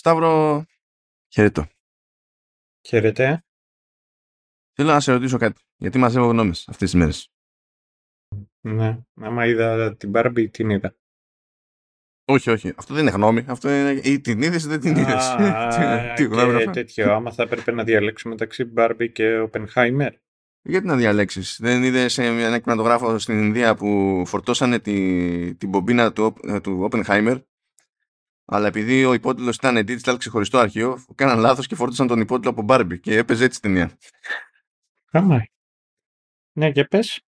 Σταύρο, χαιρετώ. Χαίρετε. Θέλω να σε ρωτήσω κάτι, γιατί μαζεύω γνώμες αυτές τις μέρες. Ναι, άμα είδα την Barbie, την είδα. Όχι, όχι. Αυτό δεν είναι γνώμη. Αυτό είναι ή την είδες ή δεν την είδες. Α, Τι γνώμη είναι και αυτό; τέτοιο, άμα θα έπρεπε να διαλέξουμε μεταξύ Barbie και Oppenheimer. Γιατί να διαλέξεις. Δεν είδες ε, ένα κινηματογράφο στην Ινδία που φορτώσανε τη, την πομπίνα του, Op- ε, του Oppenheimer; Αλλά επειδή ο υπότιτλος ήταν digital ξεχωριστό αρχείο, κάναν λάθος και φόρτωσαν τον υπότιτλο από Barbie και έπαιζε έτσι ταινία. Άμα. Ναι, και πες.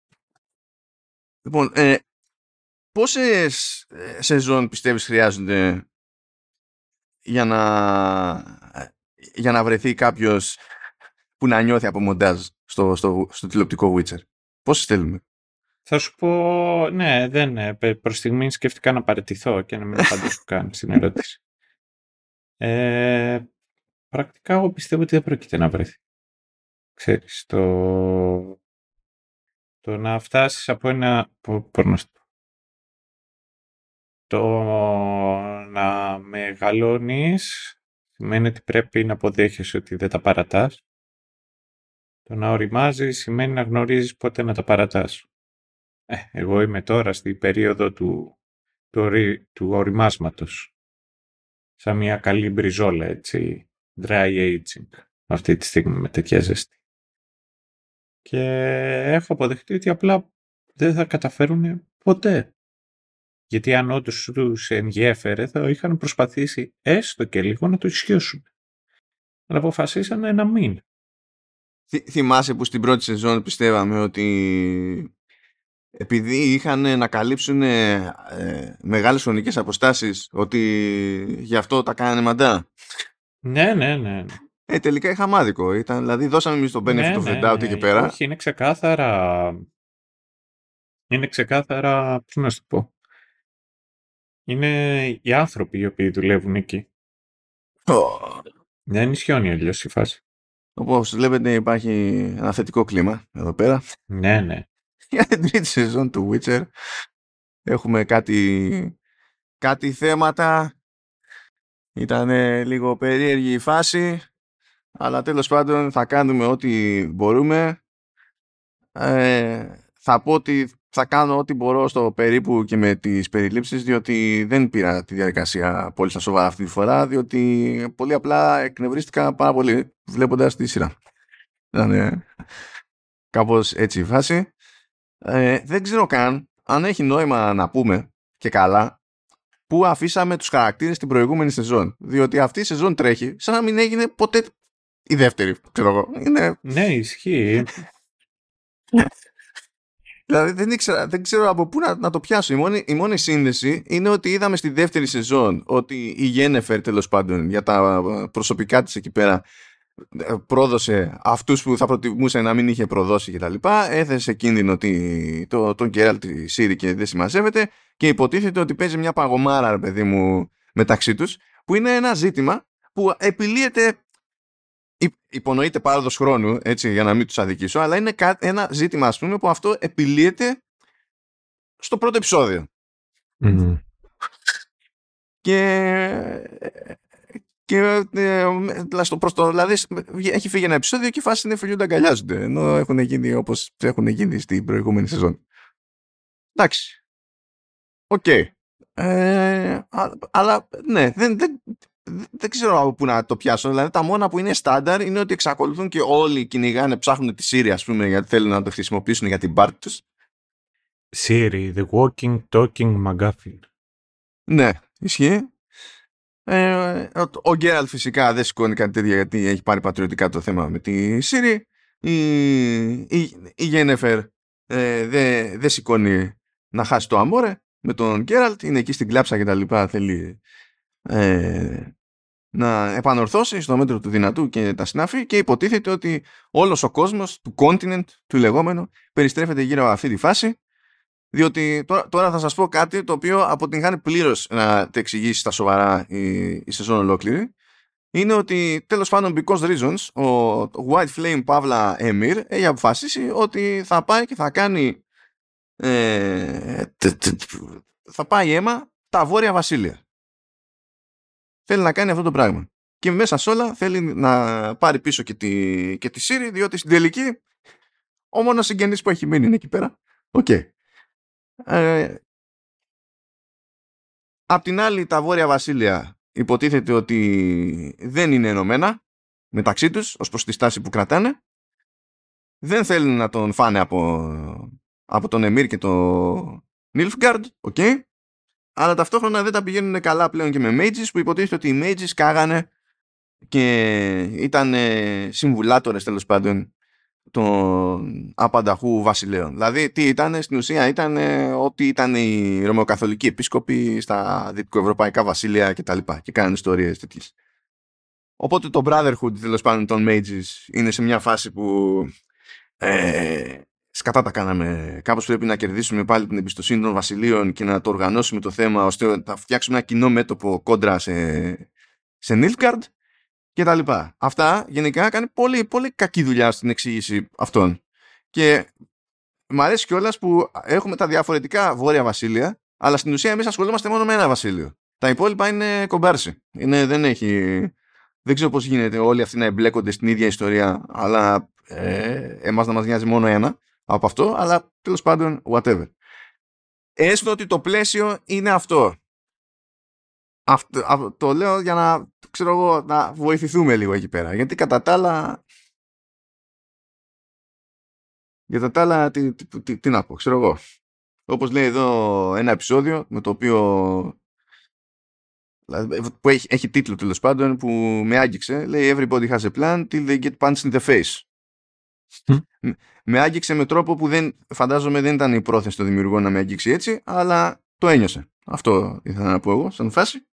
Λοιπόν, ε, πόσες ε, σεζόν πιστεύεις χρειάζονται για να, ε, για να βρεθεί κάποιος που να νιώθει από μοντάζ στο, στο, στο τηλεοπτικό Witcher; Πόσες θέλουμε; Θα σου πω, ναι, δεν, ε, πε- προς στιγμή σκέφτηκα να παραιτηθώ και να μην απαντήσω καν στην ερώτηση. Ε, πρακτικά εγώ πιστεύω ότι δεν πρόκειται να βρεθεί. Ξέρεις, το, το να φτάσεις από ένα, πο- πώς να σου το πω. το να μεγαλώνεις σημαίνει ότι πρέπει να αποδέχεσαι ότι δεν τα παρατάς. Το να οριμάζεις σημαίνει να γνωρίζεις πότε να τα παρατάς. Ε, εγώ είμαι τώρα στην περίοδο του, του, ορι- του οριμάσματος. Σαν μια καλή μπριζόλα, έτσι, dry aging, αυτή τη στιγμή με τέτοια ζέστη. Και έχω αποδεχτεί ότι απλά δεν θα καταφέρουν ποτέ. Γιατί αν όντως τους ενδιέφερε, θα είχαν προσπαθήσει έστω και λίγο να το ισχύσουν. Αλλά αποφασίσανε να μην. Θυ- θυμάσαι που στην πρώτη σεζόν πιστεύαμε ότι επειδή είχαν να καλύψουν ε, μεγάλες χρονικές αποστάσεις ότι γι' αυτό τα κάνανε μαντά. Ναι, ναι, ναι. ναι. Ε, τελικά είχαμε άδικο. Ήταν, δηλαδή δώσαμε εμείς το benefit Ναι, of the ναι, doubt ναι. εκεί πέρα. Όχι, είναι ξεκάθαρα. Είναι ξεκάθαρα. Πώ να σου το πω. Είναι οι άνθρωποι οι οποίοι δουλεύουν εκεί. Δεν ισχυώνει αλλιώς η φάση. Όπως βλέπετε υπάρχει ένα θετικό κλίμα εδώ πέρα. Ναι, ναι. Για την τρίτη σεζόν του Witcher έχουμε κάτι, κάτι θέματα. Ήταν λίγο περίεργη η φάση. Αλλά τέλος πάντων θα κάνουμε ό,τι μπορούμε. Ε, θα πω ότι θα κάνω ό,τι μπορώ στο περίπου και με τις περιλήψεις διότι δεν πήρα τη διαδικασία πολύ στα σοβαρά αυτή τη φορά διότι πολύ απλά εκνευρίστηκα πάρα πολύ βλέποντας τη σειρά. Ήταν ε, κάπως έτσι η φάση. Ε, δεν ξέρω καν αν έχει νόημα να πούμε και καλά που αφήσαμε τους χαρακτήρες την προηγούμενη σεζόν. Διότι αυτή η σεζόν τρέχει σαν να μην έγινε ποτέ η δεύτερη, ξέρω εγώ. Είναι, Ναι, ισχύει. δηλαδή δεν, ήξερα, δεν ξέρω από πού να, να το πιάσω. Η μόνη, η μόνη σύνδεση είναι ότι είδαμε στη δεύτερη σεζόν ότι η Γένεφερ τέλος πάντων για τα ε, προσωπικά της εκεί πέρα ε, πρόδωσε αυτούς που θα προτιμούσε να μην είχε προδώσει κτλ. Έθεσε σε κίνδυνο τη, το, τον Κέραλ τη Σύρη και δεν συμμαζεύεται και υποτίθεται ότι παίζει μια παγωμάρα, ρε παιδί μου, μεταξύ τους που είναι ένα ζήτημα που επιλύεται υ- υπονοείται πάροδος χρόνου, έτσι, για να μην τους αδικήσω, αλλά είναι κα- ένα ζήτημα, ας πούμε, που αυτό επιλύεται στο πρώτο επεισόδιο. Μμμ. Και, και ε, ε, στο προς το, δηλαδή έχει φύγει ένα επεισόδιο και η φάση είναι φιλιούνται αγκαλιάζονται ενώ έχουν γίνει όπως έχουν γίνει στην προηγούμενη σεζόν. Εντάξει. Οκ. Ε, α- αλλά ναι, δεν, δεν, δεν ξέρω από πού να το πιάσω. Δηλαδή τα μόνα που είναι στάνταρ είναι ότι εξακολουθούν και όλοι κυνηγάνε, ψάχνουν τη Ciri ας πούμε γιατί θέλουν να το χρησιμοποιήσουν για την πάρτη τους. Ciri, the walking, talking MacGuffin. Ναι, ισχύει. Ε, ο, ο Γκέραλτ φυσικά δεν σηκώνει κάτι τέτοιο γιατί έχει πάρει πατριωτικά το θέμα με τη Siri. Η, η, η Γένεφερ ε, δεν δεν σηκώνει να χάσει το αμόρε με τον Γκέραλτ. Είναι εκεί στην κλάψα και τα λοιπά. Θέλει ε, να επανορθώσει στο μέτρο του δυνατού και τα συνάφη και υποτίθεται ότι όλος ο κόσμος του continent, του λεγόμενου, περιστρέφεται γύρω από αυτή τη φάση διότι τώρα, τώρα θα σας πω κάτι το οποίο αποτυγχάνει πλήρως να το εξηγήσει στα σοβαρά η, η σεζόν ολόκληρη. Είναι ότι τέλος πάντων because reasons ο White Flame Pavla Emir έχει αποφασίσει ότι θα πάει και θα κάνει ε, τε- τε- θα πάει αίμα τα Βόρεια Βασίλεια. θέλει να κάνει αυτό το πράγμα. Και μέσα σε όλα θέλει να πάρει πίσω και τη, και τη Siri, διότι στην τελική ο μόνος συγγενής που έχει μείνει είναι εκεί πέρα. OK. Okay. Ε, απ' την άλλη τα Βόρεια Βασίλεια υποτίθεται ότι δεν είναι ενωμένα μεταξύ τους ως προς τη στάση που κρατάνε. Δεν θέλουν να τον φάνε από, από τον Έμυρ και τον Νίλφγκαρντ, OK. Okay. Αλλά ταυτόχρονα δεν τα πηγαίνουν καλά πλέον και με Mages που υποτίθεται ότι οι Mages κάνανε και ήταν συμβουλάτορες τέλος πάντων των απανταχού βασιλέων. Δηλαδή, τι ήταν, στην ουσία ήταν ότι ήταν οι Ρωμαιοκαθολικοί επίσκοποι στα δυτικοευρωπαϊκά βασίλεια και τα λοιπά και κάνουν ιστορίες τέτοιες. Οπότε το Brotherhood τέλος πάντων των Mages είναι σε μια φάση που ε, σκατά τα κάναμε. Κάπως πρέπει να κερδίσουμε πάλι την εμπιστοσύνη των βασιλείων και να το οργανώσουμε το θέμα ώστε να φτιάξουμε ένα κοινό μέτωπο κόντρα σε, σε Nilfgaard και τα λοιπά. Αυτά γενικά κάνει πολύ, πολύ κακή δουλειά στην εξήγηση αυτών. Και μου αρέσει κιόλας που έχουμε τα διαφορετικά βόρεια βασίλεια, αλλά στην ουσία εμείς ασχολούμαστε μόνο με ένα βασίλειο. Τα υπόλοιπα είναι κομπάρσι. Είναι, δεν έχει. Δεν ξέρω πώς γίνεται όλοι αυτοί να εμπλέκονται στην ίδια ιστορία, αλλά ε, εμάς να μας νοιάζει μόνο ένα από αυτό, αλλά τέλος πάντων, whatever. Έστω ότι το πλαίσιο είναι αυτό. Αυτό. Το λέω για να, ξέρω εγώ, να βοηθηθούμε λίγο εκεί πέρα. Γιατί κατά τα άλλα... Για τα άλλα, τι, τι, τι, τι να πω, ξέρω εγώ. Όπως λέει εδώ ένα επεισόδιο με το οποίο δηλαδή, που έχει, έχει τίτλο τέλος πάντων που με άγγιξε λέει everybody has a plan till they get punched in the face με άγγιξε με τρόπο που δεν, φαντάζομαι δεν ήταν η πρόθεση του δημιουργού να με άγγιξει έτσι, αλλά το ένιωσε. Αυτό ήθελα να πω εγώ, σαν φάση.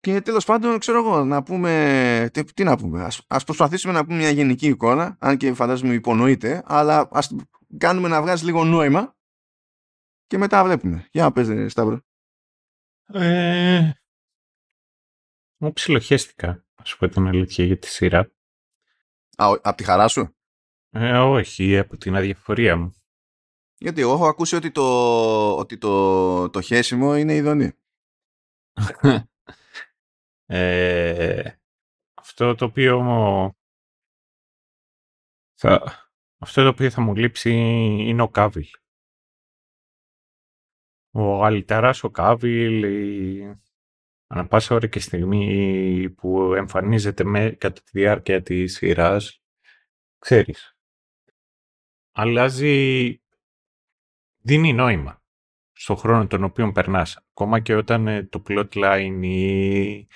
Και τέλος πάντων, ξέρω εγώ, να πούμε, τι, τι να πούμε, ας, ας, προσπαθήσουμε να πούμε μια γενική εικόνα, αν και φαντάζομαι υπονοείται, αλλά ας κάνουμε να βγάζει λίγο νόημα και μετά βλέπουμε. Για να πες, Σταύρο. Ε, μου ψιλοχέστηκα, ας σου πω την αλήθεια για τη σειρά. Α, από τη χαρά σου; Ε, όχι, από την αδιαφορία μου. Γιατί εγώ έχω ακούσει ότι το, ότι το, το χέσιμο είναι ειδονή. ε, αυτό το οποίο θα, αυτό το οποίο θα μου λείψει είναι ο Κάβιλ. Ο αλυταράς ο Κάβιλ, η... ανά πάσα ώρα και στιγμή που εμφανίζεται με, κατά τη διάρκεια της σειράς, ξέρεις, αλλάζει, δίνει νόημα στον χρόνο τον οποίο περνάς. Ακόμα και όταν ε, το plotline ή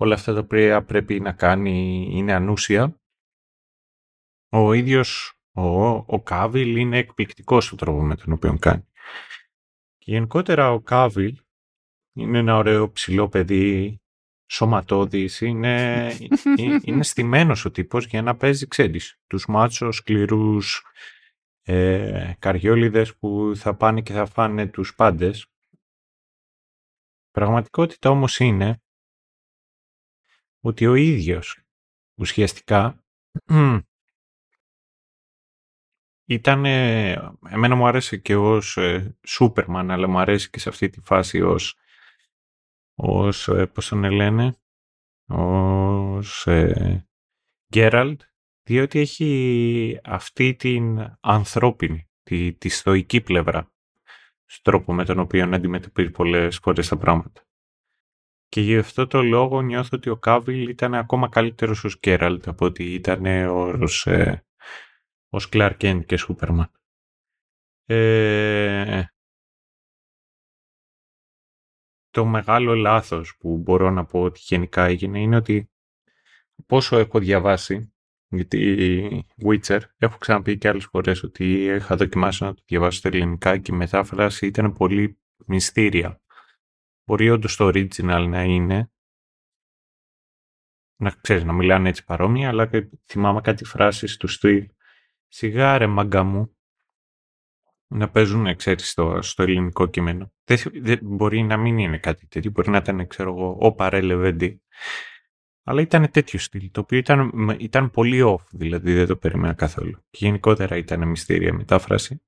όλα αυτά τα οποία πρέπει να κάνει είναι ανούσια, ο ίδιος ο, ο Κάβιλ είναι εκπληκτικός στον τρόπο με τον οποίο κάνει. Και γενικότερα ο Κάβιλ είναι ένα ωραίο ψηλό παιδί, σωματώδης, είναι, ε, είναι στημένος ο τύπος για να παίζει, ξέρεις, τους μάτσο σκληρούς ε, καριόλιδες που θα πάνε και θα φάνε τους πάντες. Πραγματικότητα όμως είναι ότι ο ίδιος ουσιαστικά ήταν, εμένα μου άρεσε και ως ε, Σούπερμαν, αλλά μου αρέσει και σε αυτή τη φάση ως, ως ε, πώς τον λένε, ως ε, Γκέραλτ, διότι έχει αυτή την ανθρώπινη, τη, τη στοική πλευρά στον τρόπο με τον οποίο αντιμετωπίζει πολλές φορές τα πράγματα. Και γι' αυτό το λόγο νιώθω ότι ο Κάβιλ ήταν ακόμα καλύτερος ως Γκέραλτ από ότι ήταν ως, ε, ως Clark και Σούπερμαν. Ε, το μεγάλο λάθος που μπορώ να πω ότι γενικά έγινε είναι ότι πόσο έχω διαβάσει γιατί Witcher, έχω ξαναπεί και άλλες φορές ότι είχα δοκιμάσει να το διαβάσω στα ελληνικά και η μετάφραση ήταν πολύ μυστήρια. Μπορεί όντως το original να είναι, να ξέρεις, να μιλάνε έτσι παρόμοια, αλλά θυμάμαι κάτι φράσεις του στυλ «Σιγά ρε μάγκα μου», να παίζουν, ξέρεις, στο, στο ελληνικό κείμενο. Δεν, μπορεί να μην είναι κάτι τέτοιο, μπορεί να ήταν, ξέρω εγώ, ο παρέλεβεντι αλλά ήταν τέτοιο στυλ, το οποίο ήταν, ήταν πολύ off, δηλαδή δεν το περίμενα καθόλου. Και γενικότερα ήταν μυστήρια μετάφραση.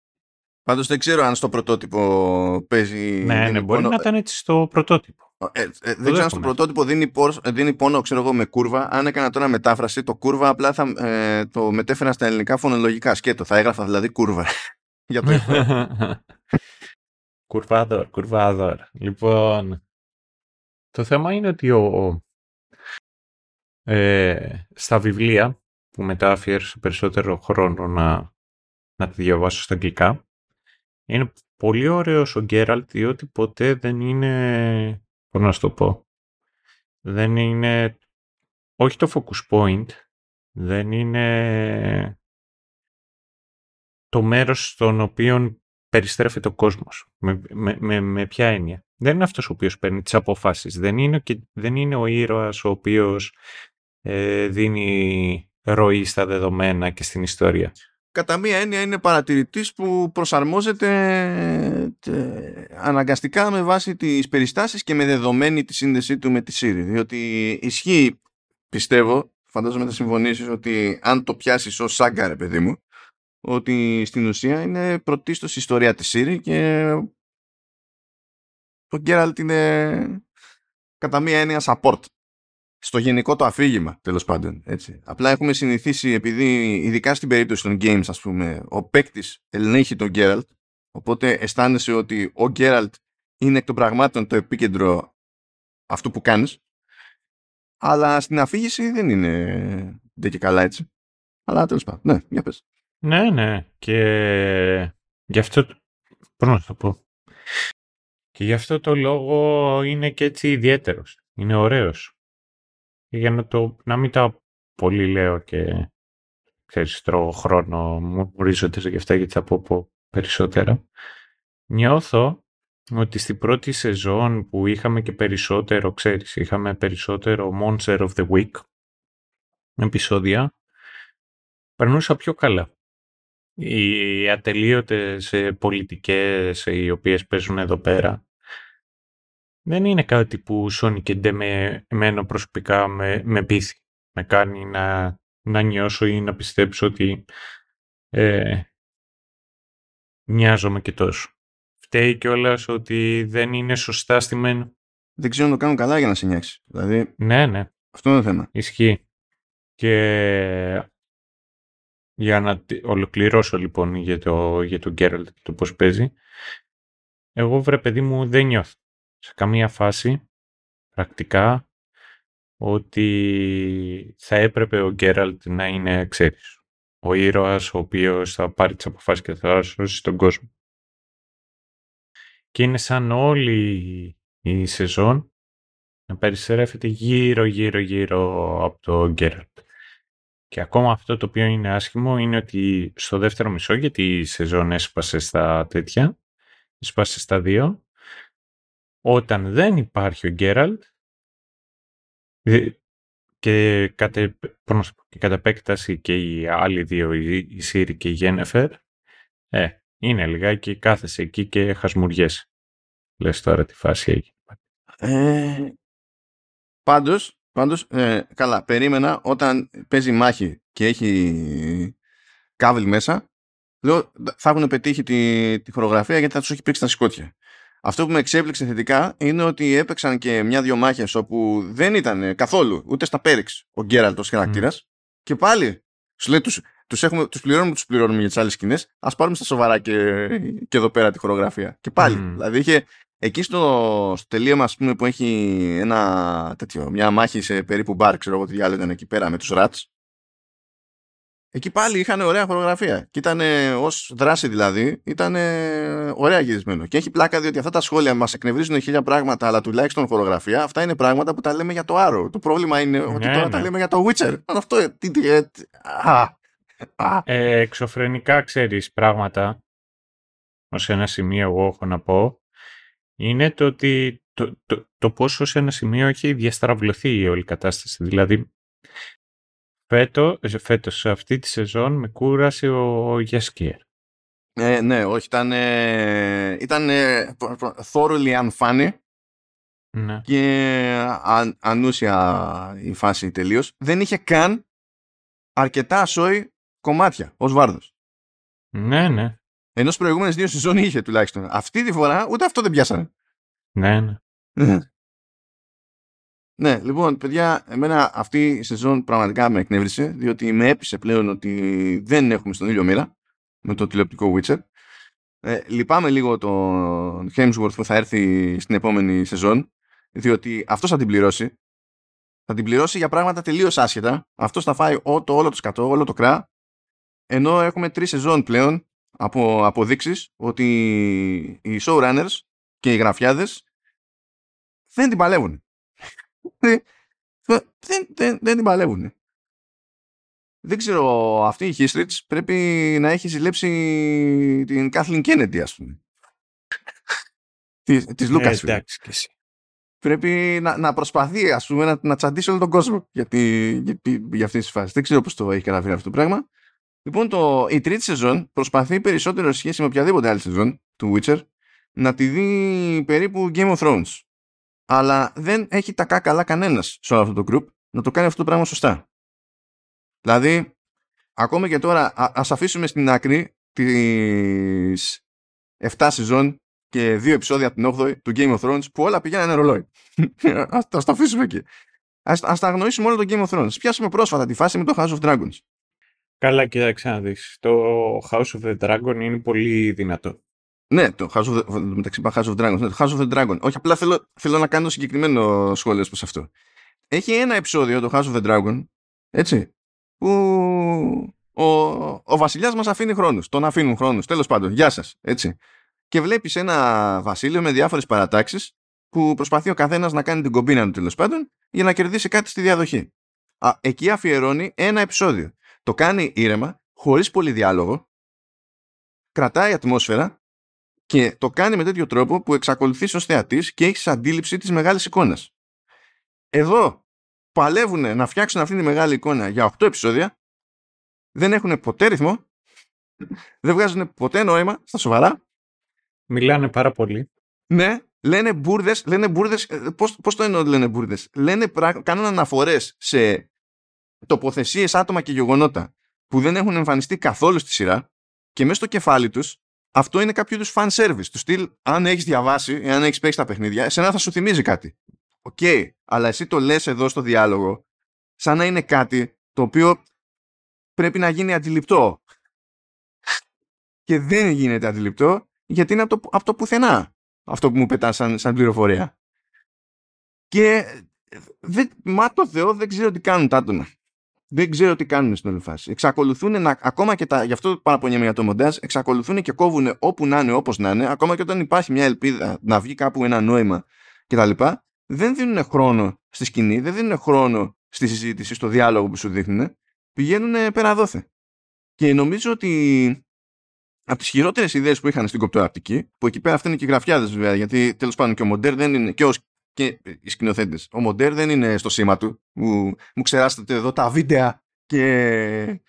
Πάντως δεν ξέρω αν στο πρωτότυπο παίζει... Ναι, ναι, μπορεί να ήταν έτσι στο πρωτότυπο. Ε, ε, δεν ξέρω αν στο πρωτότυπο δίνει, πόρ, δίνει πόνο ξέρω εγώ, με κούρβα. Αν έκανα τώρα μετάφραση, το κούρβα απλά θα ε, το μετέφερα στα ελληνικά φωνολογικά. Σκέτο, θα έγραφα δηλαδή κούρβα. Για το Κουρβάδορ, κουρβάδορ. Λοιπόν, το θέμα είναι ότι ο, ε, στα βιβλία που μετά αφιέρωσε περισσότερο χρόνο να, να τη διαβάσω στα αγγλικά είναι πολύ ωραίος ο Γκέραλτ διότι ποτέ δεν είναι, πώς να το πω, δεν είναι, όχι το focus point, δεν είναι το μέρος στον οποίο περιστρέφεται ο κόσμος. Με, με, με, με ποια έννοια. Δεν είναι αυτός ο οποίος παίρνει τις αποφάσεις. Δεν είναι, και, δεν είναι ο ήρωας ο οποίος ε, δίνει ροή στα δεδομένα και στην ιστορία. Κατά μία έννοια είναι παρατηρητής που προσαρμόζεται ε, αναγκαστικά με βάση τις περιστάσεις και με δεδομένη τη σύνδεσή του με τη Siri. Διότι ισχύει, πιστεύω, φαντάζομαι θα συμφωνήσεις, ότι αν το πιάσεις ως σάγκα, ρε παιδί μου, ότι στην ουσία είναι πρωτίστως ιστορία της Siri και το Geralt είναι κατά μία έννοια support στο γενικό το αφήγημα τέλος πάντων. Έτσι. Απλά έχουμε συνηθίσει επειδή ειδικά στην περίπτωση των games ας πούμε ο παίκτης ελέγχει τον Geralt οπότε αισθάνεσαι ότι ο Geralt είναι εκ των πραγμάτων το επίκεντρο αυτού που κάνεις αλλά στην αφήγηση δεν είναι δεν και καλά έτσι. Αλλά τέλος πάντων. Ναι, για πες. Ναι, ναι. Και γι' αυτό. Πώς να το πω; Και γι' αυτό το λόγο είναι και έτσι ιδιαίτερος. Είναι ωραίος. Για να, το, να μην τα πολύ λέω και ξέρεις, τρώω χρόνο, μου ορίζονται γι' αυτά γιατί θα πω, πω περισσότερα. Νιώθω ότι στην πρώτη σεζόν που είχαμε και περισσότερο, ξέρεις, είχαμε περισσότερο Monster of the Week επεισόδια, περνούσα πιο καλά οι ατελείωτες ε, πολιτικές ε, οι οποίες παίζουν εδώ πέρα δεν είναι κάτι που Sony και Ντε με εμένα προσωπικά με, με πείθει. Με κάνει να, να νιώσω ή να πιστέψω ότι ε, νοιάζομαι και τόσο. Φταίει κιόλας ότι δεν είναι σωστά στημένο. Δεν ξέρω να το κάνω καλά για να σε νιάξει. Δηλαδή, ναι, ναι. Αυτό είναι το θέμα. Ισχύει. Και για να ολοκληρώσω λοιπόν για το, για το Geralt και το πώς παίζει. Εγώ βρε παιδί μου δεν νιώθω σε καμία φάση πρακτικά ότι θα έπρεπε ο Γκέραλτ να είναι, ξέρεις, ο ήρωας ο οποίος θα πάρει τις αποφάσεις και θα σώσει τον κόσμο. Και είναι σαν όλη η σεζόν να περιστρέφεται γύρω γύρω γύρω από το Γκέραλτ. Και ακόμα αυτό το οποίο είναι άσχημο είναι ότι στο δεύτερο μισό, γιατί η σεζόν έσπασε στα τέτοια, έσπασε στα δύο, όταν δεν υπάρχει ο Γκέραλτ ε, και κατ' επέκταση και οι άλλοι δύο, η Σύρη και η Γένεφερ, ε, είναι λιγάκι κάθεσαι εκεί και χασμουριέσαι. Λες τώρα τι φάση έχει. Ε, πάντως, Πάντως, ε, καλά, περίμενα όταν παίζει μάχη και έχει κάβλ μέσα, λέω θα έχουν πετύχει τη, τη χορογραφία γιατί θα τους έχει πρίξει τα σκότια. Αυτό που με εξέπληξε θετικά είναι ότι έπαιξαν και μια-δυο μάχες όπου δεν ήταν καθόλου ούτε στα πέριξ ο Γκέραλτ ως χαρακτήρας και πάλι σου λέει τους, τους, έχουμε, τους πληρώνουμε, τους πληρώνουμε για τις άλλες σκηνές ας πάρουμε στα σοβαρά και, και εδώ πέρα τη χορογραφία. Και πάλι, δηλαδή είχε, Εκεί στο, στο τελείωμα ας πούμε, που έχει ένα, τέτοιο, μια μάχη σε περίπου μπαρ, ξέρω εγώ τι άλλο ήταν εκεί πέρα με τους ράτς. Εκεί πάλι είχαν ωραία χορογραφία. Και ήταν ως δράση δηλαδή, ήταν ωραία γυρισμένο. Και έχει πλάκα διότι αυτά τα σχόλια μας εκνευρίζουν χίλια πράγματα, αλλά τουλάχιστον χορογραφία, αυτά είναι πράγματα που τα λέμε για το Arrow. Το πρόβλημα είναι ναι, ότι τώρα ναι. τα λέμε για το Witcher. Αυτό. Τι, τι, ε, α, α. Ε, εξωφρενικά ξέρεις πράγματα. Ω ένα σημείο, εγώ έχω να πω είναι το ότι το, το, το πόσο σε ένα σημείο έχει διαστραβλωθεί η όλη κατάσταση. Δηλαδή, φέτο, φέτος σε αυτή τη σεζόν με κούρασε ο Γιασκέρ. Ε, ναι, όχι, ήταν, ε, ήταν ε, thoroughly unfunny ναι. και αν, ανούσια η φάση τελείως. Δεν είχε καν αρκετά σόι κομμάτια ως βάρδος. Ναι, ναι. Ενώ στις προηγούμενες δύο σεζόν είχε τουλάχιστον. Αυτή τη φορά ούτε αυτό δεν πιάσανε. Ναι, ναι. Ναι, λοιπόν, παιδιά, εμένα αυτή η σεζόν πραγματικά με εκνεύρισε, διότι με έπεισε πλέον ότι δεν έχουμε στον ήλιο μοίρα με το τηλεοπτικό Witcher. Ε, λυπάμαι λίγο τον Hemsworth που θα έρθει στην επόμενη σεζόν, διότι αυτός θα την πληρώσει. Θα την πληρώσει για πράγματα τελείως άσχετα. Αυτός θα φάει ό, το όλο το σκατό, όλο το κρά. Ενώ έχουμε τρεις σεζόν πλέον από αποδείξεις ότι οι showrunners και οι γραφιάδες δεν την παλεύουν. Δεν, δεν, δεν την παλεύουν. Δεν ξέρω, αυτή η History πρέπει να έχει ζηλέψει την Kathleen Kennedy, ας πούμε. της, της Lucasfilm. Ε, εντάξει και εσύ. Πρέπει να, να προσπαθεί, ας πούμε, να, να τσαντήσει όλο τον κόσμο για, τη, για, για αυτή τη φάση. Δεν ξέρω πώς το έχει καταφέρει αυτό το πράγμα. Λοιπόν, το, η τρίτη σεζόν προσπαθεί περισσότερο σε σχέση με οποιαδήποτε άλλη σεζόν του Witcher να τη δει περίπου Game of Thrones. Αλλά δεν έχει τα καλά κανένας σε όλο αυτό το group να το κάνει αυτό το πράγμα σωστά. Δηλαδή, ακόμα και τώρα, α, ας αφήσουμε στην άκρη τις 7 σεζόν και 2 επεισόδια από την 8η του Game of Thrones που όλα πηγαίνανε ρολόι. ας, ας το αφήσουμε εκεί. Ας, ας τα αγνοήσουμε όλο το Game of Thrones. Πιάσουμε πρόσφατα τη φάση με το House of Dragons. Καλά, κοίταξε να δεις. Το House of the Dragon είναι πολύ δυνατό. Ναι, το House of the, μεταξύ House of Dragons. Ναι, το House of the Dragon. Όχι, απλά θέλω, θέλω να κάνω συγκεκριμένο σχόλιο προς αυτό. Έχει ένα επεισόδιο, το House of the Dragon, έτσι, που ο, ο βασιλιάς μας αφήνει χρόνους. Τον αφήνουν χρόνους, τέλος πάντων. Γεια σας, έτσι. Και βλέπεις ένα βασίλειο με διάφορες παρατάξεις που προσπαθεί ο καθένας να κάνει την κομπίνα του τέλος πάντων για να κερδίσει κάτι στη διαδοχή. Α, εκεί αφιερώνει ένα επεισόδιο. Το κάνει ήρεμα, χωρίς πολύ διάλογο, κρατάει ατμόσφαιρα και το κάνει με τέτοιο τρόπο που εξακολουθείς ως θεατής και έχεις αντίληψη της μεγάλης εικόνας. Εδώ παλεύουν να φτιάξουν αυτή τη μεγάλη εικόνα για 8 επεισόδια, δεν έχουν ποτέ ρυθμό, δεν βγάζουν ποτέ νόημα, στα σοβαρά. Μιλάνε πάρα πολύ. Ναι, λένε μπουρδες, λένε μπουρδες, ε, πώς, πώς το εννοώ λένε μπουρδες; Λένε, κάνουν αναφορές σε τοποθεσίες, άτομα και γεγονότα που δεν έχουν εμφανιστεί καθόλου στη σειρά και μέσα στο κεφάλι τους αυτό είναι κάποιο είδους fan service. Του στυλ, αν έχεις διαβάσει, αν έχεις παίξει τα παιχνίδια, εσένα θα σου θυμίζει κάτι. OK, okay, αλλά εσύ το λες εδώ στο διάλογο σαν να είναι κάτι το οποίο πρέπει να γίνει αντιληπτό. Και δεν γίνεται αντιληπτό γιατί είναι από το, από το πουθενά αυτό που μου πετάς σαν, σαν πληροφορία. Και δεν, μα το Θεό δεν ξέρω τι κάνουν τα άτομα δεν ξέρω τι κάνουν στην όλη φάση. Εξακολουθούν να, ακόμα και τα, γι' αυτό παραπονιέμαι για το μοντάζ, εξακολουθούν και κόβουν όπου να είναι, όπως να είναι, ακόμα και όταν υπάρχει μια ελπίδα να βγει κάπου ένα νόημα κτλ. Δεν δίνουν χρόνο στη σκηνή, δεν δίνουν χρόνο στη συζήτηση, στο διάλογο που σου δείχνουν. Πηγαίνουν πέρα δόθε. Και νομίζω ότι από τις χειρότερες ιδέες που είχαν στην κοπτοραπτική, που εκεί πέρα αυτά είναι και γραφιάδες βέβαια, γιατί τέλος πάντων και ο Μοντέρ δεν είναι, και ο και οι σκηνοθέτες. Ο Μοντέρ δεν είναι στο σήμα του. Μου, μου ξεράσετε εδώ τα βίντεο και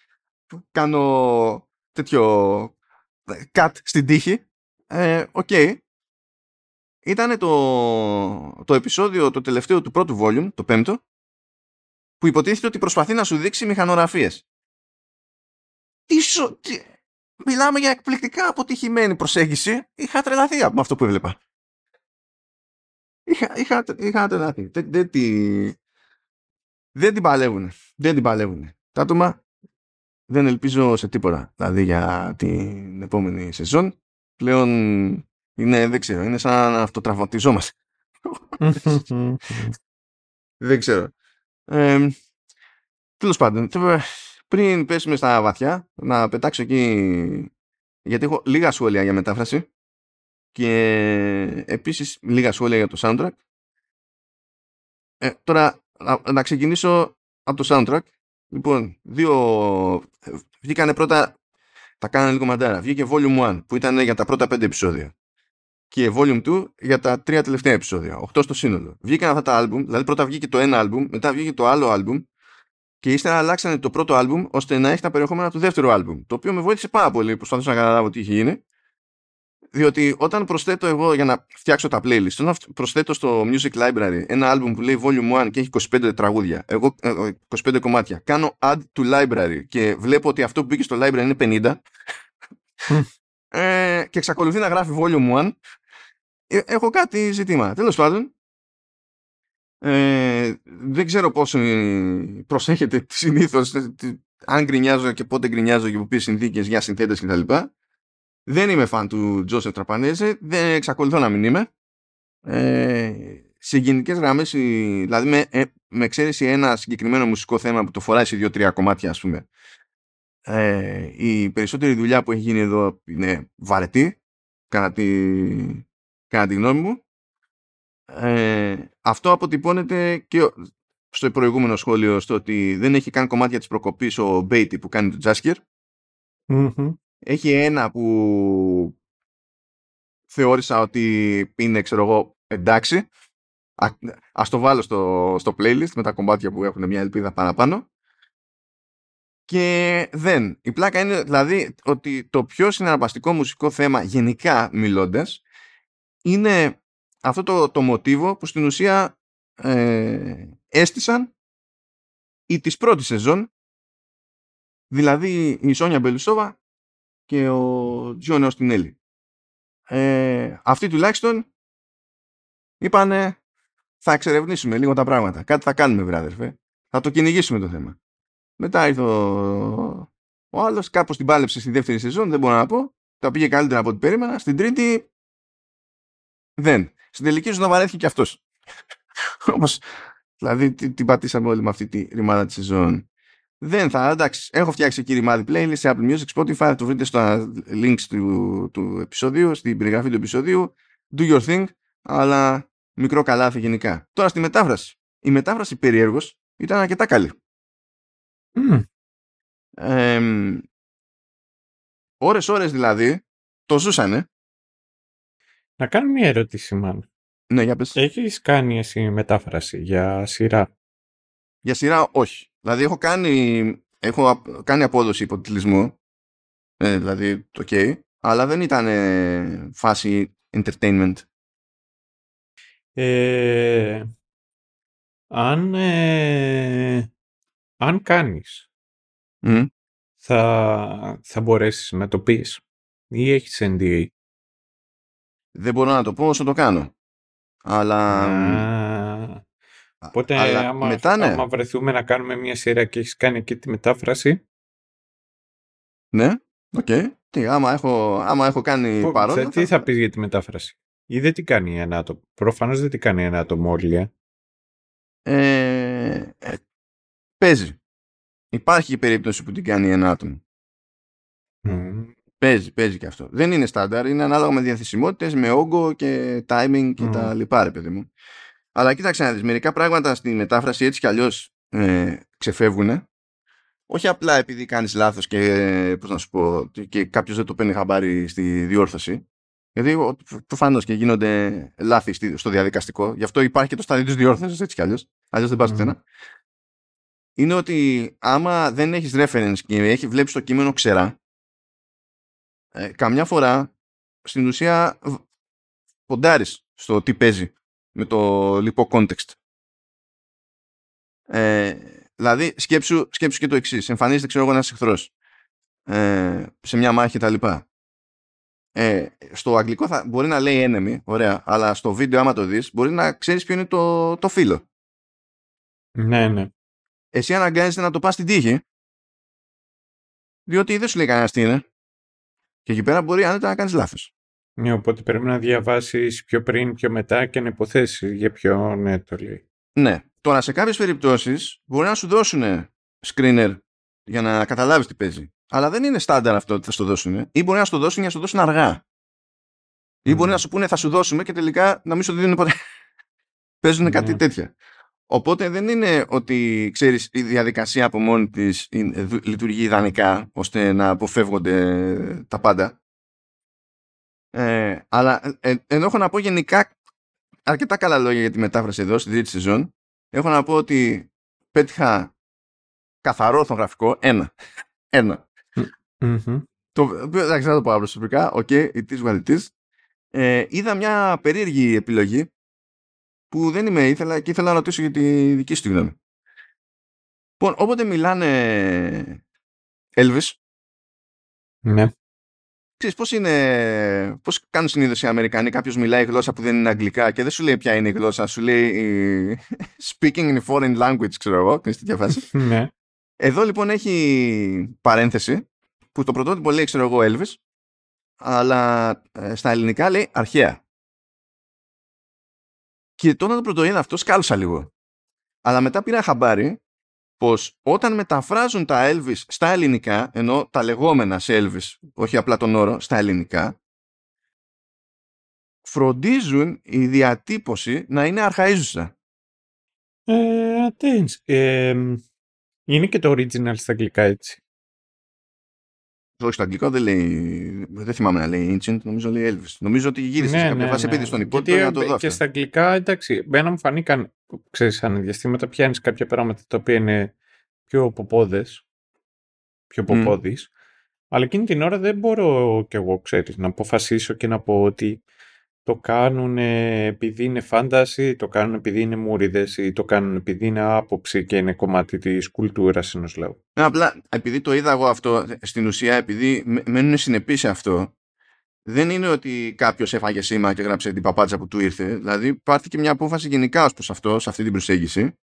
κάνω τέτοιο cut στην τύχη. Ε, OK. Okay. Ήταν το, το επεισόδιο το τελευταίο του πρώτου volume, το πέμπτο, που υποτίθεται ότι προσπαθεί να σου δείξει μηχανορραφίες. Τι, σο, τι, μιλάμε για εκπληκτικά αποτυχημένη προσέγγιση. Είχα τρελαθεί από αυτό που έβλεπα. Είχα, είχα, είχα τρελαθεί. Δεν, δεν, δεν την παλεύουν. Δεν την παλεύουν. Τα άτομα δεν ελπίζω σε τίποτα. Δηλαδή για την επόμενη σεζόν πλέον είναι, δεν ξέρω, είναι σαν να αυτοτραυματιζόμαστε. δεν ξέρω. Ε, τέλος πάντων, πριν πέσουμε στα βαθιά, να πετάξω εκεί, γιατί έχω λίγα σχόλια για μετάφραση και επίσης λίγα σχόλια για το soundtrack. Ε, τώρα, να, να ξεκινήσω από το soundtrack. Λοιπόν, δύο... Ε, βγήκανε πρώτα... Τα κάνανε λίγο μαντάρα. Βγήκε Volume 1 που ήταν για τα πρώτα πέντε επεισόδια. Και Volume 2 για τα τρία τελευταία επεισόδια. Οχτώ στο σύνολο. Βγήκαν αυτά τα album, δηλαδή πρώτα βγήκε το ένα album, μετά βγήκε το άλλο album και ύστερα αλλάξανε το πρώτο album ώστε να έχει τα περιεχόμενα του δεύτερου album. Το οποίο με βοήθησε πάρα πολύ. Προσπαθούσα να καταλάβω τι είχε γίνει. Διότι όταν προσθέτω εγώ για να φτιάξω τα playlist, όταν προσθέτω στο Music Library ένα album που λέει Volume 1 και έχει 25 τραγούδια, εγώ 25 ε, κομμάτια, κάνω add to library και βλέπω ότι αυτό που μπήκε στο library είναι 50, ε, και εξακολουθεί να γράφει volume 1 ε, έχω κάτι ζητήμα. Τέλος πάντων, ε, δεν ξέρω πόσο προσέχετε συνήθως αν γκρινιάζω και πότε γκρινιάζω και από ποιες συνθήκες για συνθέτες κτλ. Δεν είμαι φαν του Τζόσεφ Τραπανέζε, δεν εξακολουθώ να μην είμαι. Ε, σε γενικές γραμμές, δηλαδή με, ε, με εξαίρεση ένα συγκεκριμένο μουσικό θέμα που το φοράει σε δύο-τρία κομμάτια ας πούμε, ε, η περισσότερη δουλειά που έχει γίνει εδώ είναι βαρετή, κατά τη, κατά τη γνώμη μου. Ε, αυτό αποτυπώνεται και στο προηγούμενο σχόλιο στο ότι δεν έχει καν κομμάτια της προκοπής ο Μπέιτι που κάνει το τζασκερ Έχει ένα που θεώρησα ότι είναι, ξέρω εγώ, εντάξει. Α, ας το βάλω στο, στο playlist με τα κομμάτια που έχουν μια ελπίδα παραπάνω. Και δεν. Η πλάκα είναι δηλαδή ότι το πιο συναρπαστικό μουσικό θέμα γενικά μιλώντας είναι αυτό το, το μοτίβο που στην ουσία ε, έστησαν η της πρώτης σεζόν δηλαδή η Σόνια Μπελουσόβα και ο Τζον Οστινέλη. Ε, αυτοί τουλάχιστον είπανε θα εξερευνήσουμε λίγο τα πράγματα. Κάτι θα κάνουμε βρ' αδερφέ. Θα το κυνηγήσουμε το θέμα. Μετά ήρθε ο, ο άλλος, κάπως την πάλεψε στη δεύτερη σεζόν, δεν μπορώ να πω. Τα πήγε καλύτερα από ό,τι περίμενα. Στην τρίτη δεν. Στην τελική σου να βαρέθηκε και αυτός. Όμως, δηλαδή την πατήσαμε όλοι με αυτή τη ρημάδα της σεζόν. Δεν θα, εντάξει, έχω φτιάξει εκεί ρημάδι playlist σε Apple Music, Spotify, θα το βρείτε στα links του, του επεισοδίου, στην περιγραφή του επεισοδίου. Do your thing, αλλά μικρό καλάθι γενικά. Τώρα στη μετάφραση. Η μετάφραση περίεργος ήταν αρκετά καλή. Mm. Ε, ώρες ώρες δηλαδή το ζούσανε. Να κάνω μια ερώτηση μάλλον. Ναι, για πες. Έχεις κάνει εσύ μετάφραση για σειρά; Για σειρά όχι. Δηλαδή έχω κάνει, έχω κάνει απόδοση υποτιτλισμού. Ε, δηλαδή το ok. Αλλά δεν ήταν ε, φάση entertainment. Ε, αν, ε, αν κάνεις, θα, θα μπορέσεις να το πεις ή έχεις NDA. Δεν μπορώ να το πω όσο το κάνω. Αλλά... Οπότε άμα, μετά, ναι. άμα βρεθούμε να κάνουμε μια σειρά και έχεις κάνει εκεί τη μετάφραση. Ναι, OK. Okay. Τι, άμα έχω, άμα έχω κάνει παρόλο... Τι θα πεις για τη μετάφραση; Ή δεν τι κάνει ένα άτομο. Προφανώς δεν τι κάνει ένα άτομο όλοι, ε. Ε, ε, παίζει. Υπάρχει η περίπτωση που την κάνει ένα άτομο. Παίζει, παίζει και αυτό. Δεν είναι στάνταρ, είναι ανάλογα με διαθεσιμότητες, με όγκο και timing και τα λοιπά, ρε παιδί μου. Αλλά κοίταξε να δεις, μερικά πράγματα στη μετάφραση έτσι κι αλλιώς ε, ξεφεύγουν. Όχι απλά επειδή κάνεις λάθος και, πώς να σου πω, και κάποιος δεν το παίρνει χαμπάρι στη διόρθωση. Γιατί προφανώς και γίνονται λάθη στο διαδικαστικό. Γι' αυτό υπάρχει και το στάδιο της διόρθωσης έτσι κι αλλιώς. Αλλιώς δεν πας πουθενά. Είναι ότι άμα δεν έχεις reference και έχει βλέπεις το κείμενο ξερά, ε, καμιά φορά στην ουσία ποντάρεις στο τι παίζει με το λοιπό context. Ε, δηλαδή σκέψου, σκέψου και το εξής. Εμφανίζεται ξέρω εγώ ένας εχθρός ε, σε μια μάχη τα λοιπά. Ε, στο αγγλικό θα, μπορεί να λέει enemy, ωραία, αλλά στο βίντεο άμα το δεις μπορεί να ξέρεις ποιο είναι το, το φύλλο. Ναι, ναι. Εσύ αναγκάζεσαι να το πας στην τύχη διότι δεν σου λέει κανένας τι είναι. Και εκεί πέρα μπορεί άνετα να κάνεις λάθος. Ναι, οπότε πρέπει να διαβάσεις πιο πριν, πιο μετά και να υποθέσεις για ποιο ναι το λέει. Ναι. Τώρα σε κάποιες περιπτώσεις μπορεί να σου δώσουν screener για να καταλάβεις τι παίζει. Αλλά δεν είναι στάνταρ αυτό ότι θα σου το δώσουν. Ή μπορεί να σου το δώσουν για να σου το δώσουν αργά. Ή μπορεί να σου πούνε θα σου δώσουμε και τελικά να μην σου δίνουν ποτέ. Παίζουν κάτι ναι. τέτοια. Οπότε δεν είναι ότι ξέρεις η διαδικασία από μόνη της λειτουργεί ιδανικά ώστε να αποφεύγονται τα πάντα. Ε, αλλά ε, ε, ενώ έχω να πω γενικά αρκετά καλά λόγια για τη μετάφραση εδώ στη τρίτη σεζόν έχω να πω ότι πέτυχα καθαρό ορθογραφικό ένα. ένα. Mm-hmm. Το, εντάξει, θα το πω προσωπικά. OK, okay, it is what it is. Ε, είδα μια περίεργη επιλογή που δεν είμαι ήθελα και ήθελα να ρωτήσω για τη δική σου τη γνώμη. Λοιπόν, όποτε μιλάνε Elvish, ναι. Ξέρεις πώς είναι, πώς κάνουν συνήθως οι Αμερικανοί, κάποιος μιλάει γλώσσα που δεν είναι αγγλικά και δεν σου λέει ποια είναι η γλώσσα, σου λέει speaking in foreign language, ξέρω εγώ, και τέτοια φάση. Ναι. Εδώ λοιπόν έχει παρένθεση που το πρωτότυπο λέει, ξέρω εγώ, Elvis, αλλά ε, στα ελληνικά λέει αρχαία. Και όταν το πρωτοείδα αυτό σκάλωσα λίγο. Αλλά μετά πήρα χαμπάρι πως όταν μεταφράζουν τα Elvis στα ελληνικά, ενώ τα λεγόμενα σε Elvis, όχι απλά τον όρο, στα ελληνικά, φροντίζουν η διατύπωση να είναι αρχαίζουσα. Ε, τένς. Ε, είναι και το original στα αγγλικά έτσι. Όχι, στο αγγλικό δεν λέει. Δεν θυμάμαι να λέει Ancient, νομίζω λέει Elvis. Νομίζω ότι γύρισε σε κάποια φάση επειδή στον υπότιτλο για να το δω. Και αυτό. στα αγγλικά, εντάξει, μένα μου φανήκαν, ξέρεις, αν διαστήματα πιάνεις κάποια πράγματα τα οποία είναι πιο ποπόδες, πιο ποπόδεις, αλλά εκείνη την ώρα δεν μπορώ κι εγώ, ξέρεις, να αποφασίσω και να πω ότι το κάνουν επειδή είναι φάνταση, το κάνουν επειδή είναι μουρίδες ή το κάνουν επειδή είναι άποψη και είναι κομμάτι της κουλτούρας ενός λαού. Ναι, απλά επειδή το είδα εγώ αυτό, στην ουσία επειδή με- μένουν συνεπείς σε αυτό, δεν είναι ότι κάποιος έφαγε σήμα και έγραψε την παπάτσα που του ήρθε. Δηλαδή υπάρχει και μια απόφαση γενικά ως προς αυτό, σε αυτή την προσέγγιση.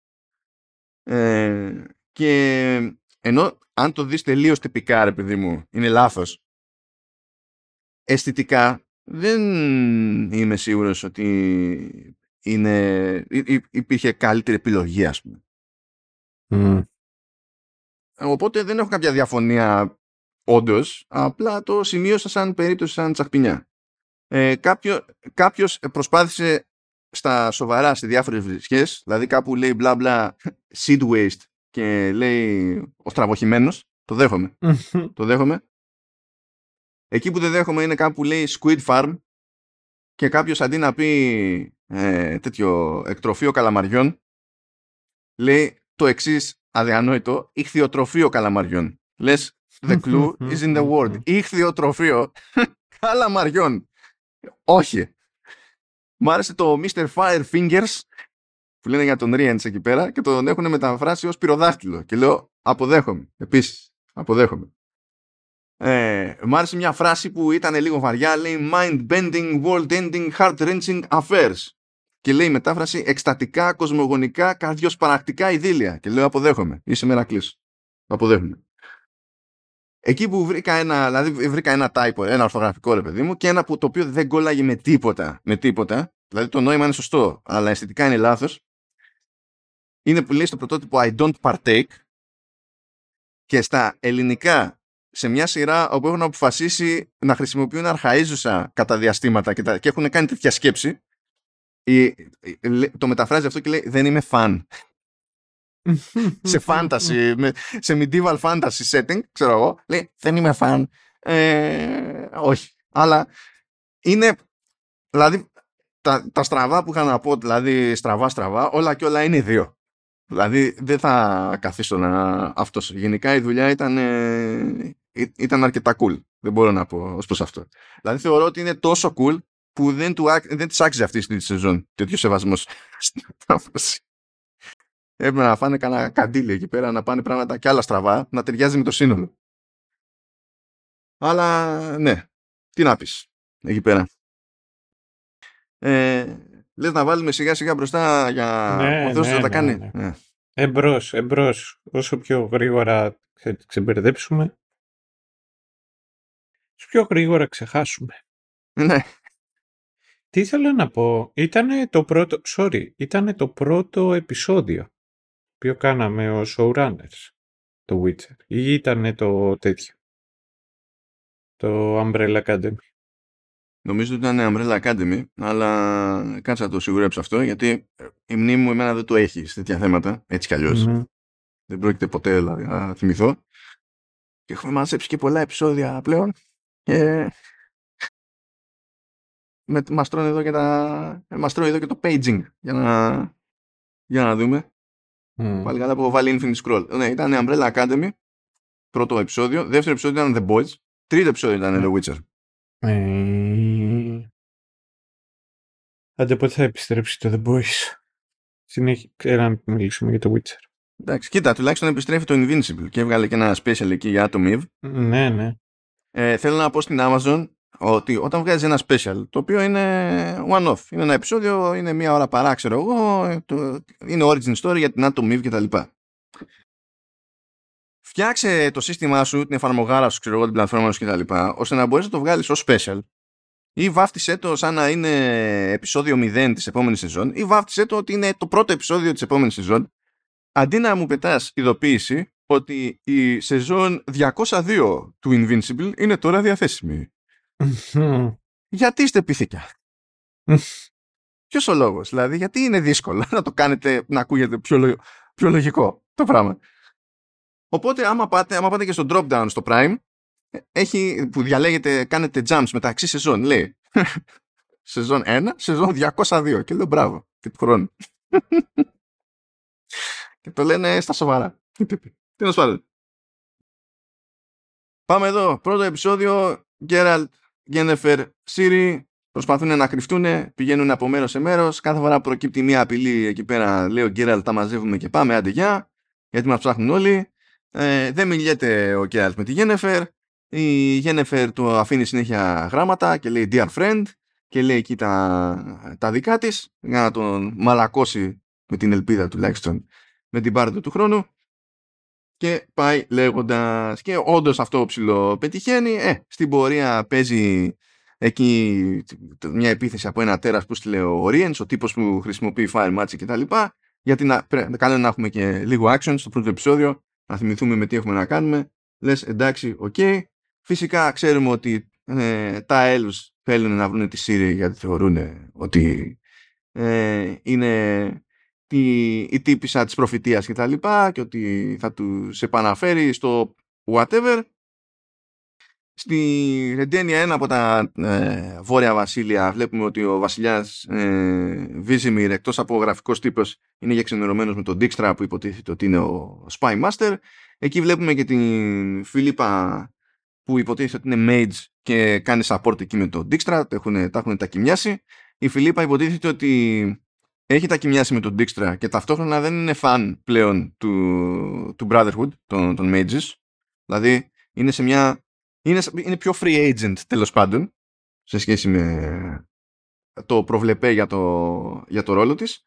Ε, και ενώ αν το δεις τελείως τυπικά, ρε παιδί μου, είναι λάθος. Αισθητικά δεν είμαι σίγουρος ότι είναι, υ- υ- υπήρχε καλύτερη επιλογή, ας πούμε. Οπότε δεν έχω κάποια διαφωνία όντως, απλά το σημείωσα σαν περίπτωση σαν τσαχπινιά. Ε, κάποιο, κάποιος προσπάθησε στα σοβαρά σε διάφορες βρισκές, δηλαδή κάπου λέει μπλα μπλα seed waste και λέει ο στραβοχημένος, το δέχομαι, το δέχομαι. Εκεί που δεν δέχομαι είναι κάπου που λέει squid farm και κάποιος αντί να πει ε, τέτοιο εκτροφείο καλαμαριών λέει το εξής αδιανόητο ηχθειοτροφείο καλαμαριών. Λες the clue is in the word. Ηχθειοτροφείο καλαμαριών. Όχι. Μ' άρεσε το Mr. Firefingers που λένε για τον Ρίεντς εκεί πέρα και τον έχουν μεταφράσει ως πυροδάχτυλο. Και λέω αποδέχομαι. Επίσης, αποδέχομαι. Ε, μ' άρεσε μια φράση που ήταν λίγο βαριά, λέει mind-bending, world-ending, heart-wrenching affairs. Και λέει η μετάφραση εκστατικά, κοσμογονικά, καρδιοσπαρακτικά ειδήλια. Και λέω αποδέχομαι. Είσαι μερακλής. Αποδέχομαι. Εκεί που βρήκα ένα, δηλαδή βρήκα ένα typo, ένα ορθογραφικό ρε παιδί μου και ένα που, το οποίο δεν κόλλαγε με τίποτα, με τίποτα, δηλαδή το νόημα είναι σωστό, αλλά αισθητικά είναι λάθος, είναι που λέει στο πρωτότυπο I don't partake και στα ελληνικά σε μια σειρά όπου έχουν αποφασίσει να χρησιμοποιούν αρχαίζουσα κατά διαστήματα και, τα, και έχουν κάνει τέτοια σκέψη, η, η, το μεταφράζει αυτό και λέει δεν είμαι φαν σε fantasy, με, σε medieval fantasy setting, ξέρω εγώ, λέει δεν είμαι φαν. Ε, όχι. Αλλά είναι, δηλαδή, τα, τα στραβά που είχα να πω, δηλαδή στραβά-στραβά, όλα και όλα είναι δύο. Δηλαδή δεν θα καθίσω να αυτός. Γενικά η δουλειά ήταν, ε, ήταν αρκετά cool. Δεν μπορώ να πω ως προς αυτό. Δηλαδή θεωρώ ότι είναι τόσο cool που δεν, του, δεν της άξιζε αυτή τη σεζόν τέτοιος σεβασμός στην μετάφραση. Έπρεπε να φάνε κανένα καντήλι εκεί πέρα, να πάνε πράγματα και άλλα στραβά, να ταιριάζει με το σύνολο. Αλλά ναι, τι να πεις εκεί πέρα. Ε, λες να βάλουμε σιγά σιγά μπροστά για ναι, ο Θεός ναι, να τα ναι, κάνει. ναι. Ναι. Εμπρός, εμπρός. Όσο πιο γρήγορα ξε, ξεμπερδέψουμε, όσο πιο γρήγορα ξεχάσουμε. ναι. Τι ήθελα να πω, ήταν το πρώτο, sorry, ήταν το πρώτο επεισόδιο που κάναμε ως showrunners, το Witcher, ή ήταν το τέτοιο, το Umbrella Academy. Νομίζω ότι ήταν Umbrella Academy, αλλά κάτσα να το σιγουρέψω αυτό, γιατί η μνήμη μου εμένα δεν το έχει σε τέτοια θέματα, έτσι κι αλλιώς. Mm-hmm. Δεν πρόκειται ποτέ δηλαδή, να θυμηθώ. Και έχουμε μαζέψει και πολλά επεισόδια πλέον. Και με, μας τρώνε εδώ και τα... Μας τρώνε εδώ και το paging για να, για να δούμε. Mm. Πάλι καλά που έχω βάλει Infinite Scroll. Ναι, ήταν Umbrella Academy, πρώτο επεισόδιο. Δεύτερο επεισόδιο ήταν The Boys. Τρίτο επεισόδιο ήταν The Witcher. Ε... Άντε πότε θα επιστρέψει το The Boys; Συνέχεια, ξέρω να μιλήσουμε για το Witcher. Εντάξει, κοίτα, τουλάχιστον επιστρέφει το Invincible και έβγαλε και ένα special εκεί για Atom Eve. Ναι, ναι. Ε, θέλω να πω στην Amazon ότι όταν βγάζει ένα special, το οποίο είναι one-off, είναι ένα επεισόδιο, είναι μία ώρα παρά, ξέρω εγώ, το, είναι origin story για την Atom Eve κτλ. Φτιάξε το σύστημά σου, την εφαρμογάρα σου, ξέρω εγώ, την πλατφόρμα σου κτλ. ώστε να μπορείς να το βγάλεις ως special ή βάφτισε το σαν να είναι επεισόδιο 0 της επόμενης σεζόν ή βάφτισε το ότι είναι το πρώτο επεισόδιο της επόμενης σεζόν αντί να μου πετάς ειδοποίηση ότι η σεζόν 202 του Invincible είναι τώρα διαθέσιμη. γιατί είστε πίθηκια. Ποιος ο λόγος, δηλαδή, γιατί είναι δύσκολο να το κάνετε να ακούγεται πιο, πιο λογικό το πράγμα; Οπότε, άμα πάτε, άμα πάτε και στο drop down στο Prime, έχει, που διαλέγετε, κάνετε jumps μεταξύ σεζόν, λέει. σεζόν 1, σεζόν 202. Και λέω μπράβο, και του χρόνου. και το λένε στα σοβαρά. Τι να Πάμε εδώ. Πρώτο επεισόδιο. Γκέραλτ, Γένεφερ, Σίρι προσπαθούν να κρυφτούν, πηγαίνουν από μέρος σε μέρος. Κάθε φορά προκύπτει μια απειλή εκεί πέρα, λέει ο Γκέραλτ, τα μαζεύουμε και πάμε, άντε γεια, γιατί μας ψάχνουν όλοι. Ε, δεν μιλιέται ο Γκέραλτ με τη Γένεφερ. Η Γένεφερ του αφήνει συνέχεια γράμματα και λέει Dear friend και λέει εκεί τα, τα δικά της για να τον μαλακώσει με την ελπίδα τουλάχιστον με την πάρτη του χρόνου και πάει λέγοντας και όντως αυτό ψηλό πετυχαίνει ε, στην πορεία παίζει εκεί μια επίθεση από ένα τέρας που στείλε ο Rience ο τύπος που χρησιμοποιεί fire magic και τα λοιπά. Γιατί να, καλό να έχουμε και λίγο action στο πρώτο επεισόδιο να θυμηθούμε με τι έχουμε να κάνουμε. Λες εντάξει, OK. Okay. φυσικά ξέρουμε ότι ε, τα elves θέλουν να βρουν τη Ciri γιατί θεωρούν ότι ε, είναι τη, η τύπισσα της προφητείας και τα λοιπά και ότι θα τους επαναφέρει στο whatever Στη Ρεντένια ένα από τα ε, βόρεια βασίλεια βλέπουμε ότι ο βασιλιάς ε, Βίζιμιρ εκτός από γραφικός τύπος είναι για ξενερωμένος με τον Dijkstra που υποτίθεται ότι είναι ο Spy Master. Εκεί βλέπουμε και την Φιλίπα που υποτίθεται ότι είναι mage και κάνει support εκεί με τον Dijkstra, τα έχουν, τα έχουν τα κοιμιάσει. Η Φιλίπα υποτίθεται ότι έχει τα κοιμιάσει με τον Dijkstra και ταυτόχρονα δεν είναι fan πλέον του, του Brotherhood, των, των Mages. Δηλαδή είναι σε μια. Είναι, είναι πιο free agent τέλος πάντων σε σχέση με το προβλεπέ για το, για το ρόλο της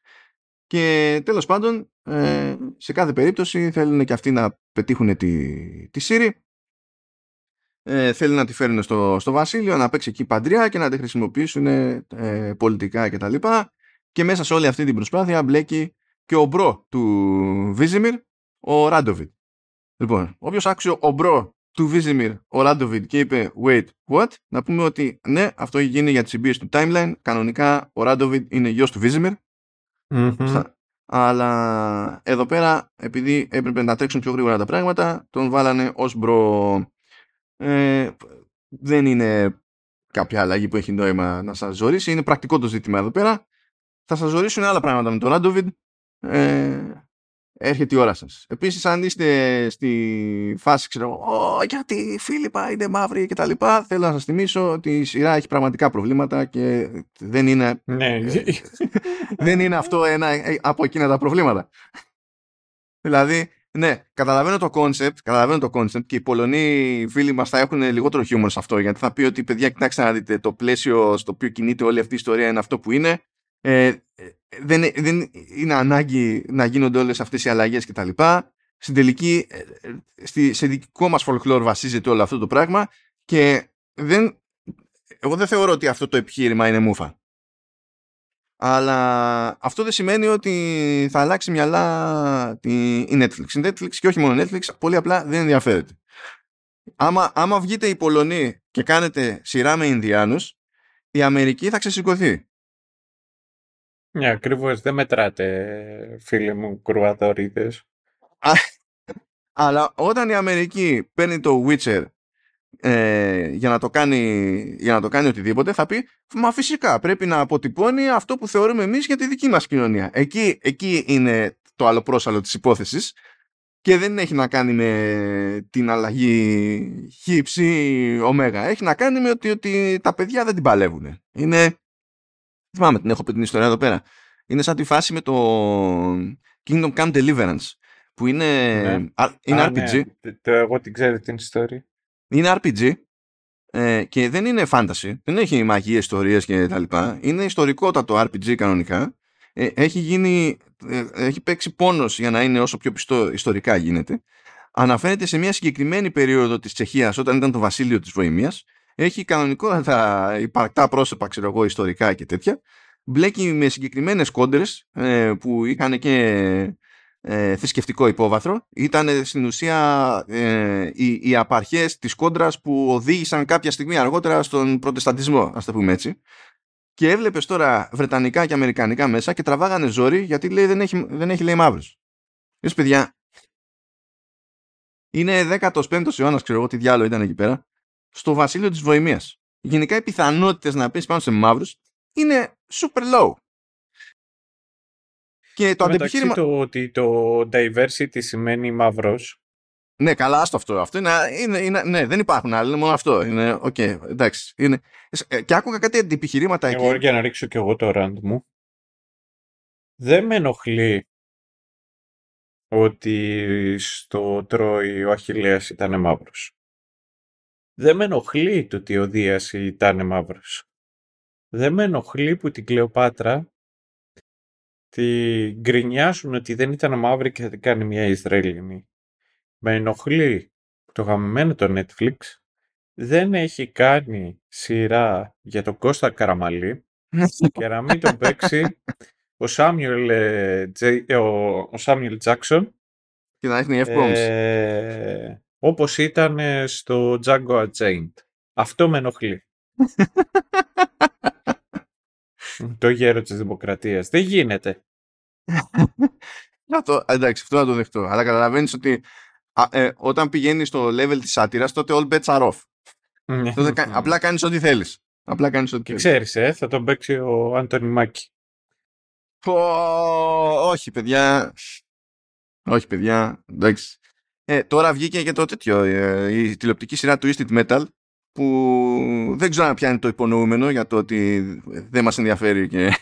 και τέλος πάντων ε, σε κάθε περίπτωση θέλουν και αυτοί να πετύχουν τη, τη Siri ε, θέλουν να τη φέρουν στο, στο βασίλειο να παίξει εκεί παντριά και να τη χρησιμοποιήσουν ε, πολιτικά κτλ και μέσα σε όλη αυτή την προσπάθεια μπλέκει και ο bro του Βίζιμιρ, ο Ράντοβιντ. Λοιπόν, όποιος άκουσε ο bro του Βίζιμιρ, ο Ράντοβιντ και είπε wait, what, να πούμε ότι ναι, αυτό έχει γίνει για τις συμπιέσεις του timeline, κανονικά ο Ράντοβιντ είναι γιος του Βίζιμιρ, αλλά εδώ πέρα επειδή έπρεπε να τρέξουν πιο γρήγορα τα πράγματα, τον βάλανε ως bro. Ε, δεν είναι κάποια αλλαγή που έχει νόημα να σας ζορίσει, είναι πρακτικό το ζήτημα εδώ πέρα θα σας ζωρίσουν άλλα πράγματα με τον Ράντοβιντ. Ε, έρχεται η ώρα σας. Επίσης, αν είστε στη φάση, ξέρω, Ω, γιατί η Φίλιππα είναι μαύρη και τα λοιπά, θέλω να σας θυμίσω ότι η σειρά έχει πραγματικά προβλήματα και δεν είναι, ναι. ε, δεν είναι αυτό ένα ε, από εκείνα τα προβλήματα. δηλαδή, ναι, καταλαβαίνω το concept, καταλαβαίνω το concept και οι Πολωνοί φίλοι μας θα έχουν λιγότερο χιούμορ σε αυτό γιατί θα πει ότι παιδιά κοιτάξτε να δείτε το πλαίσιο στο οποίο κινείται όλη αυτή η ιστορία είναι αυτό που είναι ε, ε, δεν, δεν είναι ανάγκη να γίνονται όλες αυτές οι αλλαγές και τα λοιπά. Στην τελική, ε, στη, σε δικό μας folklore βασίζεται όλο αυτό το πράγμα και δεν, εγώ δεν θεωρώ ότι αυτό το επιχείρημα είναι μούφα. Αλλά αυτό δεν σημαίνει ότι θα αλλάξει μυαλά τη, η Netflix. Η Netflix και όχι μόνο Netflix, πολύ απλά δεν ενδιαφέρεται. Άμα, άμα βγείτε οι Πολωνοί και κάνετε σειρά με Ινδιάνους, η Αμερική θα ξεσηκωθεί. Ναι, ακριβώς δεν μετράτε, φίλοι μου, κρουατορίδε. Αλλά όταν η Αμερική παίρνει το Witcher ε, για, να το κάνει, για να το κάνει οτιδήποτε, θα πει Μα φυσικά πρέπει να αποτυπώνει αυτό που θεωρούμε εμείς για τη δική μας κοινωνία. Εκεί, εκεί είναι το άλλο πρόσαλο της υπόθεσης και δεν έχει να κάνει με την αλλαγή χύψη ωμέγα. Έχει να κάνει με ότι, ότι τα παιδιά δεν την παλεύουν. Είναι θυμάμαι την έχω πει την ιστορία εδώ πέρα. Είναι σαν τη φάση με το Kingdom Come Deliverance που είναι, ναι. είναι Α, RPG. Ναι. Το, εγώ την ξέρω την ιστορία. Είναι RPG ε, και δεν είναι φάνταση, δεν έχει μαγεία, ιστορίες και τα λοιπά. Είναι ιστορικότατο RPG κανονικά. Ε, έχει γίνει, ε, έχει παίξει πόνος για να είναι όσο πιο πιστό ιστορικά γίνεται. Αναφέρεται σε μια συγκεκριμένη περίοδο της Τσεχίας όταν ήταν το βασίλειο της Βοημίας. Έχει κανονικότατα υπαρκτά πρόσωπα, ξέρω εγώ, ιστορικά και τέτοια. Μπλέκει με συγκεκριμένες κόντρες ε, που είχαν και ε, θρησκευτικό υπόβαθρο. Ήταν στην ουσία ε, οι, οι απαρχές της κόντρας που οδήγησαν κάποια στιγμή αργότερα στον προτεσταντισμό, ας το πούμε έτσι. Και έβλεπες τώρα βρετανικά και αμερικανικά μέσα και τραβάγανε ζόρι γιατί λέει δεν έχει, δεν έχει λέει μαύρος. Λες παιδιά, είναι 15ο αιώνας, ξέρω εγώ τι διάλογο ήταν εκεί πέρα, στο βασίλειο της Βοημίας. Γενικά οι πιθανότητες να πέσει πάνω σε μαύρους είναι super low. Και το αντεπιχείρημα... το ότι το diversity σημαίνει μαύρος. Ναι, καλά, άστο αυτό. Αυτό είναι, είναι, είναι, ναι, δεν υπάρχουν άλλοι, είναι μόνο αυτό. Είναι, OK, okay, εντάξει. Είναι, ε, και άκουγα κάτι αντεπιχειρήματα εκεί. Εγώ για να ρίξω κι εγώ το rant μου. Δεν με ενοχλεί ότι στο Τρόι ο Αχιλέας ήταν μαύρος. Δεν με ενοχλεί το ότι ο Δίας ήταν μαύρος. Δεν με ενοχλεί που την Κλεοπάτρα τη γκρινιάσουν ότι δεν ήταν μαύρη και θα την κάνει μια Ισραηλινή. Με ενοχλεί το γαμμένο το Netflix δεν έχει κάνει σειρά για τον Κώστα Καραμαλή και να μην τον παίξει ο Σάμιουελ, ε, ε, ο, Σάμιουελ Τζάκσον και να έχει ε, όπως ήταν στο Django Unchained. Αυτό με ενοχλεί. το γέρο της δημοκρατίας. Δεν γίνεται. να το, εντάξει, αυτό να το δεχτώ. Αλλά καταλαβαίνεις ότι ε, όταν πηγαίνεις στο level της σάτυρας, τότε all bets are off. Ναι. τότε, απλά κάνεις ό,τι θέλεις. Απλά κάνεις ό,τι Και ξέρεις, ε, θα τον παίξει ο Άντωνι Μάκη. όχι, παιδιά. Όχι, παιδιά. Εντάξει. Ε, τώρα βγήκε και το τέτοιο, ε, η τηλεοπτική σειρά Twisted Metal που δεν ξέρω αν πιάνει το υπονοούμενο για το ότι δεν μας ενδιαφέρει και,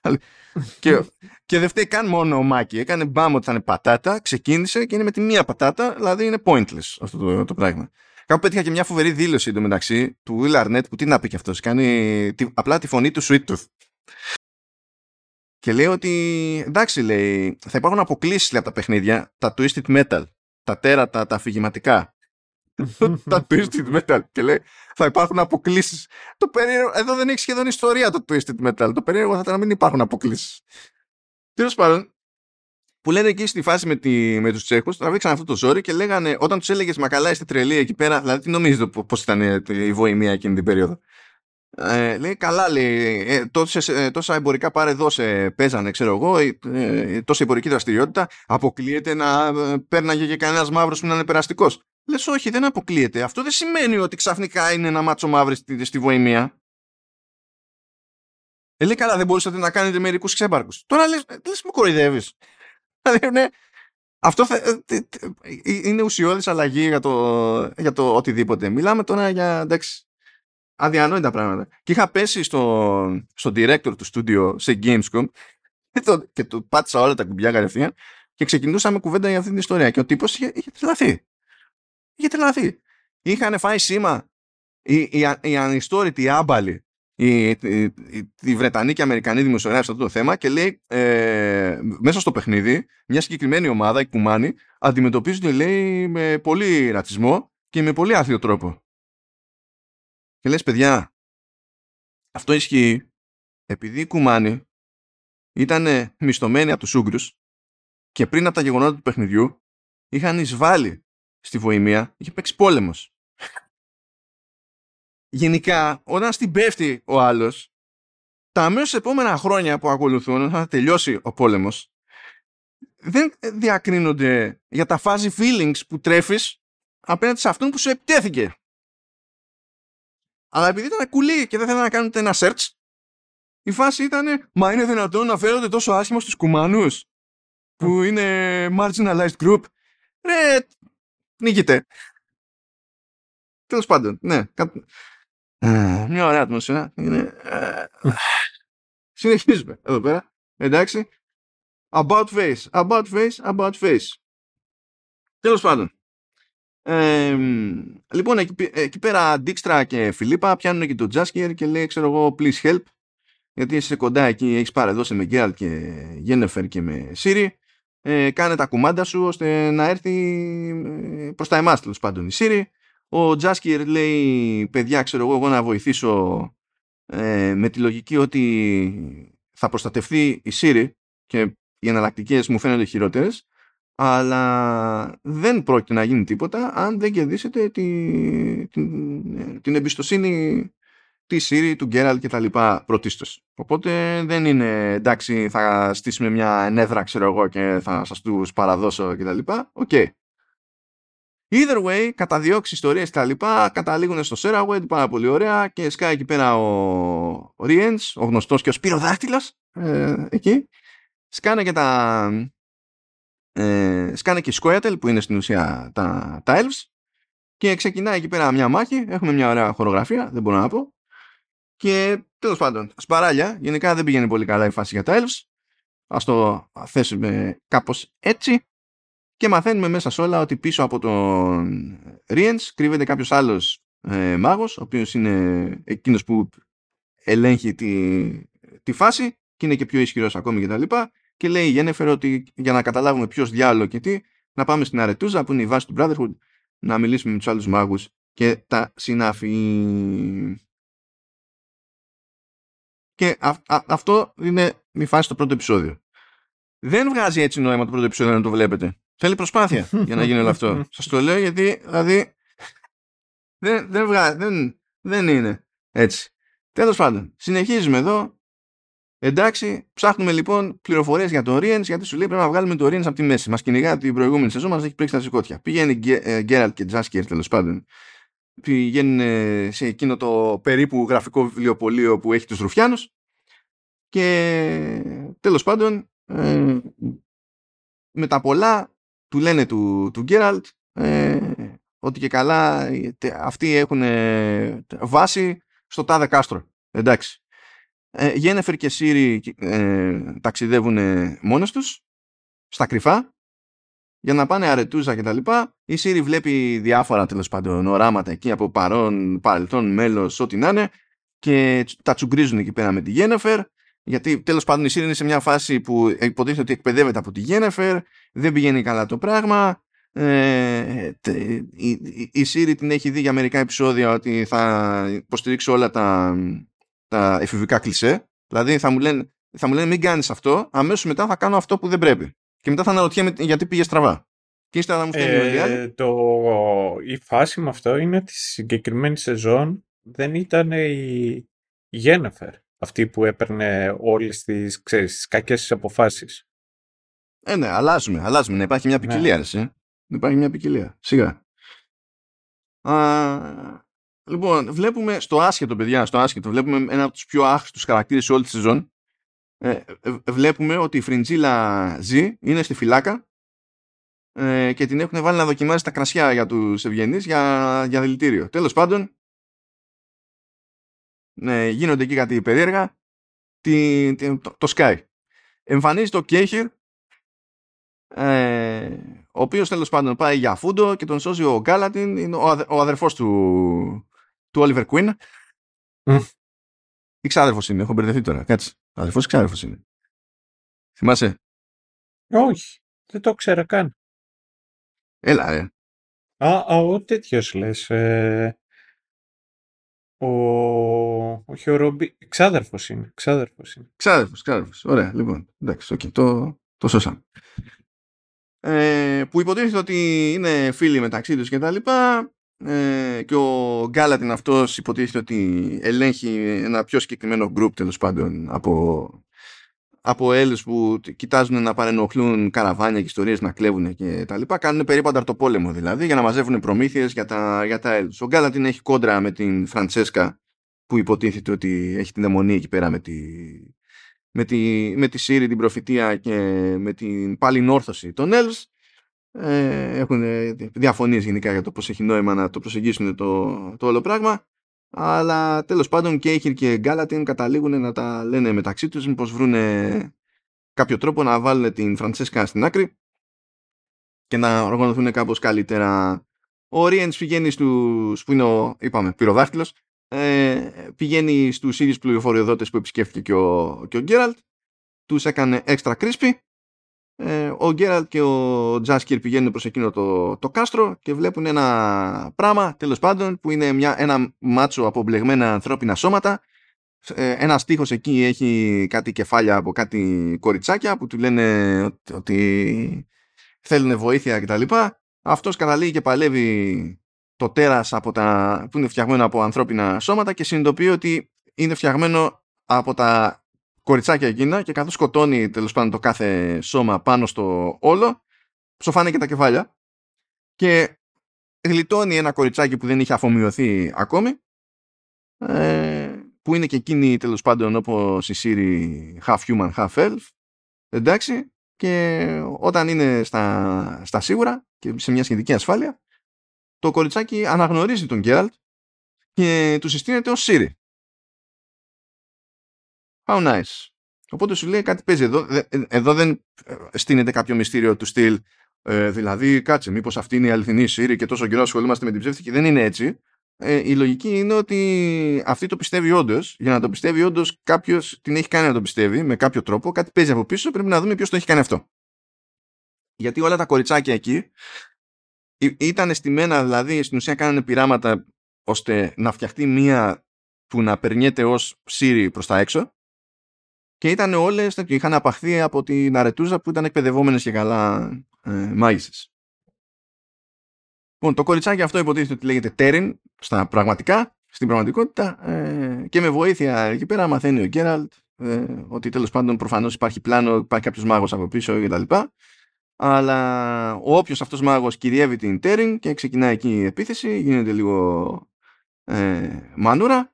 και, και δεν φταίει καν μόνο ο Μάκη. Έκανε μπάμ ότι θα είναι πατάτα, ξεκίνησε και είναι με τη μία πατάτα, δηλαδή είναι pointless αυτό το, το πράγμα. Κάπου πέτυχα και μια φοβερή δήλωση εντωμεταξύ του Will Arnett που τι να πει κι αυτός, κάνει τη, απλά τη φωνή του Sweet Tooth. Και λέει ότι εντάξει λέει, θα υπάρχουν αποκλήσεις από τα παιχνίδια, τα Twisted Metal, τα τέρατα, τα αφηγηματικά τα Twisted Metal και λέει θα υπάρχουν αποκλήσει. Το περίεργο, εδώ δεν έχει σχεδόν ιστορία το Twisted Metal. Το περίεργο θα ήταν να μην υπάρχουν αποκλήσει. Τέλος πάντων, που λένε εκεί στη φάση με, τη, με τους Τσέχους, τραβήξαν αυτό το ζόρι και λέγανε, όταν τους έλεγες μα καλά είστε τρελοί εκεί πέρα, δηλαδή τι νομίζετε πώς ήταν ε, η βοημία εκείνη την περίοδο; Ε, λέει καλά λέει ε, τόσα, τόσα εμπορικά πάρε δώσε παίζανε ξέρω εγώ ε, ε, τόσα εμπορική δραστηριότητα αποκλείεται να ε, πέρναγε και κανένας μαύρος που να είναι περαστικός Λε, όχι, δεν αποκλείεται. Αυτό δεν σημαίνει ότι ξαφνικά είναι ένα μάτσο μαύρη στη, στη βοημία. Ε, λέει, καλά, δεν μπορούσατε να κάνετε μερικού ξέμπαρκου. Τώρα λε, λες, με κοροϊδεύει. Δηλαδή, ναι, αυτό θα, ε, ε, είναι ουσιώδης αλλαγή για το, για το οτιδήποτε. Μιλάμε τώρα για, εντάξει, αδιανόητα πράγματα. Και είχα πέσει στο, στο director του studio σε Gamescom και, το, και του πάτησα όλα τα κουμπιά κατευθείαν και ξεκινούσαμε κουβέντα για αυτή την ιστορία. Και ο τύπος είχε, είχε τρελαθεί. Είχε τρελαθεί. Είχαν φάει σήμα οι, οι, οι ανιστόρητοι άμπαλοι οι, οι, οι, Βρετανοί και οι Αμερικανοί δημοσιογράφοι σε αυτό το θέμα και λέει ε, μέσα στο παιχνίδι μια συγκεκριμένη ομάδα, οι Κουμάνοι, αντιμετωπίζονται λέει με πολύ ρατσισμό και με πολύ άθλιο τρόπο. Και λες παιδιά, αυτό ισχύει επειδή οι Κουμάνοι ήταν μισθωμένοι από τους Ούγκρους και πριν από τα γεγονότα του παιχνιδιού είχαν εισβάλει στη Βοημία είχε παίξει πόλεμος. Γενικά, όταν στην πέφτει ο άλλος, τα αμέσως επόμενα χρόνια που ακολουθούν, θα τελειώσει ο πόλεμος, δεν διακρίνονται για τα fuzzy feelings που τρέφεις απέναντι σε αυτόν που σου επιτέθηκε. Αλλά επειδή ήταν κουλή και δεν θέλανε να κάνετε ένα search, η φάση ήταν «Μα είναι δυνατόν να φέρονται τόσο άσχημα στους κουμάνους που είναι marginalized group». Ρε, νίκητε. Τέλος πάντων, ναι. Μια ωραία ατμόσφαιρα. Είναι... Συνεχίζουμε εδώ πέρα. Εντάξει. About face, about face, about face. Τέλος πάντων. Ε, λοιπόν, εκεί, εκεί πέρα Ντίξτρα και Φιλίπα πιάνουν και τον Τζάσκερ και λέει, ξέρω εγώ, please help. Γιατί είσαι κοντά εκεί, έχεις παρεδώσει με Γκέραλτ και Γένεφερ και με Σύρι. Ε, κάνε τα κουμάντα σου ώστε να έρθει ε, προς τα εμάς τέλος πάντων η Σύρι. Ο Τζάσκερ λέει, παιδιά, ξέρω εγώ, εγώ να βοηθήσω ε, με τη λογική ότι θα προστατευτεί η Siri και οι εναλλακτικές μου φαίνονται χειρότερες, αλλά δεν πρόκειται να γίνει τίποτα αν δεν κερδίσετε τη, την, την εμπιστοσύνη της Ciri, του Geralt και τα λοιπά πρωτίστως. Οπότε δεν είναι εντάξει θα στήσουμε μια ενέδρα ξέρω εγώ και θα σας τους παραδώσω και τα λοιπά. OK. Okay. Either way, καταδιώξεις ιστορίες και τα λοιπά, καταλήγουν στο Shaerrawedd, πάρα πολύ ωραία και σκάει εκεί πέρα ο, ο Riens, ο γνωστός και ο Σπυροδάχτυλας, ε, εκεί. Σκάνε και τα... Ε, σκάνε και οι Squirtle που είναι στην ουσία τα, τα Elves και ξεκινάει εκεί πέρα μια μάχη, έχουμε μια ωραία χορογραφία, δεν μπορώ να πω. Και τέλος πάντων, σπαράλια, γενικά δεν πηγαίνει πολύ καλά η φάση για τα Elves. Ας το θέσουμε κάπως έτσι. Και μαθαίνουμε μέσα σε όλα ότι πίσω από τον Ριέντς κρύβεται κάποιος άλλος ε, μάγος, ο οποίος είναι εκείνος που ελέγχει τη, τη φάση και είναι και πιο ισχυρός ακόμη και τα λοιπά. Και λέει η Γένεφερ ότι για να καταλάβουμε ποιος διάλογο και τι, να πάμε στην Αρετούζα που είναι η βάση του Brotherhood, να μιλήσουμε με τους άλλους μάγους και τα συνάφη. Και αυτό είναι η φάση στο πρώτο επεισόδιο. Δεν βγάζει έτσι νόημα το πρώτο επεισόδιο να το βλέπετε. Θέλει προσπάθεια για να γίνει όλο αυτό. Σας το λέω γιατί δηλαδή δεν, δεν, βγα, δεν, δεν είναι έτσι. Τέλος πάντων, συνεχίζουμε εδώ. Εντάξει, ψάχνουμε λοιπόν πληροφορίες για τον Ρίενς, γιατί σου λέει πρέπει να βγάλουμε τον Ρίενς από τη μέση. Μας κυνηγά την προηγούμενη σεζόν, μας έχει πρίξει τα σηκώτια. Πηγαίνει Γκέραλτ και Τζάσκερ τέλος πάντων. Πηγαίνουν σε εκείνο το περίπου γραφικό βιβλιοπωλείο που έχει τους Ρουφιάνους. Και τέλος πάντων, ε, με τα πολλά του λένε του, του Γκέραλτ ε, ότι και καλά αυτοί έχουν βάση στο τάδε κάστρο. Εντάξει. Ε, Γένεφερ και Σύρι ε, ταξιδεύουν μόνος τους στα κρυφά για να πάνε αρετούζα και τα λοιπά. Η Σύρι βλέπει διάφορα τέλος πάντων οράματα εκεί από παρόν, παρελθόν, μέλος, ό,τι να είναι και τα τσουγκρίζουν εκεί πέρα με τη Γένεφερ γιατί τέλος πάντων η Σύρι είναι σε μια φάση που υποτίθεται ότι εκπαιδεύεται από τη Γένεφερ, δεν πηγαίνει καλά το πράγμα. Ε, η, η, η Σύρι την έχει δει για μερικά επεισόδια ότι θα υποστηρίξει όλα τα, τα εφηβικά κλισέ. Δηλαδή θα μου, λένε, θα μου λένε μην κάνεις αυτό, αμέσως μετά θα κάνω αυτό που δεν πρέπει. Και μετά θα αναρωτιέμαι γιατί πήγε στραβά. Και ύστερα θα μου φταίνει ε, το, Η φάση με αυτό είναι ότι στη συγκεκριμένη σεζόν δεν ήταν η Γένεφερ αυτή που έπαιρνε όλες τις, ξέρεις, τις κακές αποφάσεις. Ε, ναι, αλλάζουμε, αλλάζουμε. Να υπάρχει μια ναι. ποικιλία, ναι. Να υπάρχει μια ποικιλία. Σιγά. Α, λοιπόν, βλέπουμε στο άσχετο, παιδιά, στο άσχετο, βλέπουμε ένα από τους πιο άχρηστους χαρακτήρες σε όλη τη σεζόν. Ε, ε, βλέπουμε ότι η Φριντζίλα ζει, είναι στη φυλάκα ε, και την έχουν βάλει να δοκιμάσει τα κρασιά για τους ευγενείς για, για δηλητήριο. Τέλος πάντων, ναι, γίνονται εκεί κάτι περίεργα, τη, το, το Sky. Εμφανίζεται ο Κέχυρ, ε, ο οποίος τέλος πάντων πάει για φούντο και τον σώζει ο Γκάλατιν, είναι ο, αδε, ο αδερφός του, του Oliver Queen. Mm. Ή ξάδερφος είναι, έχω μπερδευτεί τώρα. Κάτσε. Αδερφός ή ξάδερφος είναι. Θυμάσαι; Όχι, δεν το ξέρα καν. Έλα, ε. Α, α ο τέτοιος λες. Ε, ο... Όχι ο Ρομπί. Ξάδερφος είναι. Ξάδερφος είναι. Ξάδερφος, ξάδερφος. Ωραία, λοιπόν. Εντάξει, okay, το, το σώσαμε. Ε, που υποτίθεται ότι είναι φίλοι μεταξύ τους και τα λοιπά ε, και ο Γκάλατιν αυτός υποτίθεται ότι ελέγχει ένα πιο συγκεκριμένο group τέλος πάντων από, από Έλλους που κοιτάζουν να παρενοχλούν καραβάνια και ιστορίες να κλέβουν και τα λοιπά κάνουν περίπου ανταρτοπόλεμο δηλαδή για να μαζεύουν προμήθειες για τα, για τα Έλλους. Ο Γκάλατιν έχει κόντρα με την Φραντσέσκα που υποτίθεται ότι έχει την δαιμονία εκεί πέρα με τη, με τη, με τη Σύρη, την προφητεία και με την πάλι όρθωση των Elves ε, έχουν διαφωνίες γενικά για το πώς έχει νόημα να το προσεγγίσουν το, το όλο πράγμα. Αλλά τέλος πάντων Κέιχυρ και Γκάλατιν καταλήγουν να τα λένε μεταξύ τους μήπως βρούνε κάποιο τρόπο να βάλουν την Φραντσέσκα στην άκρη και να οργανωθούν κάπως καλύτερα. Ο Ρίεντς πηγαίνει στους, που είναι ο, είπαμε, πυροδάχτυλος, ε, πηγαίνει στους ίδιους πληροφοριοδότες που επισκέφθηκε και ο, και ο Γκέραλτ, τους έκανε έξτρα κρίσπι, ε, ο Γκέραλτ και ο Τζάσκερ πηγαίνουν προς εκείνο το, το κάστρο και βλέπουν ένα πράγμα, τέλος πάντων, που είναι μια, ένα μάτσο από μπλεγμένα ανθρώπινα σώματα, ε, ένα στίχος εκεί έχει κάτι κεφάλια από κάτι κοριτσάκια που του λένε ότι θέλουν βοήθεια κτλ. Αυτός καταλήγει και παλεύει το τέρας από τα, που είναι φτιαγμένο από ανθρώπινα σώματα και συνειδητοποιεί ότι είναι φτιαγμένο από τα κοριτσάκια εκείνα και καθώς σκοτώνει τέλος πάντων το κάθε σώμα πάνω στο όλο ψοφάνε και τα κεφάλια και γλιτώνει ένα κοριτσάκι που δεν είχε αφομοιωθεί ακόμη ε, που είναι και εκείνη τέλος πάντων όπως η Siri half human half elf εντάξει και όταν είναι στα, στα σίγουρα και σε μια σχετική ασφάλεια το κοριτσάκι αναγνωρίζει τον Γκέραλτ και του συστήνεται ως Siri. How nice. Οπότε σου λέει κάτι παίζει εδώ. Ε, εδώ δεν ε, στείνεται κάποιο μυστήριο του στυλ. Ε, δηλαδή, κάτσε, μήπως αυτή είναι η αληθινή Siri και τόσο καιρό ασχολούμαστε με την ψεύτικη. Δεν είναι έτσι. Ε, η λογική είναι ότι αυτή το πιστεύει όντως. Για να το πιστεύει όντως, κάποιος την έχει κάνει να το πιστεύει με κάποιο τρόπο. Κάτι παίζει από πίσω. Πρέπει να δούμε ποιος το έχει κάνει αυτό. Γιατί όλα τα κοριτσάκια εκεί ήταν στημένα, δηλαδή στην ουσία κάνανε πειράματα ώστε να φτιαχτεί μία που να περνιέται ως Siri προς τα έξω και ήταν όλες και είχαν απαχθεί από την αρετούζα που ήταν εκπαιδευόμενες και καλά ε, μάγισσες. Λοιπόν, το κοριτσάκι αυτό υποτίθεται ότι λέγεται Τέριν στα πραγματικά, στην πραγματικότητα ε, και με βοήθεια εκεί πέρα μαθαίνει ο Γκέραλτ ε, ότι τέλος πάντων προφανώς υπάρχει πλάνο, υπάρχει κάποιος μάγος από πίσω κτλ. Αλλά ο όποιος αυτός μάγος κυριεύει την Τέριν και ξεκινάει εκεί η επίθεση, γίνεται λίγο ε, μανούρα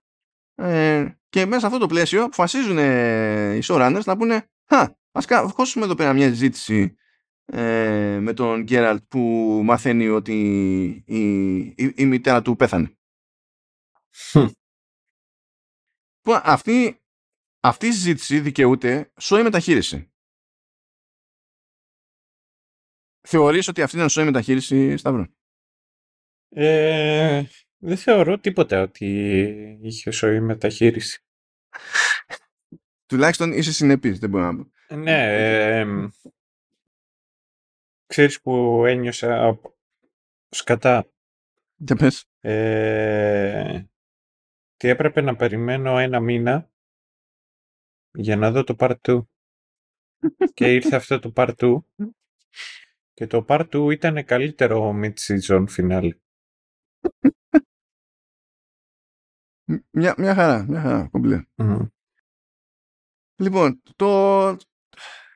ε, και μέσα σε αυτό το πλαίσιο αποφασίζουν οι showrunners να πούνε «Χα, ας κόσουμε εδώ πέρα μια συζήτηση ε, με τον Γκέραλτ που μαθαίνει ότι η, η, η μητέρα του πέθανε». Που αυτή, αυτή η συζήτηση δικαιούται σώη μεταχείριση. Θεωρείς ότι αυτή ήταν σώη μεταχείριση, Σταύρο; Ε, δεν θεωρώ τίποτα ότι είχε σοή μεταχείριση. Τουλάχιστον είσαι συνεπής, δεν μπορώ να πω. Ναι, ε, ξέρεις που ένιωσα σκατά. Για πες. Ε, τι έπρεπε να περιμένω ένα μήνα για να δω το part 2. και ήρθε αυτό το part 2 και το part 2 ήταν καλύτερο mid-season finale. Μια, μια χαρά, μια χαρά, κομπλέ. Λοιπόν, το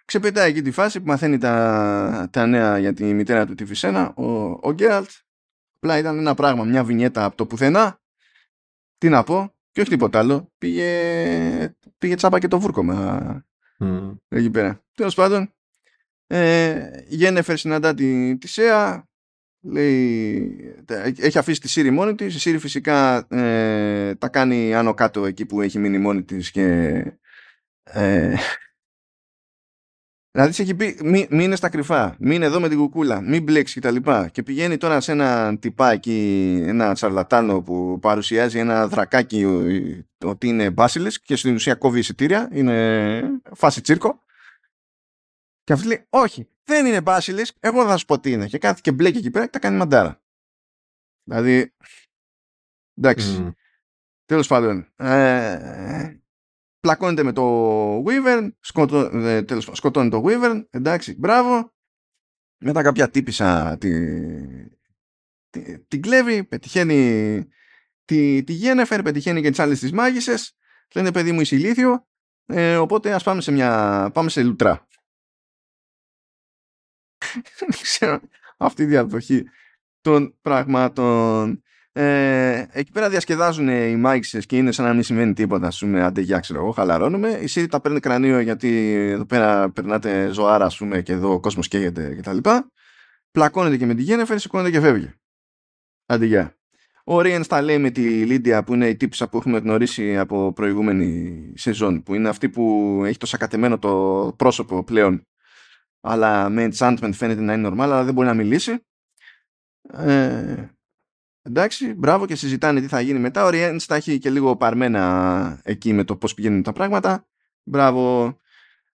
ξεπετάει εκεί τη φάση που μαθαίνει τα, τα νέα για τη μητέρα του τη Φυσένα, ο, ο Γκέραλτ. Απλά ήταν ένα πράγμα, μια βινιέτα από το πουθενά. Τι να πω, και όχι τίποτα άλλο. Πήγε, πήγε τσάπα και το βούρκομα mm. εκεί πέρα. Τέλος πάντων, ε, η Γένεφερ συναντά τη, τη ΣΕΑ, λέει, έχει αφήσει τη Siri μόνη της, η Siri φυσικά ε, τα κάνει άνω κάτω εκεί που έχει μείνει μόνη της και ε, δηλαδή έχει πει μην, μην είναι στα κρυφά, μην είναι εδώ με την κουκούλα, μην μπλέξεις κτλ. Και, και πηγαίνει τώρα σε ένα τυπάκι, ένα τσαρλατάνο που παρουσιάζει ένα δρακάκι ότι είναι μπάσιλες και στην ουσία κόβει εισιτήρια, είναι φάση τσίρκο και αυτή λέει, όχι, δεν είναι Basilisk, εγώ θα σου πω τι είναι. Και κάθε και μπλέκει εκεί πέρα και τα κάνει μαντάρα. Δηλαδή, εντάξει. Mm. Τέλος πάντων, ε, πλακώνεται με το Wyvern, σκοτώ, ε, τέλος, σκοτώνει το Wyvern, εντάξει, μπράβο. Μετά κάποια τύπησα τη, τη, την κλέβει, πετυχαίνει τη, τη Γένεφερ, πετυχαίνει και τις άλλες τις μάγισσες. Λένε παιδί μου είσαι ηλίθιο, ε, οπότε ας πάμε σε, μια, πάμε σε λουτρά. Δεν ξέρω αυτή η διαδοχή των πραγμάτων. Ε, εκεί πέρα διασκεδάζουν οι μάγισσες και είναι σαν να μην σημαίνει τίποτα. Α πούμε, άντε για ξέρω εγώ, χαλαρώνουμε. Η Σύρι τα παίρνει κρανίο γιατί εδώ πέρα περνάτε ζωάρα, ας πούμε, και εδώ ο κόσμος καίγεται κτλ. Πλακώνεται και με τη Γένεφερ, σηκώνεται και φεύγει. Άντε για. Ο Ρίεν τα λέει με τη Λίντια που είναι η τύπησα που έχουμε γνωρίσει από προηγούμενη σεζόν που είναι αυτή που έχει το σακατεμένο το πρόσωπο πλέον αλλά με enchantment φαίνεται να είναι normal, αλλά δεν μπορεί να μιλήσει. Ε, Εντάξει, μπράβο και συζητάνε τι θα γίνει μετά. Ο Ριέντς τα έχει και λίγο παρμένα εκεί με το πώς πηγαίνουν τα πράγματα. Μπράβο.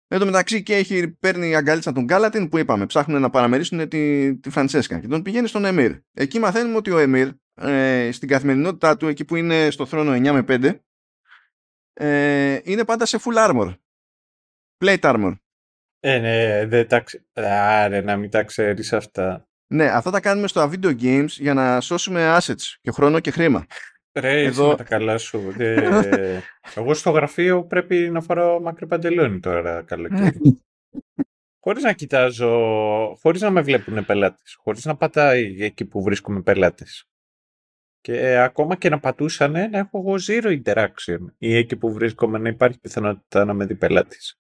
Εν τω μεταξύ και έχει παίρνει αγκαλίτσα τον Γκάλατιν που είπαμε. Ψάχνουν να παραμερίσουν τη, τη Φραντσέσκα και τον πηγαίνει στον Εμμύρ. Εκεί μαθαίνουμε ότι ο Εμμύρ ε, στην καθημερινότητά του, εκεί που είναι στο θρόνο 9 με 5, ε, είναι πάντα σε full armor. Plate armor. Ε, ναι, δεν τα ξε... Άρε, να μην τα ξέρεις αυτά. Ναι, αυτά τα κάνουμε στο video games για να σώσουμε assets και χρόνο και χρήμα. Ρε, Εδώ... με τα καλά σου. Δε... Εγώ στο γραφείο πρέπει να φοράω μακρύ παντελόνι τώρα καλοκαίρι. χωρίς να κοιτάζω, χωρίς να με βλέπουν πελάτες, χωρίς να πατάει εκεί που βρίσκομαι πελάτες. Και ε, ακόμα και να πατούσανε να έχω εγώ zero interaction ή εκεί που βρίσκομαι να υπάρχει πιθανότητα να με δει πελάτης.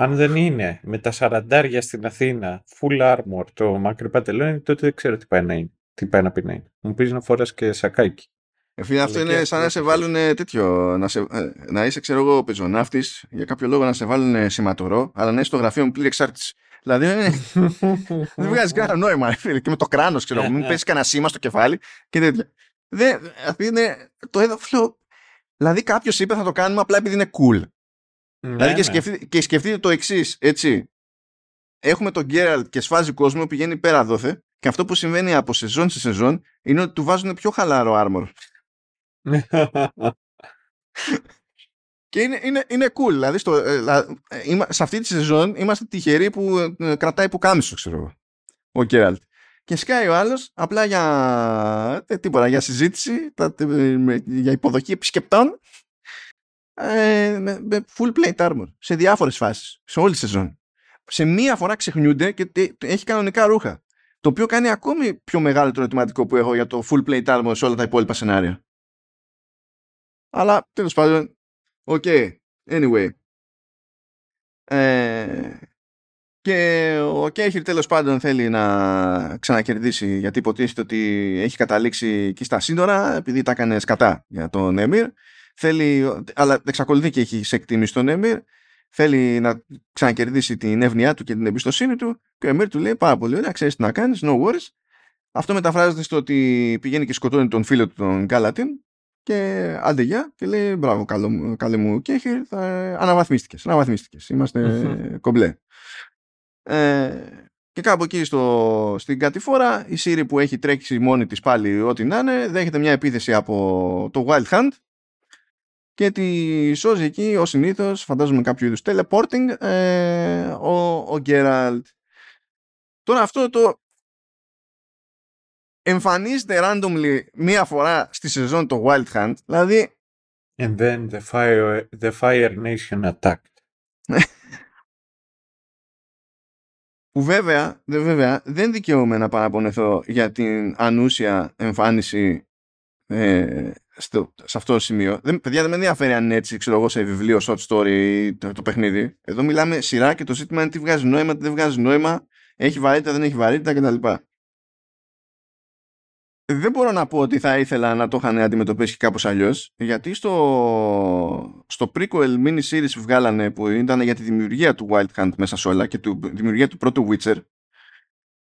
Αν δεν είναι με τα σαραντάρια στην Αθήνα, full armor, το μακρύ παντελόνι, τότε δεν ξέρω τι πάει να είναι. Τι πάει να πει να είναι. Μου πεις να φοράς και σακάκι. Εφίλε, αυτό είναι σαν να σε βάλουν τέτοιο. Να, σε, ε, να είσαι, ξέρω εγώ, πεζοναύτης, για κάποιο λόγο να σε βάλουν σηματορό, αλλά να είσαι στο γραφείο με πλήρη εξάρτηση. Δηλαδή δεν βγάζει κανένα νόημα, φίλε. Και με το κράνος, ξέρω εγώ. Μην πέσει κανένα σήμα στο κεφάλι και τέτοια. Δεν, αυτή είναι το έδαφλο. Δηλαδή κάποιος είπε θα το κάνουμε απλά επειδή είναι cool. Ναι, δηλαδή και, ναι. σκεφτείτε, και σκεφτείτε το εξής, έτσι. Έχουμε τον Γκέραλτ και σφάζει κόσμο, πηγαίνει πέρα δόθε και αυτό που συμβαίνει από σεζόν σε σεζόν είναι ότι του βάζουν πιο χαλάρο armor. και είναι, είναι, είναι cool. Δηλαδή, στο, ε, ε, σε αυτή τη σεζόν είμαστε τυχεροί που ε, κρατάει που κάμισο, ξέρω εγώ. Ο Γκέραλτ. Και σκάει ο άλλος απλά για, τίποτα, για συζήτηση, για υποδοχή επισκεπτών ε, με, με full plate armor σε διάφορες φάσεις, σε όλη τη σεζόν. Σε μία φορά ξεχνιούνται και έχει κανονικά ρούχα. Το οποίο κάνει ακόμη πιο μεγάλο το ερωτηματικό που έχω για το full plate armor σε όλα τα υπόλοιπα σενάρια. Αλλά τέλος πάντων, ok, anyway. Ε, και ο Κέχυρ τέλος πάντων θέλει να ξανακερδίσει γιατί υποτίθεται ότι έχει καταλήξει εκεί στα σύνορα επειδή τα έκανε σκατά για τον Έμιρ θέλει, αλλά εξακολουθεί και έχει σε εκτίμηση τον Έμιρ, θέλει να ξανακερδίσει την εύνοιά του και την εμπιστοσύνη του και ο Εμίρ του λέει πάρα πολύ ωραία, ξέρεις τι να κάνεις, no worries. Αυτό μεταφράζεται στο ότι πηγαίνει και σκοτώνει τον φίλο του τον Γκάλατιν και άντε γεια και λέει μπράβο καλό, καλέ μου και θα... αναβαθμίστηκες, αναβαθμίστηκες, είμαστε κομπλέ. Ε, και κάπου εκεί στο, στην κατηφόρα η Σύρη που έχει τρέξει μόνη της πάλι ό,τι να είναι δέχεται μια επίθεση από το Wild Hunt και τη σώζει εκεί ο συνήθως, φαντάζομαι κάποιο είδους teleporting, ε, ο, ο Geralt. Τώρα αυτό το εμφανίζεται randomly μία φορά στη σεζόν το Wild Hunt, δηλαδή... And then the Fire, the fire Nation attacked. που βέβαια, βέβαια δεν δικαιούμαι να παραπονεθώ για την ανούσια εμφάνιση ε, στο, σε αυτό το σημείο. Δεν, παιδιά δεν με ενδιαφέρει αν είναι έτσι, ξέρω εγώ, σε βιβλίο, short story το, το παιχνίδι. Εδώ μιλάμε σειρά και το ζήτημα είναι τι βγάζει νόημα, τι δεν βγάζει νόημα, έχει βαρύτητα, δεν έχει βαρύτητα κτλ. Δεν μπορώ να πω ότι θα ήθελα να το είχαν αντιμετωπίσει κάπως αλλιώς, γιατί στο, στο prequel mini series που βγάλανε που ήταν για τη δημιουργία του Wild Hunt μέσα σε όλα και τη δημιουργία του πρώτου Witcher,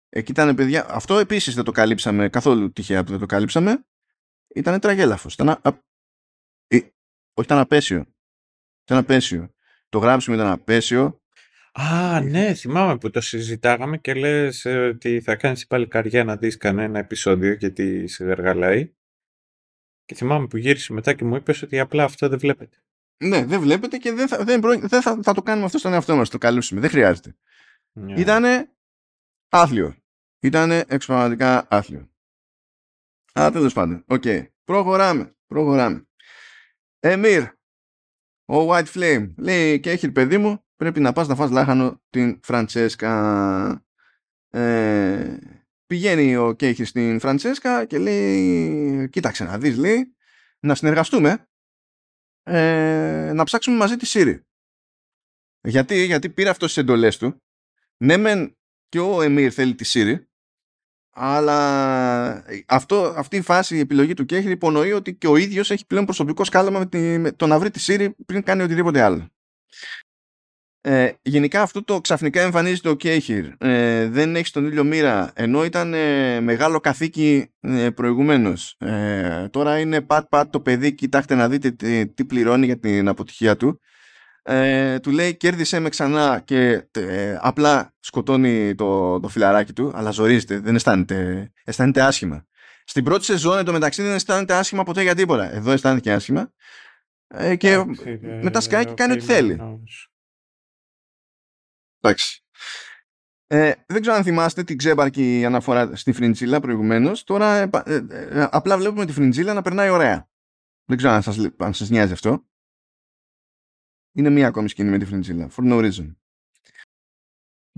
εκεί ήταν παιδιά, αυτό επίσης δεν το καλύψαμε καθόλου τυχαία που δεν το καλύψαμε, ήταν τραγέλαφος. Ήταν α... ε, όχι, ήταν απέσιο. Ήταν απέσιο. Το γράψιμο ήταν απέσιο. Α, ναι, θυμάμαι που το συζητάγαμε και λες ε, ότι θα κάνεις πάλι καριά να δεις κανένα επεισόδιο και τι σε γαργαλάει. Και θυμάμαι που γύρισε μετά και μου είπες ότι απλά αυτό δεν βλέπετε. Ναι, δεν βλέπετε και δεν θα, δεν δεν θα, θα το κάνουμε αυτό στον εαυτό μας, το καλούσουμε. Δεν χρειάζεται. Yeah. Ήτανε άθλιο. Ήτανε εξωπραγματικά άθλιο. Α, τέλος πάντων. ΟΚ. Προχωράμε. Προχωράμε. Έμυρ. Ο White Flame. Λέει και έχει παιδί μου. Πρέπει να πας να φας λάχανο την Φραντσέσκα. Ε, πηγαίνει ο Κάχιρ στην Φραντσέσκα και λέει κοίταξε να δεις λέει να συνεργαστούμε ε, να ψάξουμε μαζί τη Σίρι. Γιατί, γιατί πήρε αυτό τις εντολές του ναι μεν και ο Εμμύρ θέλει τη Σύρι αλλά αυτό, αυτή η φάση, η επιλογή του Κέχρη υπονοεί ότι και ο ίδιος έχει πλέον προσωπικό σκάλαμα με, τη, με το να βρει τη Σύρη πριν κάνει οτιδήποτε άλλο. Ε, γενικά αυτό το ξαφνικά εμφανίζεται ο Κέιχυρ. Ε, δεν έχει τον ήλιο μοίρα, ενώ ήταν ε, μεγάλο καθήκη ε, προηγουμένως. Ε, τώρα είναι πατ-πατ το παιδί, κοιτάξτε να δείτε τι, τι πληρώνει για την αποτυχία του. Ε, του λέει κέρδισε με ξανά και ε, απλά σκοτώνει το, το φιλαράκι του, αλλά ζορίζεται, δεν αισθάνεται, αισθάνεται άσχημα. Στην πρώτη σεζόν εντωμεταξύ δεν αισθάνεται άσχημα ποτέ για τίποτα. Εδώ αισθάνεται και άσχημα. Ε, και Εντάξει, ε, μετά σκάει και κάνει ό,τι ΟΚ, θέλει. όμως. Εντάξει. Ε, δεν ξέρω αν θυμάστε την ξέμπαρκη αναφορά στη Φριντζίλα προηγουμένως. Τώρα ε, πα- ε, ε, απλά βλέπουμε τη Φριντζίλα να περνάει ωραία. Δεν ξέρω αν σας, λ- αν σας νοιάζει αυτό. Είναι μία ακόμη σκηνή με τη Φριντσίλα. For no reason.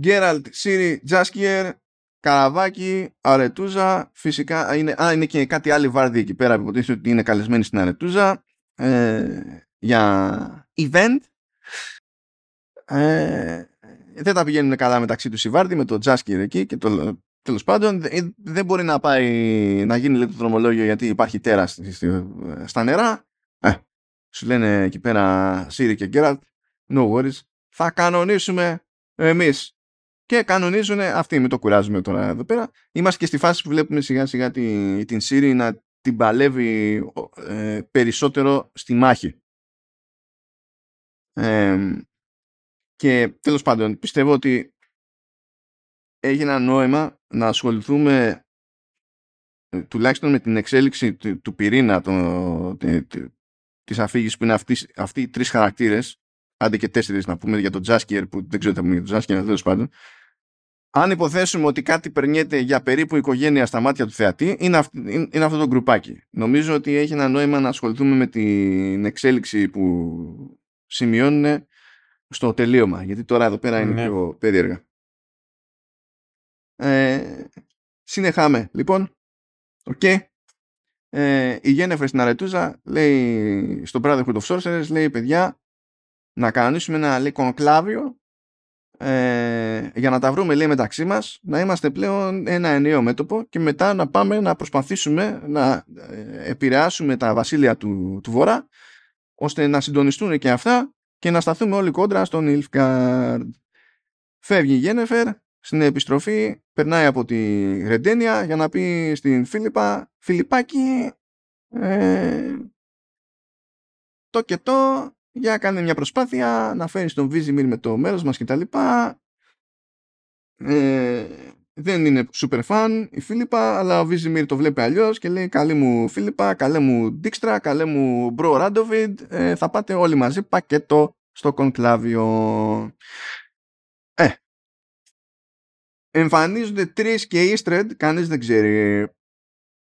Γκέραλτ, Σίρι, Τζάσκιερ, Καραβάκι, Αρετούζα. Φυσικά α, είναι, α, είναι και κάτι άλλη βάρδι εκεί πέρα που υποτίθεται ότι είναι καλεσμένοι στην Αρετούζα ε, για event. Ε, δεν τα πηγαίνουν καλά μεταξύ τους οι Βάρδι με το Τζάσκιερ εκεί και το τέλος πάντων δε- δεν μπορεί να πάει να γίνει λέει, το δρομολόγιο γιατί υπάρχει τέρα στη- στη- στα νερά ε, σου λένε εκεί πέρα Σίρι και Γκέραλτ no worries θα κανονίσουμε εμείς και κανονίζουν αυτοί μην το κουράζουμε τώρα εδώ πέρα. Είμαστε και στη φάση που βλέπουμε σιγά σιγά τη, την Σίρι να την παλεύει ε, περισσότερο στη μάχη. Ε, και τέλος πάντων πιστεύω ότι έχει ένα νόημα να ασχοληθούμε ε, τουλάχιστον με την εξέλιξη του, του πυρήνα το, τη- τη- της αφήγησης που είναι αυτοί, αυτοί οι τρεις χαρακτήρες άντε και τέσσερις να πούμε για τον Τζάσκιερ που δεν ξέρω τι θα πούμε για τον Τζάσκιερ αλλά τέλος πάντων. Αν υποθέσουμε ότι κάτι περνιέται για περίπου οικογένεια στα μάτια του θεατή είναι, αυ- είναι, είναι αυτό το γκρουπάκι. Νομίζω ότι έχει ένα νόημα να ασχοληθούμε με την εξέλιξη που σημειώνουν στο τελείωμα γιατί τώρα εδώ πέρα είναι Ναι. πιο περίεργα. Ε, συνεχίζουμε λοιπόν. ΟΚ ε, η Γένεφερ στην Αρετούζα λέει στο Brotherhood of Sorcerers λέει παιδιά να κανονίσουμε ένα λέει κονκλάβιο ε, για να τα βρούμε λέει μεταξύ μας να είμαστε πλέον ένα ενιαίο μέτωπο και μετά να πάμε να προσπαθήσουμε να ε, επηρεάσουμε τα βασίλεια του, του Βορρά ώστε να συντονιστούν και αυτά και να σταθούμε όλοι κόντρα στον Νίλφγκαρντ. Φεύγει η Γένεφερ στην επιστροφή περνάει από τη Ρεντένια για να πει στην Φίλιππα Φιλιππάκι ε, το και το για κάνε μια προσπάθεια να φέρεις τον Βίζιμιρ με το μέρος μας κτλ. Ε, δεν είναι super fan η Φίλιππα αλλά ο Βίζιμιρ το βλέπει αλλιώς και λέει καλή μου Φίλιππα, καλέ μου Ντίξτρα, καλέ μου Μπρο Ράντοβιντ ε, θα πάτε όλοι μαζί πακέτο στο κονκλάβιο. Ε, εμφανίζονται τρεις και Easter κανείς δεν ξέρει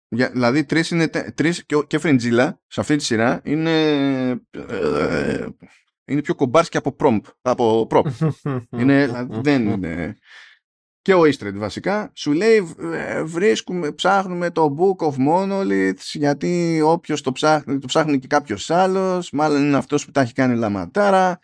για, δηλαδή τρεις, είναι, τε- τρεις και, και Φρεντζίλα σε αυτή τη σειρά είναι, ε, είναι πιο κομπάρσκι από προμ, από προπ. είναι, δηλαδή, δεν είναι. Και ο Easter egg βασικά σου λέει ε, βρίσκουμε, ψάχνουμε το Book of Monoliths γιατί όποιος το ψάχνει, το ψάχνει και κάποιος άλλος μάλλον είναι αυτός που τα έχει κάνει λαματάρα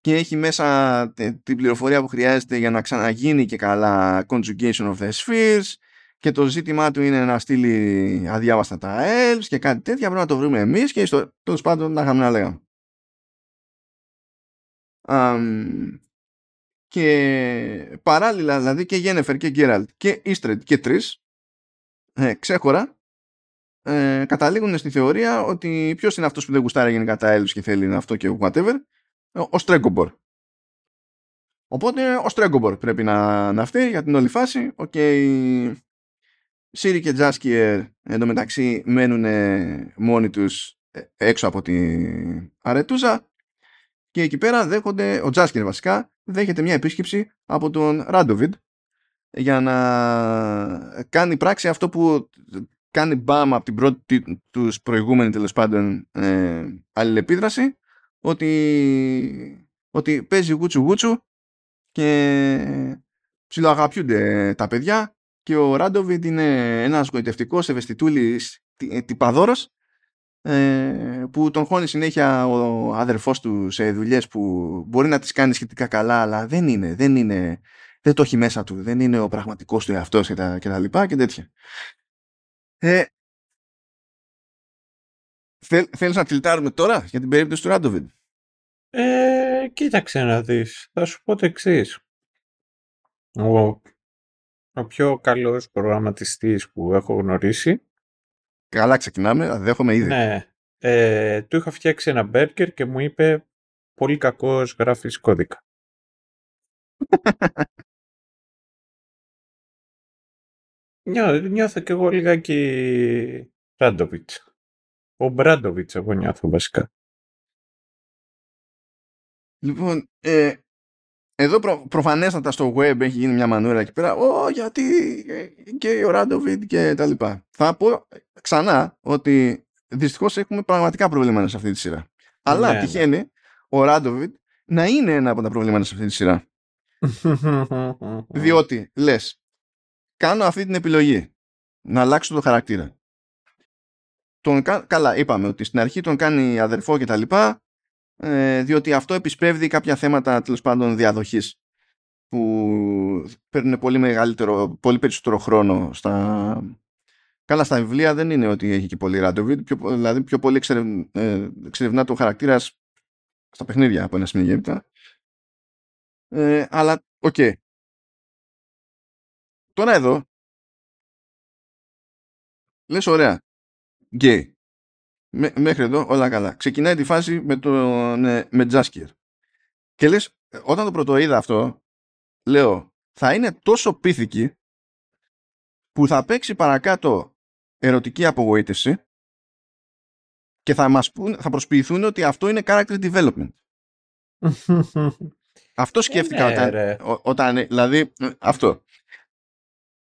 και έχει μέσα τε- την πληροφορία που χρειάζεται για να ξαναγίνει και καλά conjugation of the spheres και το ζήτημά του είναι να στείλει αδιάβαστα τα elves και κάτι τέτοια πρέπει να το βρούμε εμείς και στο τέλος πάντων να είχαμε να λέγαμε. Αμ, και παράλληλα δηλαδή και Γένεφερ και Γκέραλτ και Ίστρεντ και τρεις ε, ξέχωρα ε, καταλήγουν στη θεωρία ότι ποιος είναι αυτός που δεν γουστάρει γενικά τα elves και θέλει αυτό και whatever ο- ο Στρέγκομπορ. Οπότε ο Στρέγκομπορ πρέπει να, να φταίει για την όλη φάση. ΟΚ, Σίρι και Τζάσκιερ εντωμεταξύ μένουν μόνοι τους ε, έξω από την Αρετούζα και εκεί πέρα δέχονται, ο Τζάσκιερ βασικά, δέχεται μια επίσκεψη από τον Ράντοβιντ για να κάνει πράξη αυτό που κάνει μπαμ από την πρώτη τους προηγούμενη τέλος πάντων ε, αλληλεπίδραση ότι, ότι παίζει γούτσου γούτσου και ψιλοαγαπιούνται τα παιδιά και ο Ράντοβιντ είναι ένας γοητευτικός ευαισθητούλης τι- τυπαδόρος ε, που τον χώνει συνέχεια ο αδερφός του σε δουλειές που μπορεί να τις κάνει σχετικά καλά αλλά δεν είναι, δεν είναι δεν το έχει μέσα του, δεν είναι ο πραγματικός του εαυτός και τα, και τα λοιπά και τέτοια. Ε, θέλ, θέλεις να τυλτάρουμε τώρα για την περίπτωση του Ράντοβιντ. Ε, κοίταξε να δεις. Θα σου πω το εξής. Ο, ο πιο καλός προγραμματιστής που έχω γνωρίσει Καλά, ξεκινάμε. Δέχομαι ήδη. Ναι. Ε, του είχα φτιάξει ένα μπέρκερ και μου είπε πολύ κακός γράφεις κώδικα. Νιώ, νιώθω κι εγώ λιγάκι Ράντοβιτς. Ο Μπράντοβιτς εγώ νιώθω βασικά. Λοιπόν, ε, εδώ προ, προφανέστατα στο web έχει γίνει μια μανούρα εκεί πέρα. Ω, γιατί ε, και ο Ράντοβιτ και τα λοιπά. Θα πω ξανά ότι δυστυχώς έχουμε πραγματικά προβλήματα σε αυτή τη σειρά. Αλλά Ναι, τυχαίνει ο Ράντοβιτ να είναι ένα από τα προβλήματα σε αυτή τη σειρά. Διότι λες, κάνω αυτή την επιλογή να αλλάξω το χαρακτήρα. Τον, κα- καλά, είπαμε ότι στην αρχή τον κάνει αδερφό και τα λοιπά, ε, διότι αυτό επισπεύδει κάποια θέματα τέλος πάντων διαδοχής που παίρνουν πολύ μεγαλύτερο, πολύ περισσότερο χρόνο στα... Καλά, στα βιβλία δεν είναι ότι έχει και πολύ Ράντοβιτ, πιο, δηλαδή πιο πολύ εξερευ, ε, εξερευνά το χαρακτήρα στα παιχνίδια από ένα σημείο και έπειτα. Ε, αλλά, ΟΚ. Τώρα εδώ, λες ωραία, γκέι. Μέ- μέχρι εδώ όλα καλά. Ξεκινάει τη φάση με, τον, ε, με Τζάσκιερ. Και λες, ε, όταν το πρώτο είδα αυτό, λέω, θα είναι τόσο πίθηκοι που θα παίξει παρακάτω ερωτική απογοήτευση και θα μας πούν, θα προσποιηθούν ότι αυτό είναι character development. Αυτό σκέφτηκα ναι, όταν, ρε. ο- όταν, δηλαδή, ε, αυτό.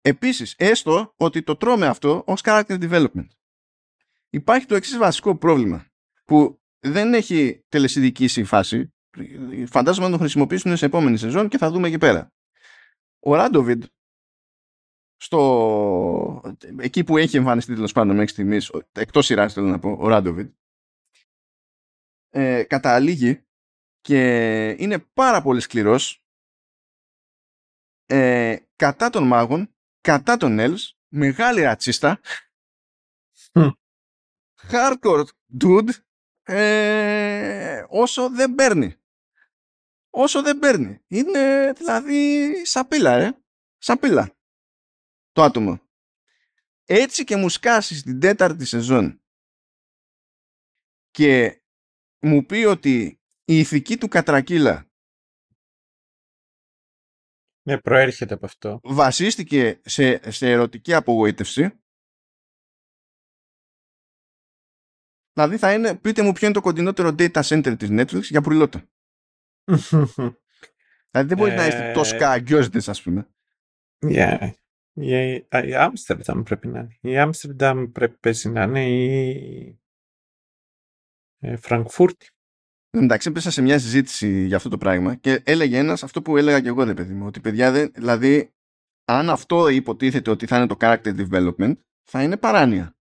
Επίσης, έστω ότι το τρώμε αυτό ως character development. Υπάρχει το εξής βασικό πρόβλημα, που δεν έχει τελεσιδικήσει η φάση, φαντάζομαι να το χρησιμοποιήσουν σε επόμενη σεζόν και θα δούμε εκεί πέρα. Ο Ράντοβιντ, στο... εκεί που έχει εμφανιστεί τέλος πάντων μέχρι στιγμής, ο- εκτός σειράς θέλω να πω, ο Ράντοβιντ, ε, καταλήγει και είναι πάρα πολύ σκληρός ε, κατά των μάγων, κατά των elves, μεγάλη ρατσίστα, Μμ. Hardcore dude, ε, όσο δεν παίρνει. Όσο δεν παίρνει. Είναι δηλαδή σαπίλα, ε. Σαπίλα. Το άτομο. Έτσι και μου σκάσει στην τέταρτη σεζόν και μου πει ότι η ηθική του κατρακύλα Ναι, προέρχεται από αυτό. βασίστηκε σε, σε ερωτική απογοήτευση δηλαδή θα είναι πείτε μου ποιο είναι το κοντινότερο data center της Netflix για πουρλότα δηλαδή δεν μπορεί να είστε Ε, τόσο αγκιόζητες ας πούμε Yeah. Η, α, η Άμστερνταμ πρέπει να είναι. Η Άμστερνταμ πρέπει πέσει να είναι η ε, Φραγκφούρτη. Εν Εντάξει, έπεσα σε μια συζήτηση για αυτό το πράγμα και έλεγε ένας αυτό που έλεγα και εγώ, ρε παιδί μου, ότι παιδιά, δεν, δηλαδή, αν αυτό υποτίθεται ότι θα είναι το character development, θα είναι παράνοια.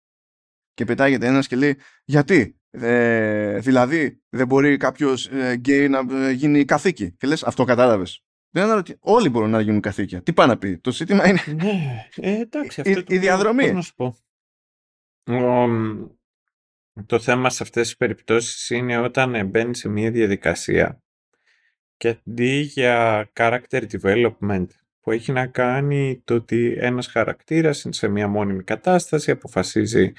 Και πετάγεται ένας και λέει, γιατί, ε, δηλαδή, δεν μπορεί κάποιος ε, γκέι να ε, γίνει καθήκη. Και λες, αυτό κατάλαβες. Δεν αναρωτή, όλοι μπορούν να γίνουν καθήκια. Τι πάει να πει, το ζήτημα είναι Ναι, ε, εντάξει. Η- Αυτό η το οποίο- διαδρομή. πώς να σου πω. Ο, μ, το θέμα σε αυτές τις περιπτώσεις είναι όταν ε, μπαίνει σε μια διαδικασία και αντί για character development που έχει να κάνει το ότι ένας χαρακτήρας είναι σε μια μόνιμη κατάσταση, αποφασίζει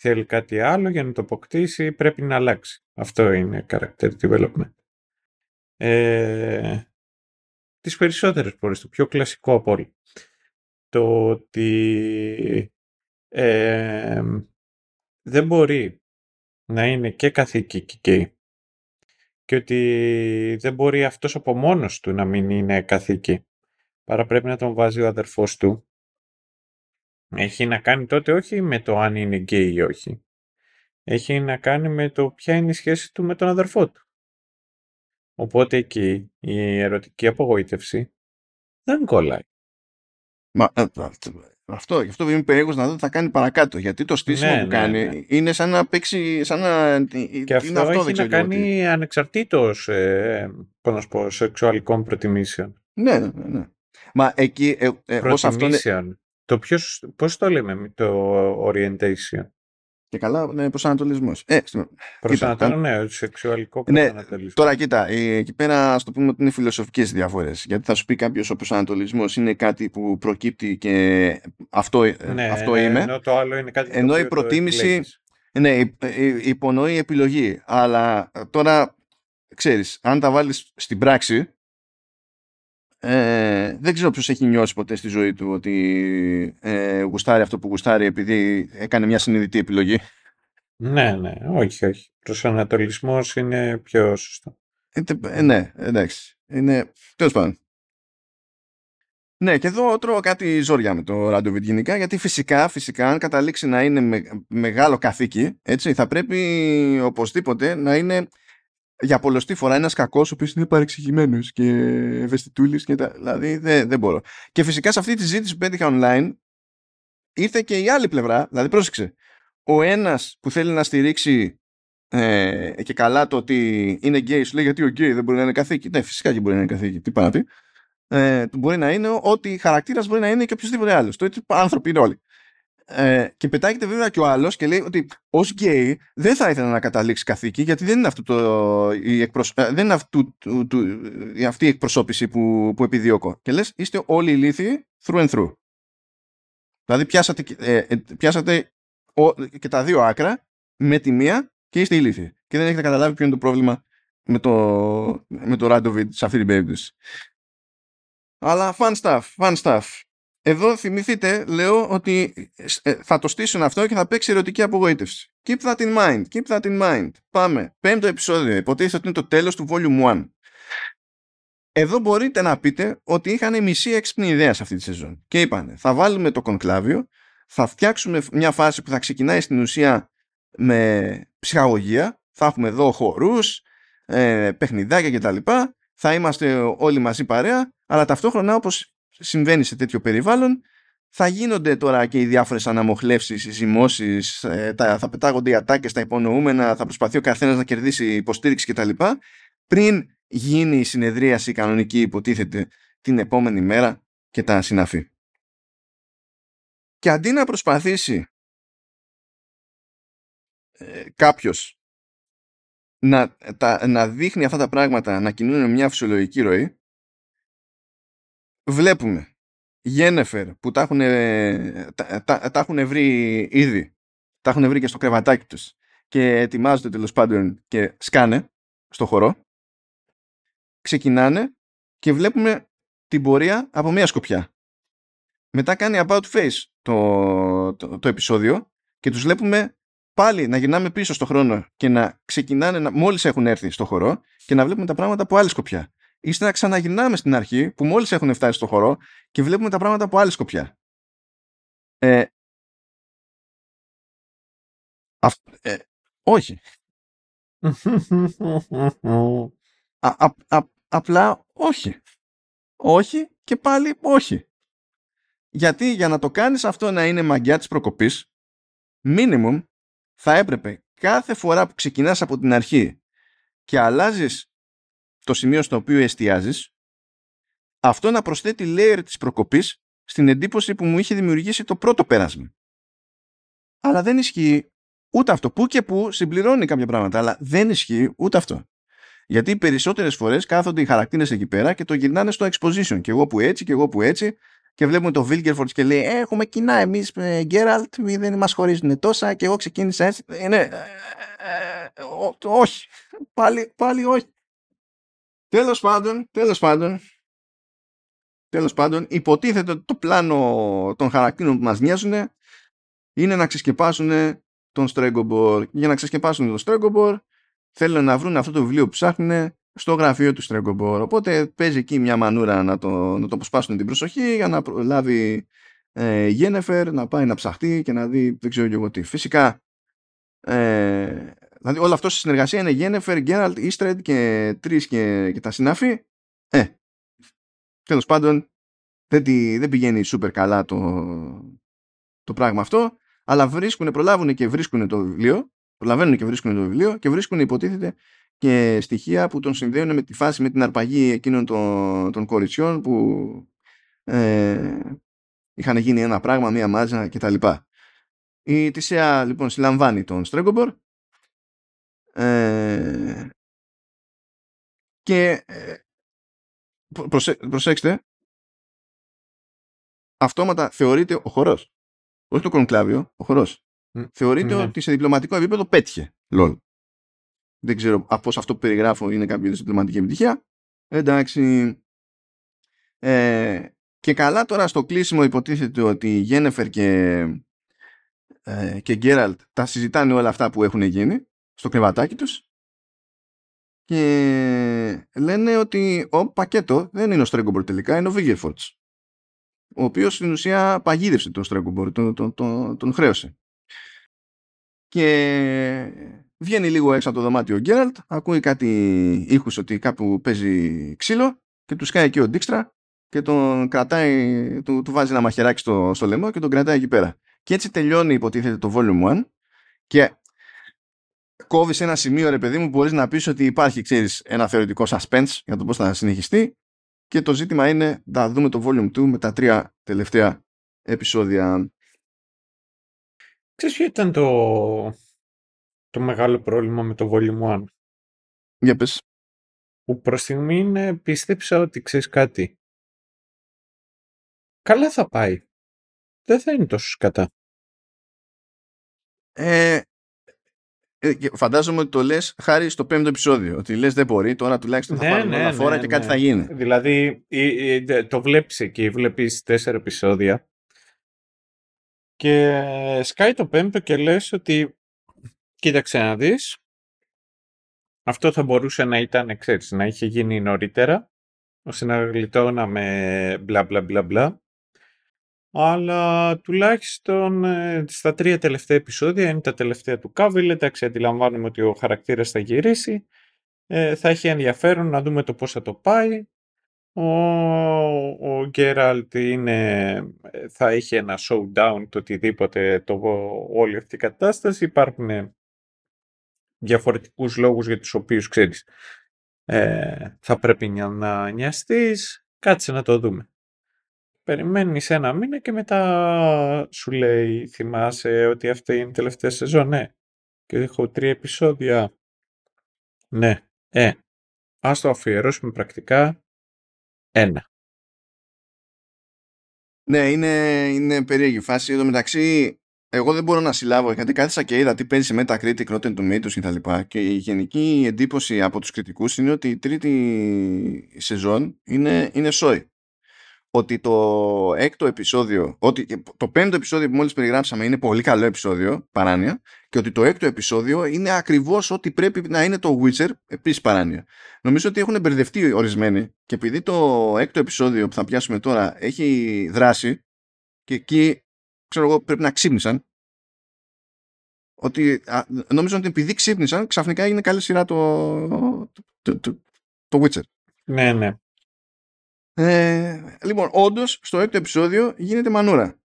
θέλει κάτι άλλο για να το αποκτήσει πρέπει να αλλάξει. Αυτό είναι character development. Ε, τις περισσότερες φορές, το πιο κλασικό από όλα. Το ότι ε, δεν μπορεί να είναι και καθήκη και γκέι. Και ότι δεν μπορεί αυτός από μόνος του να μην είναι καθήκη. Παρά πρέπει να τον βάζει ο αδερφός του. Έχει να κάνει τότε όχι με το αν είναι γκέι ή όχι. Έχει να κάνει με το ποια είναι η σχέση του με τον αδερφό του. Οπότε εκεί η ερωτική απογοήτευση δεν κολλάει. Μα, ε, αυτό, γι' αυτό είμαι περίεργος να δω τι θα κάνει παρακάτω. Γιατί το στήσιμο Ναι, που ναι, κάνει ναι. είναι σαν να παίξει. Σαν να, Και αυτό, έχει να κάνει ανεξαρτήτως ε, πώς να σου πω, σεξουαλικών προτιμήσεων. Ναι, ναι, ναι. Μα εκεί, ε, ε, ως αυτό είναι, Προτιμήσεων. Το ποιος, πώς το λέμε με το orientation; Και καλά ναι, προσανατολισμός. Ε, προσανατολισμό, ναι, σεξουαλικό ναι, προσανατολισμό. Τώρα κοίτα, ε, εκεί πέρα ας το πούμε ότι είναι φιλοσοφικές διαφορές. Γιατί θα σου πει κάποιος ο προσανατολισμός είναι κάτι που προκύπτει και αυτό, ε, ναι, αυτό ναι, είμαι. Ενώ το άλλο είναι κάτι Ενώ η προτίμηση. Ναι, υπονοεί επιλογή. Αλλά τώρα ξέρεις, αν τα βάλεις στην πράξη ε, δεν ξέρω ποιος έχει νιώσει ποτέ στη ζωή του ότι ε, γουστάρει αυτό που γουστάρει επειδή έκανε μια συνειδητή επιλογή. Ναι, ναι, όχι, όχι. Προσανατολισμός είναι πιο σωστό. Ε, ε, ναι, εντάξει. Είναι, τέλος πάντων. Ναι, και εδώ τρώω κάτι ζόρια με το Ράντοβιτ γενικά, γιατί φυσικά, φυσικά, αν καταλήξει να είναι με, μεγάλο καθήκη, έτσι, θα πρέπει οπωσδήποτε να είναι για πολλωστή φορά ένας κακός ο οποίος είναι παρεξηγημένος και ευαισθητούλης. Τα... Δηλαδή δεν, δεν μπορώ. Και φυσικά σε αυτή τη ζήτηση που πέτυχα online ήρθε και η άλλη πλευρά. Δηλαδή πρόσεξε. Ο ένας που θέλει να στηρίξει ε, και καλά το ότι είναι γκέι, σου λέει γιατί ο γκέι δεν μπορεί να είναι καθήκη. Ναι, φυσικά και μπορεί να είναι καθήκη. Τι πάει να πει. Ε, μπορεί να είναι ότι χαρακτήρας μπορεί να είναι και οποιοδήποτε άλλος. Το έτσι άνθρωποι είναι όλοι. Ε, και πετάγεται βέβαια και ο άλλος και λέει ότι ως γκέι δεν θα ήθελα να καταλήξει καθήκη γιατί δεν είναι, αυτό το, η, εκπροσ... Ε, δεν είναι αυτού, του, του, αυτή η εκπροσώπηση που, που επιδιώκω. Και λες, είστε όλοι ηλίθιοι through and through. Δηλαδή πιάσατε, ε, ε, πιάσατε ο, και τα δύο άκρα με τη μία και είστε ηλίθιοι. Και δεν έχετε καταλάβει ποιο είναι το πρόβλημα με το, με το Radovid σε αυτή την περίπτωση. Αλλά fun stuff, fun stuff. Εδώ θυμηθείτε, λέω ότι ε, θα το στήσουν αυτό και θα παίξει ερωτική απογοήτευση. Keep that in mind, keep that in mind. Πάμε. Πέμπτο επεισόδιο. Υποτίθεται ότι είναι το τέλος του Volume 1. Εδώ μπορείτε να πείτε ότι είχαν μισή έξυπνη ιδέα σε αυτή τη σεζόν. Και είπανε, θα βάλουμε το κονκλάβιο, θα φτιάξουμε μια φάση που θα ξεκινάει στην ουσία με ψυχαγωγία, θα έχουμε εδώ χορούς, ε, παιχνιδάκια κτλ. Θα είμαστε όλοι μαζί παρέα, αλλά ταυτόχρονα όπως συμβαίνει σε τέτοιο περιβάλλον θα γίνονται τώρα και οι διάφορες αναμοχλεύσεις, οι ζυμώσεις, ε, θα πετάγονται οι ατάκες, τα υπονοούμενα, θα προσπαθεί ο καθένας να κερδίσει υποστήριξη κτλ. Πριν γίνει η συνεδρίαση κανονική υποτίθεται την επόμενη μέρα και τα συναφή. Και αντί να προσπαθήσει ε, κάποιος να, να δείχνει αυτά τα πράγματα να κινούν μια φυσιολογική ροή, βλέπουμε Γένεφερ που τα έχουν, τα, τα, τα έχουν βρει ήδη, τα έχουν βρει και στο κρεβατάκι τους και ετοιμάζονται τέλος πάντων και σκάνε στο χορό, ξεκινάνε και βλέπουμε την πορεία από μία σκοπιά. Μετά κάνει about face το, το, το επεισόδιο και τους βλέπουμε πάλι να γυρνάμε πίσω στο χρόνο και να ξεκινάνε να, μόλις έχουν έρθει στο χορό και να βλέπουμε τα πράγματα από άλλη σκοπιά να ξαναγυρνάμε στην αρχή που μόλις έχουν φτάσει στο χώρο και βλέπουμε τα πράγματα από άλλη σκοπιά. Ε, ε, όχι. α, απλά όχι. Όχι και πάλι όχι. Γιατί για να το κάνεις αυτό να είναι μαγιά της προκοπής, minimum θα έπρεπε κάθε φορά που ξεκινάς από την αρχή και αλλάζεις το σημείο στο οποίο εστιάζεις, αυτό να προσθέτει layer της προκοπής στην εντύπωση που μου είχε δημιουργήσει το πρώτο πέρασμα. Αλλά δεν ισχύει ούτε αυτό. Πού και πού συμπληρώνει κάποια πράγματα, αλλά δεν ισχύει ούτε αυτό. Γιατί οι περισσότερες φορές κάθονται οι χαρακτήρες εκεί πέρα και το γυρνάνε στο exposition. Και εγώ που έτσι, και εγώ που έτσι. Και βλέπουμε το Vilgerfortz και λέει «Ε, έχουμε κοινά εμείς με Γκέραλτ, δεν μας χωρίζουν τόσα και εγώ ξεκίνησα έτσι. Ε, ναι, ε, ε, όχι, πάλι, πάλι όχι. Τέλος πάντων, τέλος πάντων, τέλος πάντων, υποτίθεται ότι το πλάνο των χαρακτήρων που μας νοιάζουν είναι να ξεσκεπάσουν τον Στρέγκομπορ. Για να ξεσκεπάσουν τον Στρέγκομπορ θέλουν να βρουν αυτό το βιβλίο που ψάχνουν στο γραφείο του Στρέγκομπορ. Οπότε παίζει εκεί μια μανούρα να το, να το αποσπάσουν την προσοχή για να λάβει ε, Γένεφερ, να πάει να ψαχτεί και να δει δεν ξέρω και εγώ τι. Φυσικά ε, Δηλαδή όλο αυτό στη συνεργασία είναι Γένεφερ, Γκέραλτ, Ίστρεντ και Τρις και, και τα συναφή. Ε, τέλος πάντων δεν, δεν πηγαίνει σούπερ καλά το, το πράγμα αυτό, αλλά βρίσκουν, προλάβουν και βρίσκουν το βιβλίο, προλαβαίνουν και βρίσκουν το βιβλίο και βρίσκουν υποτίθεται και στοιχεία που τον συνδέουν με τη φάση με την αρπαγή εκείνων των, των κοριτσιών που ε, είχαν γίνει ένα πράγμα, μία μάζα κτλ. Η Τισέα λοιπόν συλλαμβάνει τον Στρέγκομπορ ε, και ε, προσέξτε. Αυτόματα θεωρείται ο χορός. Όχι το κονκλάβιο, ο χορός. Θεωρείται ναι. ότι σε διπλωματικό επίπεδο πέτυχε. Λόλ δεν ξέρω από αυτό που περιγράφω είναι κάποια διπλωματική επιτυχία. Εντάξει. Ε, και καλά τώρα στο κλείσιμο υποτίθεται ότι η Γένεφερ και, ε, και Γκέραλτ τα συζητάνε όλα αυτά που έχουν γίνει στο κρεβατάκι τους και λένε ότι ο πακέτο δεν είναι ο Στρέγκομπορ τελικά, είναι ο Βίγερφορτς ο οποίος στην ουσία παγίδευσε τον Στρέγκομπορ, τον, τον, τον, τον χρέωσε. Και βγαίνει λίγο έξω από το δωμάτιο ο Γκέραλτ, ακούει κάτι ήχους ότι κάπου παίζει ξύλο και τους σκάει εκεί ο Ντίξτρα και τον κρατάει, του, του βάζει ένα μαχαιράκι στο, στο λαιμό και τον κρατάει εκεί πέρα. Και έτσι τελειώνει υποτίθεται το Volume 1 και κόβεις σε ένα σημείο ρε παιδί μου μπορείς να πεις ότι υπάρχει ξέρεις, ένα θεωρητικό suspense για το πώς θα συνεχιστεί και το ζήτημα είναι να δούμε το Volume 2 με τα τρία τελευταία επεισόδια. Ξέρεις ποιο ήταν το, το μεγάλο πρόβλημα με το Volume 1. Για πες. Που προς στιγμή πίστεψα ότι ξέρεις κάτι καλά θα πάει. Δεν θα είναι τόσο σκατά. Ε, ε φαντάζομαι ότι το λες χάρη στο πέμπτο επεισόδιο. Ότι λες δεν μπορεί, τώρα τουλάχιστον θα ναι, πάρουμε ναι, φορά ναι, και κάτι ναι. θα γίνει. Δηλαδή το βλέπεις εκεί, βλέπεις τέσσερα επεισόδια και σκάει το πέμπτο και λες ότι κοίταξε να δεις αυτό θα μπορούσε να ήταν, ξέρεις, να είχε γίνει νωρίτερα ώστε να γλιτώναμε μπλα μπλα μπλα μπλα αλλά τουλάχιστον ε, στα τρία τελευταία επεισόδια είναι τα τελευταία του Κάβιλ. Εντάξει, αντιλαμβάνομαι ότι ο χαρακτήρας θα γυρίσει. Ε, θα έχει ενδιαφέρον να δούμε το πώς θα το πάει. Ο, ο Γκέραλτ είναι, ε, θα έχει ένα showdown το οτιδήποτε το, όλη αυτή η κατάσταση. Υπάρχουν διαφορετικούς λόγους για τους οποίους ξέρεις ε, θα πρέπει να νοιαστείς. Κάτσε να το δούμε περιμένεις ένα μήνα και μετά σου λέει θυμάσαι ότι αυτή είναι η τελευταία σεζόν, ναι. Και έχω τρία επεισόδια. Ναι. Ε, ας το αφιερώσουμε πρακτικά ένα. Ναι, είναι, είναι περίεργη φάση. Εδώ μεταξύ, εγώ δεν μπορώ να συλλάβω, γιατί κάθισα και είδα τι παίζει σε Metacritic, Rotten Tomatoes και τα λοιπά. Και η γενική εντύπωση από τους κριτικούς είναι ότι η τρίτη σεζόν είναι, είναι σόι ότι το έκτο επεισόδιο, ότι το πέμπτο επεισόδιο που μόλις περιγράψαμε είναι πολύ καλό επεισόδιο, παράνοια, και ότι το έκτο επεισόδιο είναι ακριβώς ό,τι πρέπει να είναι το Witcher, επίσης παράνοια. Νομίζω ότι έχουν μπερδευτεί ορισμένοι και επειδή το έκτο επεισόδιο που θα πιάσουμε τώρα έχει δράση και εκεί, ξέρω εγώ, πρέπει να ξύπνησαν, ότι νομίζω ότι επειδή ξύπνησαν ξαφνικά έγινε καλή σειρά το, το, το, το Witcher. Ναι, ναι. Ε, λοιπόν, όντως, στο έκτο επεισόδιο γίνεται μανούρα.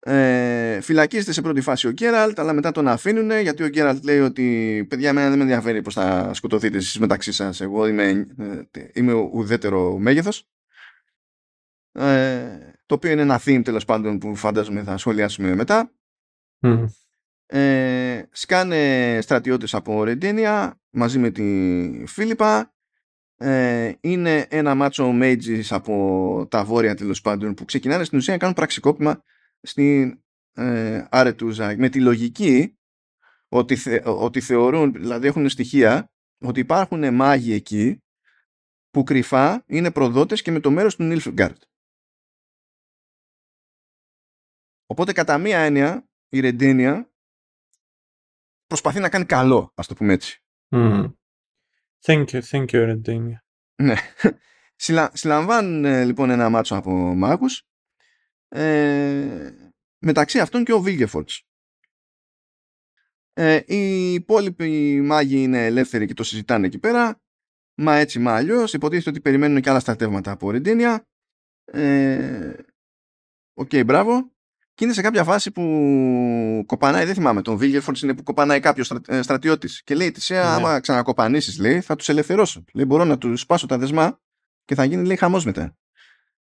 Ε, φυλακίζεται σε πρώτη φάση ο Γκέραλτ, αλλά μετά τον αφήνουν γιατί ο Γκέραλτ λέει ότι παιδιά, εμένα δεν με ενδιαφέρει πώς θα σκοτωθείτε εσείς μεταξύ σας. Εγώ είμαι, ε, είμαι ουδέτερο μέγεθος. Ε, το οποίο είναι ένα theme τέλος πάντων που φαντάζομαι θα σχολιάσουμε μετά. Mm. Ε, σκάνε στρατιώτες από Ρεντάνια μαζί με τη Φίλιππα ε, είναι ένα μάτσο Mages από τα βόρεια τέλος πάντων που ξεκινάνε στην ουσία να κάνουν πραξικόπημα στην ε, Αρετούζα με τη λογική ότι, ότι θεωρούν, δηλαδή έχουν στοιχεία ότι υπάρχουν μάγοι εκεί που κρυφά είναι προδότες και με το μέρος του Νίλφγκαρντ. Οπότε κατά μία έννοια η Ρεντίνια προσπαθεί να κάνει καλό, ας το πούμε έτσι. Thank you, thank you, Redenia. Ναι. Συλλαμβάνουν λοιπόν ένα μάτσο από μάγους ε, μεταξύ αυτών και ο Βίλγεφορτς. Ε, οι υπόλοιποι μάγοι είναι ελεύθεροι και το συζητάνε εκεί πέρα. Μα έτσι μα αλλιώς. Υποτίθεται ότι περιμένουν και άλλα στρατεύματα από Ρεντίνια. Ε, ΟΚ, okay, μπράβο. Και είναι σε κάποια φάση που κοπανάει, δεν θυμάμαι, τον Βίλγκεφορτς είναι που κοπανάει κάποιος στρα, ε, στρατιώτης. Και λέει: Τι, ναι. άμα ξανακοπανήσει, λέει, θα τους ελευθερώσω. Λέει: Μπορώ να τους σπάσω τα δεσμά και θα γίνει, λέει, χαμός μετά.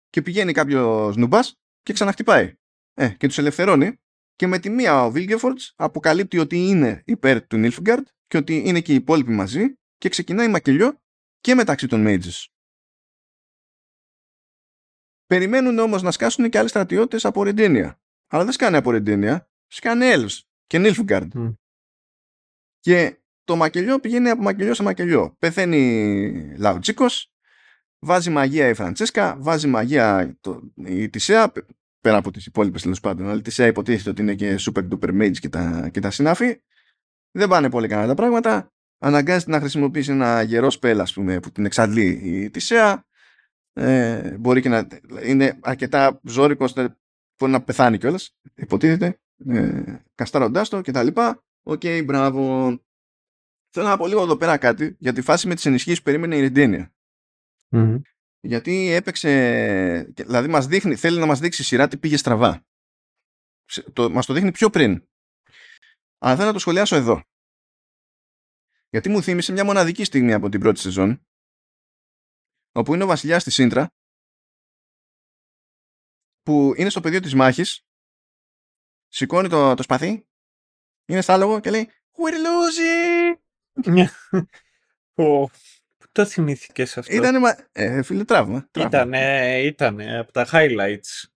Και πηγαίνει κάποιος noob άς και ξαναχτυπάει. Ε, και τους ελευθερώνει και με τη μία ο Βίλγκεφορτς αποκαλύπτει ότι είναι υπέρ του Νίλφγκαρντ και ότι είναι και οι υπόλοιποι μαζί και ξεκινάει μακελιό και μεταξύ των Mages. Περιμένουν όμως να σκάσουν και άλλοι στρατιώτες από Ρεντένια. Αλλά δεν σκάνε από Ρεντένια, σκάνε Elves και Νίλφγκαρντ. Μμ. Και το μακελιό πηγαίνει από μακελιό σε μακελιό. Πεθαίνει Λαουτσίκος, βάζει μαγεία η Φραντσέσκα, βάζει μαγεία το, η Τισέα, πε- πέρα από τις υπόλοιπες τέλος πάντων, αλλά η Τισέα υποτίθεται ότι είναι και super duper mage και τα, και τα συνάφη. Δεν πάνε πολύ καλά τα πράγματα. Αναγκάζεται να χρησιμοποιήσει ένα γερό spell, ας πούμε, που την εξαντλεί η Τισέα. Ε, μπορεί και να είναι αρκετά ζόρικος, ώστε μπορεί να πεθάνει κιόλας, υποτίθεται, ε, cast άροντάς το κτλ. ΟΚ, μπράβο. Θέλω να πω λίγο εδώ πέρα κάτι για τη φάση με τις ενισχύσεις που περίμενε η Ρεντάνια. Μμ. Γιατί έπαιξε, και- δηλαδή μας δείχνει, θέλει να μας δείξει σειρά τι πήγε στραβά. Σε- Το, μας το δείχνει πιο πριν. Αλλά θέλω να το σχολιάσω εδώ. Γιατί μου θύμισε μια μοναδική στιγμή από την πρώτη σεζόν, όπου είναι ο βασιλιάς της Σύντρα, που είναι στο πεδίο της μάχης, σηκώνει το, το σπαθί, είναι στάλογο και λέει «We're losing!» Πω, Πού το θυμήθηκες αυτό; Ήτανε, μα... ε, φίλε, τραύμα. τραύμα. Ήτανε, ήτανε από τα highlights.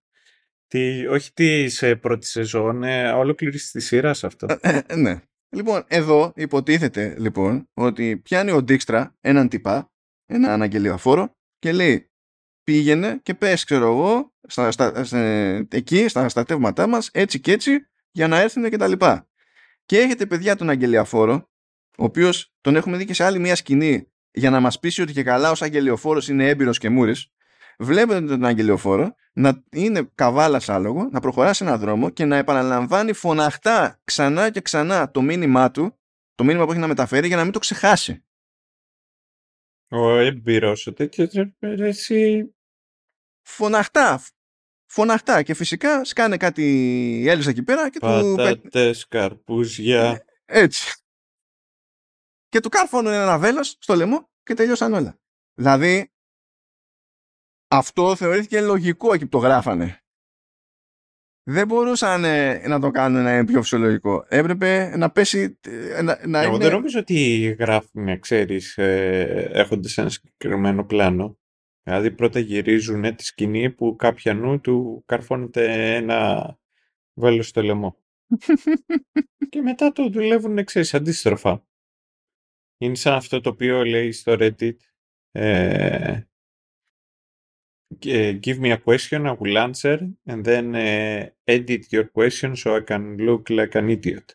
Τι, όχι τη πρώτη σεζόν, ε, ολόκληρη τη σειρά αυτό. Ε, ε, ναι. Λοιπόν, εδώ υποτίθεται λοιπόν ότι πιάνει ο Ντίξτρα έναν τυπά, ένα αναγγελιοφόρο και λέει πήγαινε και πες ξέρω εγώ στα, στα, σε- εκεί στα στρατεύματά μας έτσι και έτσι για να έρθουν και τα λοιπά. Και έχετε παιδιά τον αγγελιοφόρο ο οποίος τον έχουμε δει και σε άλλη μια σκηνή για να μας πείσει ότι και καλά ως αγγελιοφόρος είναι έμπειρος και μούρης βλέπετε τον αγγελιοφόρο να είναι καβάλα άλογο, να προχωρά σε έναν δρόμο και να επαναλαμβάνει φωναχτά ξανά και ξανά το μήνυμά του, το μήνυμα που έχει να μεταφέρει για να μην το ξεχάσει. Ο έμπειρο, ο τέτοιο. Εσύ. Φωναχτά. Φωναχτά. Και φυσικά σκάνε κάτι οι Έλληνες εκεί πέρα και του... πε- Πατάτες, καρπούζια. Έτσι. Και του κάρφωνουν ένα βέλος στο λαιμό και τελειώσαν όλα. Δηλαδή, αυτό θεωρήθηκε λογικό εκεί που το γράφανε. Δεν μπορούσαν ε, να το κάνουν να είναι πιο φυσιολογικό. Έπρεπε να πέσει. ε, Να, να Εγώ είναι... δεν νομίζω ότι γράφουν, ξέρεις, ε, έχοντας ένα συγκεκριμένο πλάνο. Δηλαδή πρώτα γυρίζουν τη σκηνή που κάποια νου του καρφώνεται ένα βέλος στο λαιμό. και μετά το δουλεύουν, ξέρεις, αντίστροφα. Είναι σαν αυτό το οποίο λέει στο Reddit ε, ε, Give me a question, I will answer and then ε, edit your question so I can look like an idiot.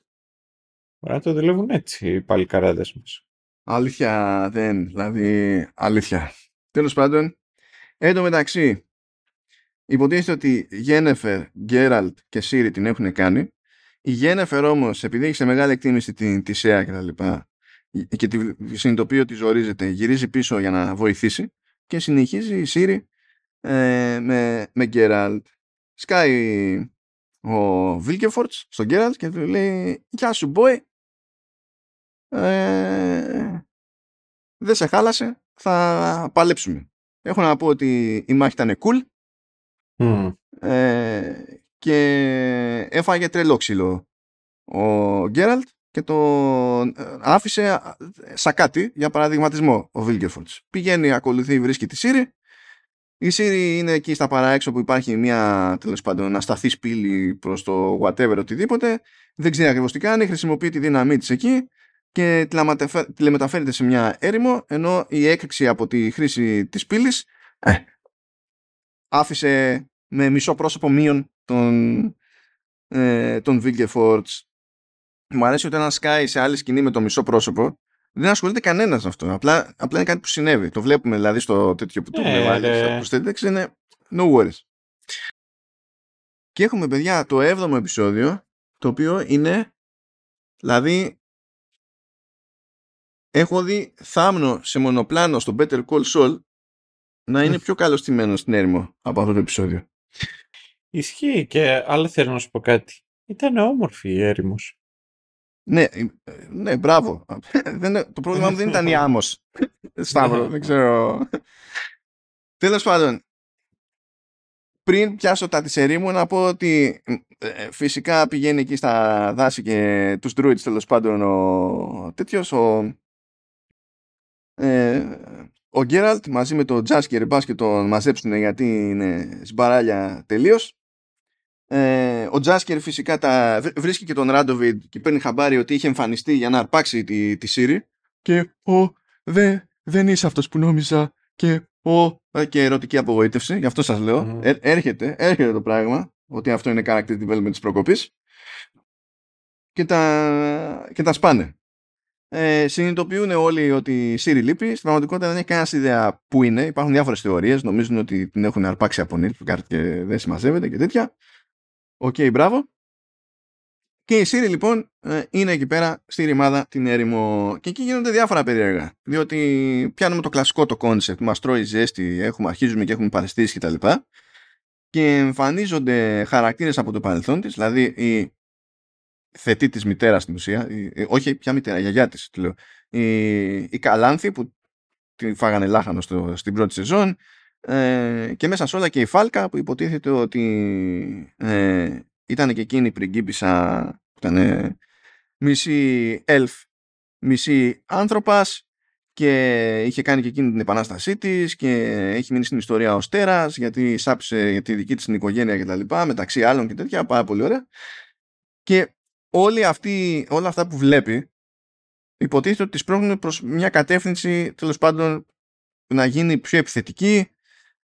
Μπορεί να το δουλεύουν έτσι οι παλικαράδες μας. Αλήθεια δεν, δηλαδή αλήθεια. Τέλος πάντων, εν τω μεταξύ, υποτίθεται ότι Γένεφερ, Γκέραλτ και Σύρι την έχουν κάνει. Η Γένεφερ όμως, επειδή έχει σε μεγάλη εκτίμηση την Τισέα και τα λοιπά και τη συνειδητοποιεί ότι ζορίζεται, γυρίζει πίσω για να βοηθήσει και συνεχίζει η Σύρι ε, με, με Γκέραλτ. Σκάει ο Βίλκεφορτς στον Γκέραλτ και του λέει «Γεια σου, boy, ε, δεν σε χάλασε, θα παλέψουμε. Έχω να πω ότι η μάχη ήταν cool Μμμ. ε, και έφαγε τρελό ξύλο ο Γκέραλτ και τον ε, άφησε σακάτι για παραδειγματισμό ο Βίλγκεφορτς. Πηγαίνει, ακολουθεί, βρίσκει τη Σύρη. Η Σύρη είναι εκεί στα παραέξω που υπάρχει μια τέλος πάντων ασταθή σπήλη προς το whatever οτιδήποτε. Δεν ξέρει ακριβώς τι κάνει, χρησιμοποιεί τη δύναμή της εκεί και τηλεματεφε- τηλεμεταφέρεται σε μια έρημο ενώ η έκρηξη από τη χρήση της πύλης ε, άφησε με μισό πρόσωπο μείον τον, ε, τον Βίλκεφορτς. Μου αρέσει ότι όταν σκάει σε άλλη σκηνή με το μισό πρόσωπο δεν ασχολείται κανένας με αυτό. Απλά, απλά είναι κάτι που συνέβη. Το βλέπουμε δηλαδή στο τέτοιο που το Ε, έχουμε βάλει ρε. στα προσθέτηξ είναι no worries. Και έχουμε παιδιά το 7ο επεισόδιο το οποίο είναι δηλαδή έχω δει θάμνο σε μονοπλάνο στο Better Call Saul να είναι πιο καλωστημένο στην έρημο από αυτό το επεισόδιο. Ισχύει και αλλά θέλω να σου πω κάτι. Ήταν όμορφη η έρημος. Ναι, ε, ναι, μπράβο. Δεν είναι- το πρόβλημά μου δεν ήταν η άμμος. Σταύρο, δεν ξέρω. Τέλος πάντων, πριν πιάσω τα της μου να πω ότι ε, φυσικά πηγαίνει εκεί στα δάση και τους druids τέλος πάντων ο τέτοιος ο ε, ο Γκέραλτ μαζί με τον Τζάσκερ μπας και τον μαζέψουν γιατί είναι σμπαράλια τελείως ε, ο Τζάσκερ φυσικά τα, βρίσκει και τον Ράντοβιντ και παίρνει χαμπάρι ότι είχε εμφανιστεί για να αρπάξει τη, τη Σύρη και ο δε, δεν είσαι αυτός που νόμιζα και ο ε, και ερωτική απογοήτευση γι' αυτό σας λέω ε, έρχεται, έρχεται το πράγμα ότι αυτό είναι character development της προκοπής και τα, και τα σπάνε ε, συνειδητοποιούν όλοι ότι η Siri λείπει. Στην πραγματικότητα δεν έχει κανένας ιδέα που είναι. Υπάρχουν διάφορες θεωρίες. Νομίζουν ότι την έχουν αρπάξει από Nilfgaard και δεν συμμαζεύεται και τέτοια. ΟΚ, okay, μπράβο. Και η Siri λοιπόν ε, είναι εκεί πέρα στη ρημάδα την έρημο. Και εκεί γίνονται διάφορα περίεργα. Διότι πιάνουμε το κλασικό το concept. Μας τρώει ζέστη, έχουμε, αρχίζουμε και έχουμε παραισθήσεις κτλ. Και, και εμφανίζονται χαρακτήρες από το παρελθόν της, δηλαδή η θετή της μητέρας στην ουσία, η, όχι πια μητέρα, η γιαγιά της, λέω. Η, η Καλάνθη που τη φάγανε λάχανος στο, στην πρώτη σεζόν ε, και μέσα σε όλα και η Φάλκα που υποτίθεται ότι ε, ήταν και εκείνη η πριγκίπισσα που ήταν ε, μισή ελφ, μισή άνθρωπας και είχε κάνει και εκείνη την επανάστασή της και έχει μείνει στην ιστορία ως τέρας γιατί σάψε για τη δική της την οικογένεια κτλ. Μεταξύ άλλων και τέτοια. Πάρα πολύ ωραία. Και όλοι αυτοί, όλα αυτά που βλέπει υποτίθεται ότι τις πρόχνουν προς μια κατεύθυνση τέλος πάντων να γίνει πιο επιθετική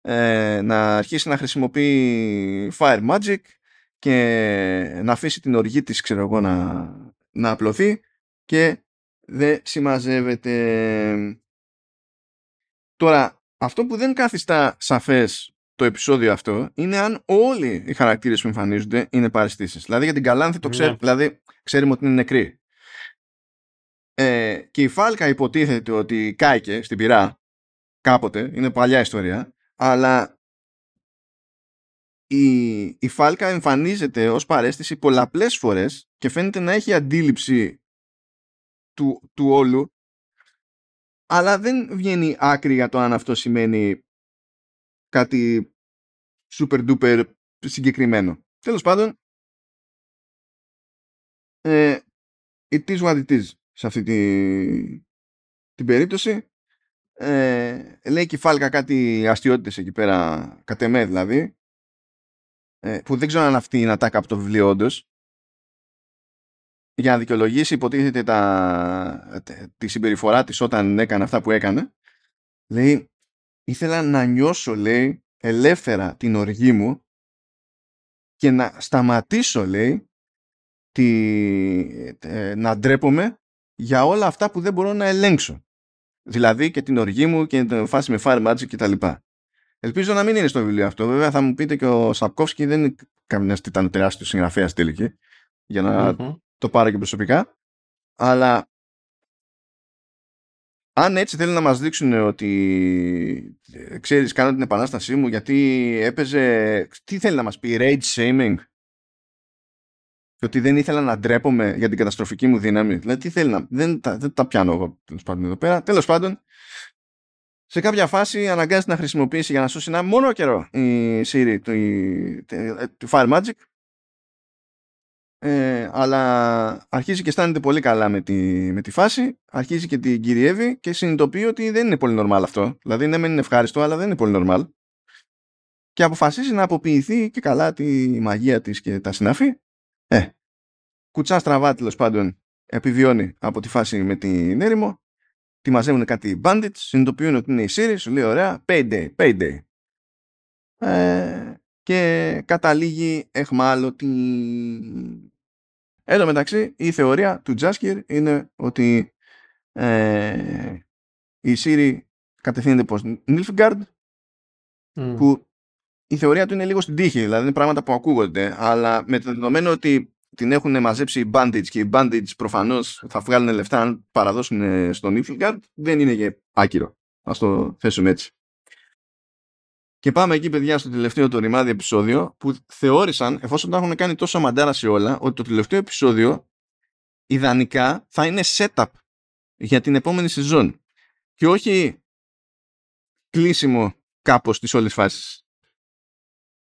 ε, να αρχίσει να χρησιμοποιεί fire magic και να αφήσει την οργή της ξέρω εγώ να, να απλωθεί και δεν συμμαζεύεται τώρα αυτό που δεν καθιστά σαφές το επεισόδιο αυτό είναι αν όλοι οι χαρακτήρες που εμφανίζονται είναι παρεστήσεις. Δηλαδή για την Καλάνθη το ξέρει, ναι. δηλαδή ξέρουμε ότι είναι νεκρή. Ε, και η Φάλκα υποτίθεται ότι κάηκε στην πυρά κάποτε, είναι παλιά ιστορία, αλλά η, η Φάλκα εμφανίζεται ως παρέστηση πολλαπλές φορές και φαίνεται να έχει αντίληψη του, του όλου αλλά δεν βγαίνει άκρη για το αν αυτό σημαίνει κάτι super duper συγκεκριμένο. Τέλος πάντων, ε, it is what it is σε αυτή τη, την περίπτωση. Ε, λέει και η Φάλκα κάτι αστείωτητες εκεί πέρα, κατ' εμέ δηλαδή, ε, που δεν ξέρω αν αυτή είναι ατάκα από το βιβλίο όντως, για να δικαιολογήσει υποτίθεται τα, τη συμπεριφορά της όταν έκανε αυτά που έκανε λέει ήθελα να νιώσω λέει ελεύθερα την οργή μου και να σταματήσω λέει τη, ε, να ντρέπομαι για όλα αυτά που δεν μπορώ να ελέγξω δηλαδή και την οργή μου και την φάση με fire magic κτλ. Ελπίζω να μην είναι στο βιβλίο αυτό. Βέβαια θα μου πείτε και ο Σαπκόφσκι δεν είναι καμιά ήταν τεράστιος συγγραφέας τελική για να το πάρω και προσωπικά. Αλλά αν έτσι θέλουν να μας δείξουν ότι ε, ξέρεις κάνω την επανάστασή μου γιατί έπαιζε τι θέλει να μας πει rage shaming; Και ότι δεν ήθελα να ντρέπομαι για την καταστροφική μου δύναμη δηλαδή τι θέλει να δεν τα, δεν τα πιάνω εγώ τέλος πάντων εδώ πέρα τέλος πάντων σε κάποια φάση αναγκάζεται να χρησιμοποιήσει για να σώσει ένα μόνο καιρό η Siri του, του Fire Magic ε, αλλά αρχίζει και αισθάνεται πολύ καλά με τη, με τη φάση, αρχίζει και την κυριεύει και συνειδητοποιεί ότι δεν είναι πολύ normal αυτό. Δηλαδή, ναι, μεν είναι ευχάριστο, αλλά δεν είναι πολύ normal. Και αποφασίζει να αποποιηθεί και καλά τη μαγεία της και τα συναφή. Ε, κουτσά στραβά τέλος πάντων επιβιώνει από τη φάση με την έρημο. Τη μαζεύουν κάτι bandits, συνειδητοποιούν ότι είναι η Siri, σου λέει ωραία, payday, payday. Ε, και καταλήγει εχμάλωτη. Εν τω μεταξύ η θεωρία του Τζάσκερ είναι ότι ε, η Σύρι κατευθύνεται προς Νίλφγκαρντ που η θεωρία του είναι λίγο στην τύχη, δηλαδή είναι πράγματα που ακούγονται, αλλά με το δεδομένο ότι την έχουν μαζέψει οι bandits και οι bandits προφανώς θα βγάλουν λεφτά αν παραδώσουν στον Νίλφγκαρντ, δεν είναι και άκυρο. Ας το θέσουμε έτσι. Και πάμε εκεί, παιδιά, στο τελευταίο το ρημάδι επεισόδιο που θεώρησαν, εφόσον τα έχουν κάνει τόσο μαντάρα σε όλα, ότι το τελευταίο επεισόδιο ιδανικά θα είναι setup για την επόμενη σεζόν και όχι κλείσιμο κάπως στις όλες φάσεις.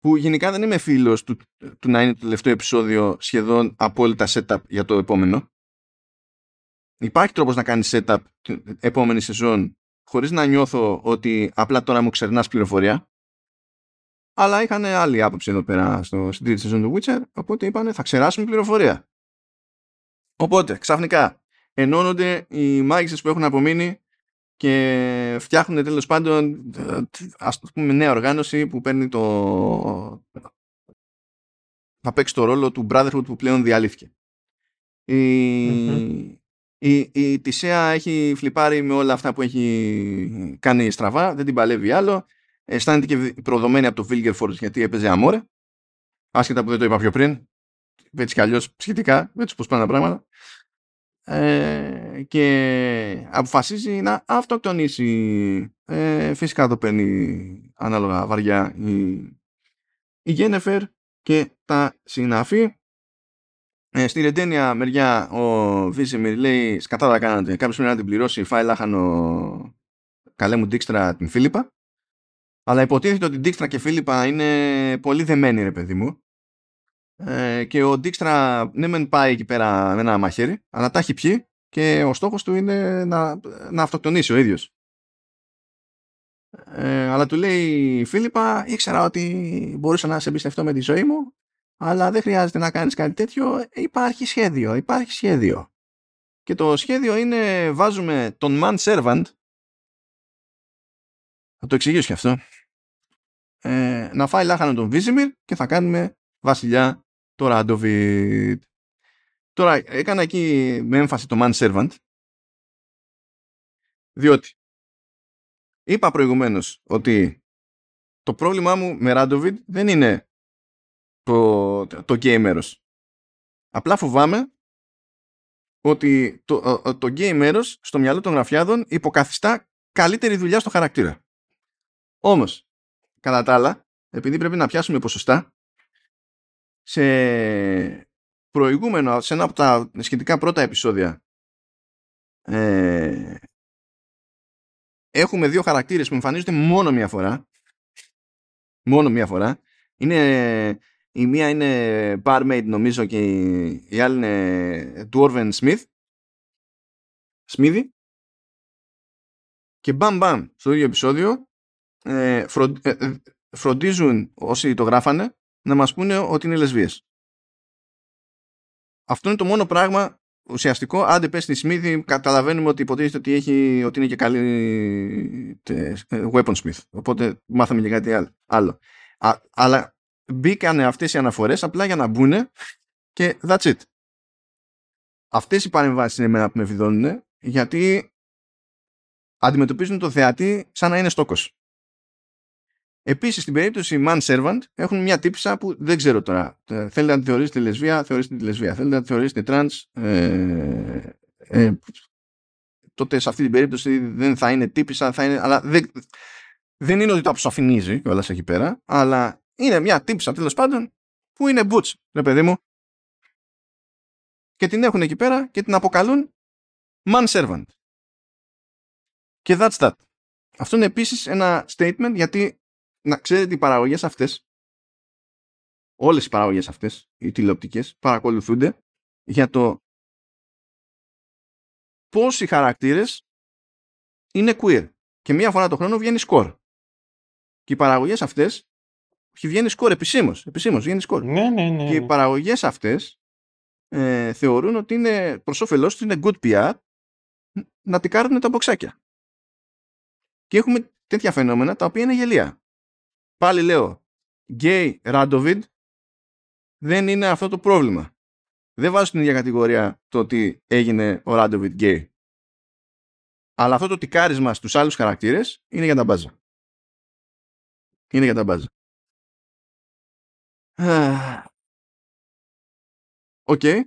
Που γενικά δεν είμαι φίλος του, του να είναι το τελευταίο επεισόδιο σχεδόν απόλυτα setup για το επόμενο. Υπάρχει τρόπος να κάνεις setup την επόμενη σεζόν χωρίς να νιώθω ότι απλά τώρα μου ξερνάς πληροφορία. Αλλά είχαν άλλη άποψη εδώ πέρα στο, στην τρίτη σεζόν του Witcher, οπότε είπανε θα ξεράσουμε πληροφορία. Οπότε, ξαφνικά, ενώνονται οι μάγισσες που έχουν απομείνει και φτιάχνουν τέλος πάντων ας το πούμε νέα οργάνωση που παίρνει το θα παίξει το ρόλο του Brotherhood που πλέον διαλύθηκε. Η, mm-hmm. η, η Τισέα έχει φλιπάρει με όλα αυτά που έχει κάνει στραβά, δεν την παλεύει άλλο. Αισθάνεται και προδομένη από το Vilgerforce γιατί έπαιζε αμόρε. Άσχετα που δεν το είπα πιο πριν. Έτσι κι αλλιώς σχετικά, έτσι πώ πάνε τα πράγματα. Ε, και αποφασίζει να αυτοκτονήσει. Ε, φυσικά το παίρνει ανάλογα βαριά η, η Γένεφερ και τα συναφή. Ε, στη Ρεντένια μεριά ο Βίσεμιρ λέει σκατά κάνατε, κάποιος πρέπει να την πληρώσει, φάει λάχανο καλέ μου Ντίξτρα την Φίλιππα. Αλλά υποτίθεται ότι Ντίξτρα και Φίλιππα είναι πολύ δεμένοι ρε παιδί μου ε, και ο Ντίξτρα ναι μεν πάει εκεί πέρα με ένα μαχαίρι αλλά τα έχει πιει και ο στόχος του είναι να, να αυτοκτονήσει ο ίδιος. Ε, αλλά του λέει η Φίλιππα ήξερα ότι μπορούσα να σε εμπιστευτώ με τη ζωή μου αλλά δεν χρειάζεται να κάνεις κάτι τέτοιο. Υπάρχει σχέδιο, υπάρχει σχέδιο και το σχέδιο είναι βάζουμε τον man servant θα το εξηγήσω και αυτό. Ε, να φάει λάχανο τον Βίζιμιρ και θα κάνουμε βασιλιά το Ράντοβιτ. Τώρα έκανα εκεί με έμφαση το man servant διότι είπα προηγουμένως ότι το πρόβλημά μου με Ράντοβιτ δεν είναι το, το gay μέρος. Απλά φοβάμαι ότι το, το gay μέρος στο μυαλό των γραφιάδων υποκαθιστά καλύτερη δουλειά στο χαρακτήρα. Όμως, κατά τα άλλα, επειδή πρέπει να πιάσουμε ποσοστά, σε προηγούμενο, σε ένα από τα σχετικά πρώτα επεισόδια ε, έχουμε δύο χαρακτήρες που εμφανίζονται μόνο μία φορά. Μόνο μία φορά. Είναι, η μία είναι barmaid νομίζω και η, άλλη είναι dwarven smith. Smithy και μπαμ μπαμ στο ίδιο επεισόδιο ε, ε, ε, φροντίζουν όσοι το γράφανε να μας πούνε ότι είναι λεσβίες. Αυτό είναι το μόνο πράγμα ουσιαστικό. Άντε πες στη Σμίδη καταλαβαίνουμε ότι υποτίθεται ότι, έχει, ότι είναι και καλή ε, weaponsmith. Οπότε μάθαμε και κάτι άλλο. Α, αλλά μπήκανε αυτές οι αναφορές απλά για να μπουν και that's it. Αυτές οι παρεμβάσεις είναι εμένα που με βιδώνουν γιατί αντιμετωπίζουν το θεατή σαν να είναι στόκος. Επίσης, στην περίπτωση man servant έχουν μια τύπησα που δεν ξέρω τώρα. Ε, θέλετε να τη θεωρήσετε λεσβία, θεωρήστε τη λεσβία. Θέλετε να τη θεωρήσετε trans, ε, ε, τότε σε αυτή την περίπτωση δεν θα είναι τύπησα, θα είναι, αλλά δεν, δεν είναι ότι το αποσαφηνίζει κιόλας εκεί πέρα, αλλά είναι μια τύπησα τέλος πάντων που είναι butch, ρε παιδί μου. Και την έχουν εκεί πέρα και την αποκαλούν man servant. Και that's that. Αυτό είναι επίσης ένα statement γιατί να ξέρετε οι παραγωγές αυτές όλες οι παραγωγές αυτές οι τηλεοπτικές παρακολουθούνται για το πώς οι χαρακτήρες είναι queer. Και μία φορά το χρόνο βγαίνει σκορ και οι παραγωγές αυτές όχι βγαίνει σκορ επισήμως, επισήμως βγαίνει σκορ ναι, ναι, ναι, και οι παραγωγές αυτές ε, θεωρούν ότι είναι προς όφελός τους είναι good PR να τικάρουν τα μποξάκια. Και έχουμε τέτοια φαινόμενα τα οποία είναι γελία πάλι λέω, γκέι Ράντοβιντ δεν είναι αυτό το πρόβλημα. Δεν βάζω στην ίδια κατηγορία το ότι έγινε ο Ράντοβιντ γκέι. Αλλά αυτό το τικάρισμα στους άλλους χαρακτήρες είναι για τα μπάζα. Είναι για τα μπάζα. OK. Okay.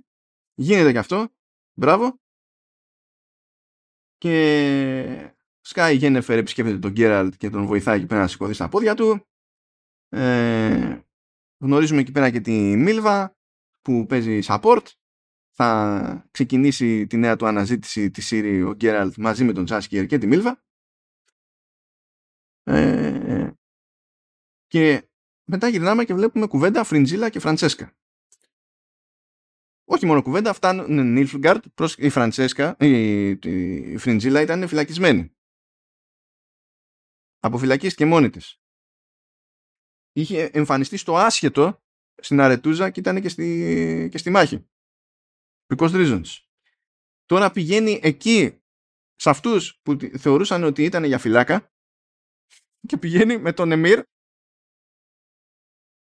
Γίνεται και αυτό. Μπράβο. Και σκάει η Γένεφερ επισκέπτεται τον Γκέραλτ και τον βοηθάει και πέρα να σηκωθεί στα πόδια του. Ε, γνωρίζουμε εκεί πέρα και τη Μίλβα που παίζει support. Θα ξεκινήσει τη νέα του αναζήτηση της Σύρι ο Γκέραλτ μαζί με τον Τζάσκιερ και τη Μίλβα. Ε, και μετά γυρνάμε και βλέπουμε κουβέντα Φριντζίλα και Φραντσέσκα. Όχι μόνο κουβέντα, φτάνουν Νίλφγκαρτ προς η Φραντσέσκα, η, η Φριντζίλα ήταν φυλακισμένη. Αποφυλακίστηκε μόνη της. Είχε εμφανιστεί στο άσχετο στην Αρετούζα και ήταν και στη, και στη μάχη. Because reasons. Τώρα πηγαίνει εκεί σε αυτούς που θεωρούσαν ότι ήταν για φυλάκα και πηγαίνει με τον Εμμύρ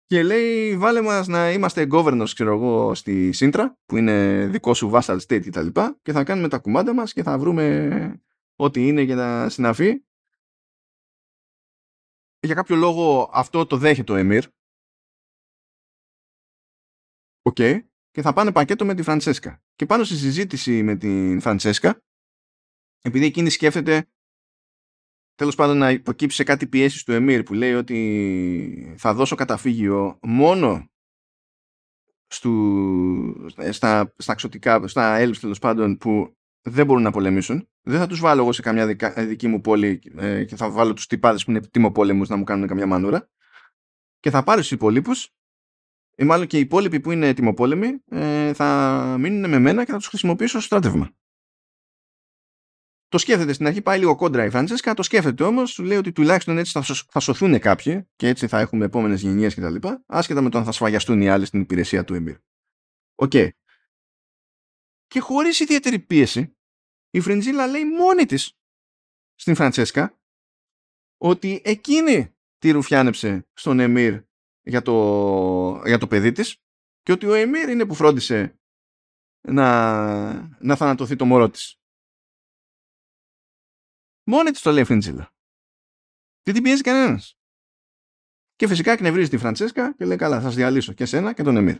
και λέει βάλε μας να είμαστε governors ξέρω εγώ στη Σύντρα που είναι δικό σου vassal state και τα λοιπά και θα κάνουμε τα κουμάντα μας και θα βρούμε ό,τι είναι για να συναφεί για κάποιο λόγο αυτό το δέχεται ο Εμμύρ OK. Okay. Και θα πάνε πακέτο με τη Φραντσέσκα. Και πάνω στη συζήτηση με την Φραντσέσκα, επειδή εκείνη σκέφτεται τέλος πάντων να υποκύψει σε κάτι πιέσεις του Εμμύρ που λέει ότι θα δώσω καταφύγιο μόνο στου, στα, στα ξωτικά, στα elves τέλος πάντων που δεν μπορούν να πολεμήσουν. Δεν θα τους βάλω εγώ σε καμιά δική μου πόλη ε, και θα βάλω τους τυπάδες που είναι ετοιμοπόλεμοι να μου κάνουν καμιά μανούρα και θα πάρω τους υπόλοιπους ή μάλλον και οι υπόλοιποι που είναι ετοιμοπόλεμοι ε, θα μείνουν με μένα και θα τους χρησιμοποιήσω ως στράτευμα. Το σκέφτεται στην αρχή, πάει λίγο κόντρα η Φραντσέσκα, το σκέφτεται όμως, του λέει ότι τουλάχιστον έτσι θα, θα σωθούν κάποιοι και έτσι θα έχουμε επόμενες γενιές κτλ. Άσχετα με το αν θα σφαγιαστούν οι άλλοι στην υπηρεσία του Εμμύρ. OK. Okay. Και χωρίς ιδιαίτερη πίεση, η Φρεντζίλα λέει μόνη της στην Φραντσέσκα ότι εκείνη τη ρουφιάνεψε στον Εμμύρ για το, για το παιδί της και ότι ο Εμμύρ είναι που φρόντισε να, να θανατωθεί το μωρό της. Μόνη της το λέει Φρεντζίλα. Δεν την πιέζει κανένας. Και φυσικά εκνευρίζει τη Φραντσέσκα και λέει καλά θα σας διαλύσω και σένα και τον Εμμύρ.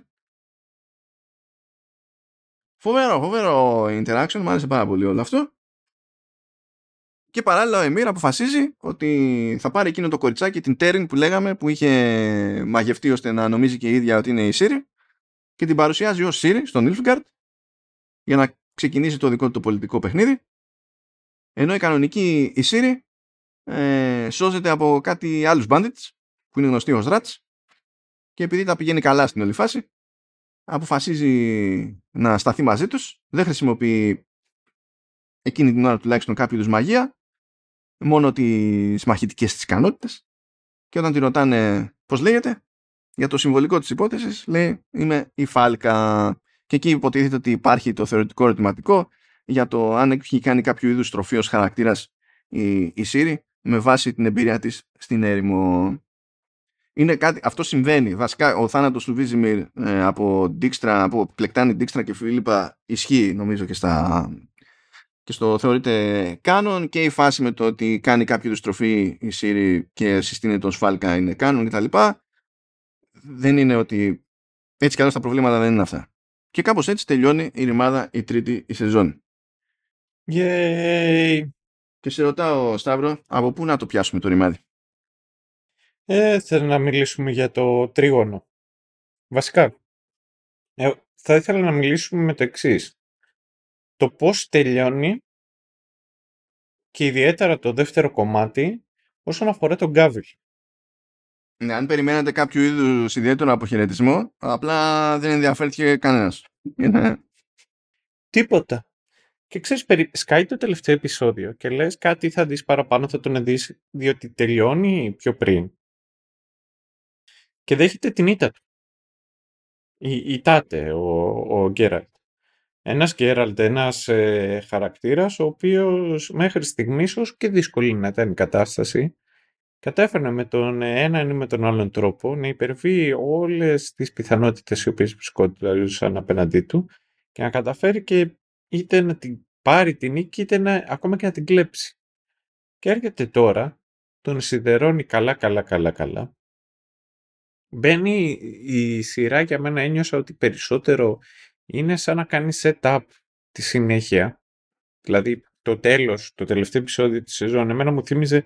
Φοβερό, φοβερό interaction, μου άρεσε πάρα πολύ όλο αυτό. Και παράλληλα ο Εμμύρ αποφασίζει ότι θα πάρει εκείνο το κοριτσάκι, την Τέριν που λέγαμε, που είχε μαγευτεί ώστε να νομίζει και η ίδια ότι είναι η Σύρι και την παρουσιάζει ως Σύρι στον Ιλφγκαρτ για να ξεκινήσει το δικό του το πολιτικό παιχνίδι ενώ η κανονική η Σύρι ε, σώζεται από κάτι άλλους bandits που είναι γνωστοί ως Rats και επειδή τα πηγαίνει καλά στην όλη φάση αποφασίζει να σταθεί μαζί τους δεν χρησιμοποιεί εκείνη την ώρα τουλάχιστον κάποιο είδους μαγεία μόνο τις μαχητικές της ικανότητες και όταν τη ρωτάνε πώς λέγεται για το συμβολικό της υπόθεσης λέει είμαι η Φάλκα και εκεί υποτίθεται ότι υπάρχει το θεωρητικό ερωτηματικό για το αν έχει κάνει κάποιο είδους τροφή ως χαρακτήρας η, η Siri με βάση την εμπειρία της στην έρημο. Είναι κάτι, αυτό συμβαίνει. Βασικά ο θάνατος του Βίζιμιρ ε, από, Ντίξτρα, από Πλεκτάνη, Ντίξτρα και Φίλιππα ισχύει νομίζω και στα, και στο θεωρείται κάνον και η φάση με το ότι κάνει κάποιο είδους τροφή η Siri και συστήνεται ως φάλκα είναι κάνον κτλ. Δεν είναι ότι έτσι κι άλλως τα προβλήματα δεν είναι αυτά. Και κάπως έτσι τελειώνει η ρημάδα η τρίτη η σεζόν. Yay. Και σε ρωτάω, Σταύρο, από πού να το πιάσουμε το ρημάδι; Ε, θέλω να μιλήσουμε για το τρίγωνο. Βασικά, ε, θα ήθελα να μιλήσουμε με το εξής. Το πώς τελειώνει και ιδιαίτερα το δεύτερο κομμάτι όσον αφορά τον Γκάβιλ. Ναι, αν περιμένατε κάποιο είδους ιδιαίτερο αποχαιρετισμό, απλά δεν ενδιαφέρθηκε κανένας. Τίποτα. Και ξέρεις, περι... σκάει το τελευταίο επεισόδιο και λες κάτι θα δεις παραπάνω, θα τον δεις, διότι τελειώνει πιο πριν. Και δέχεται την ήττα του. Η, η Τάτε, ο, ο Γκέραλτ. Ένας Γκέραλτ, ένας ε, χαρακτήρας, ο οποίος μέχρι στιγμής, όσο και δύσκολη να ήταν η κατάσταση, κατέφερε με τον έναν ή με τον άλλον τρόπο να υπερβεί όλες τις πιθανότητες οι οποίες βρισκόντουσαν απέναντί του και να καταφέρει και είτε να την πάρει την νίκη είτε να, ακόμα και να την κλέψει. Και έρχεται τώρα, τον σιδερώνει καλά καλά καλά καλά. Μπαίνει η σειρά για μένα ένιωσα ότι περισσότερο είναι σαν να κάνει setup τη συνέχεια. Δηλαδή το τέλος, το τελευταίο επεισόδιο της σεζόν, εμένα μου θύμιζε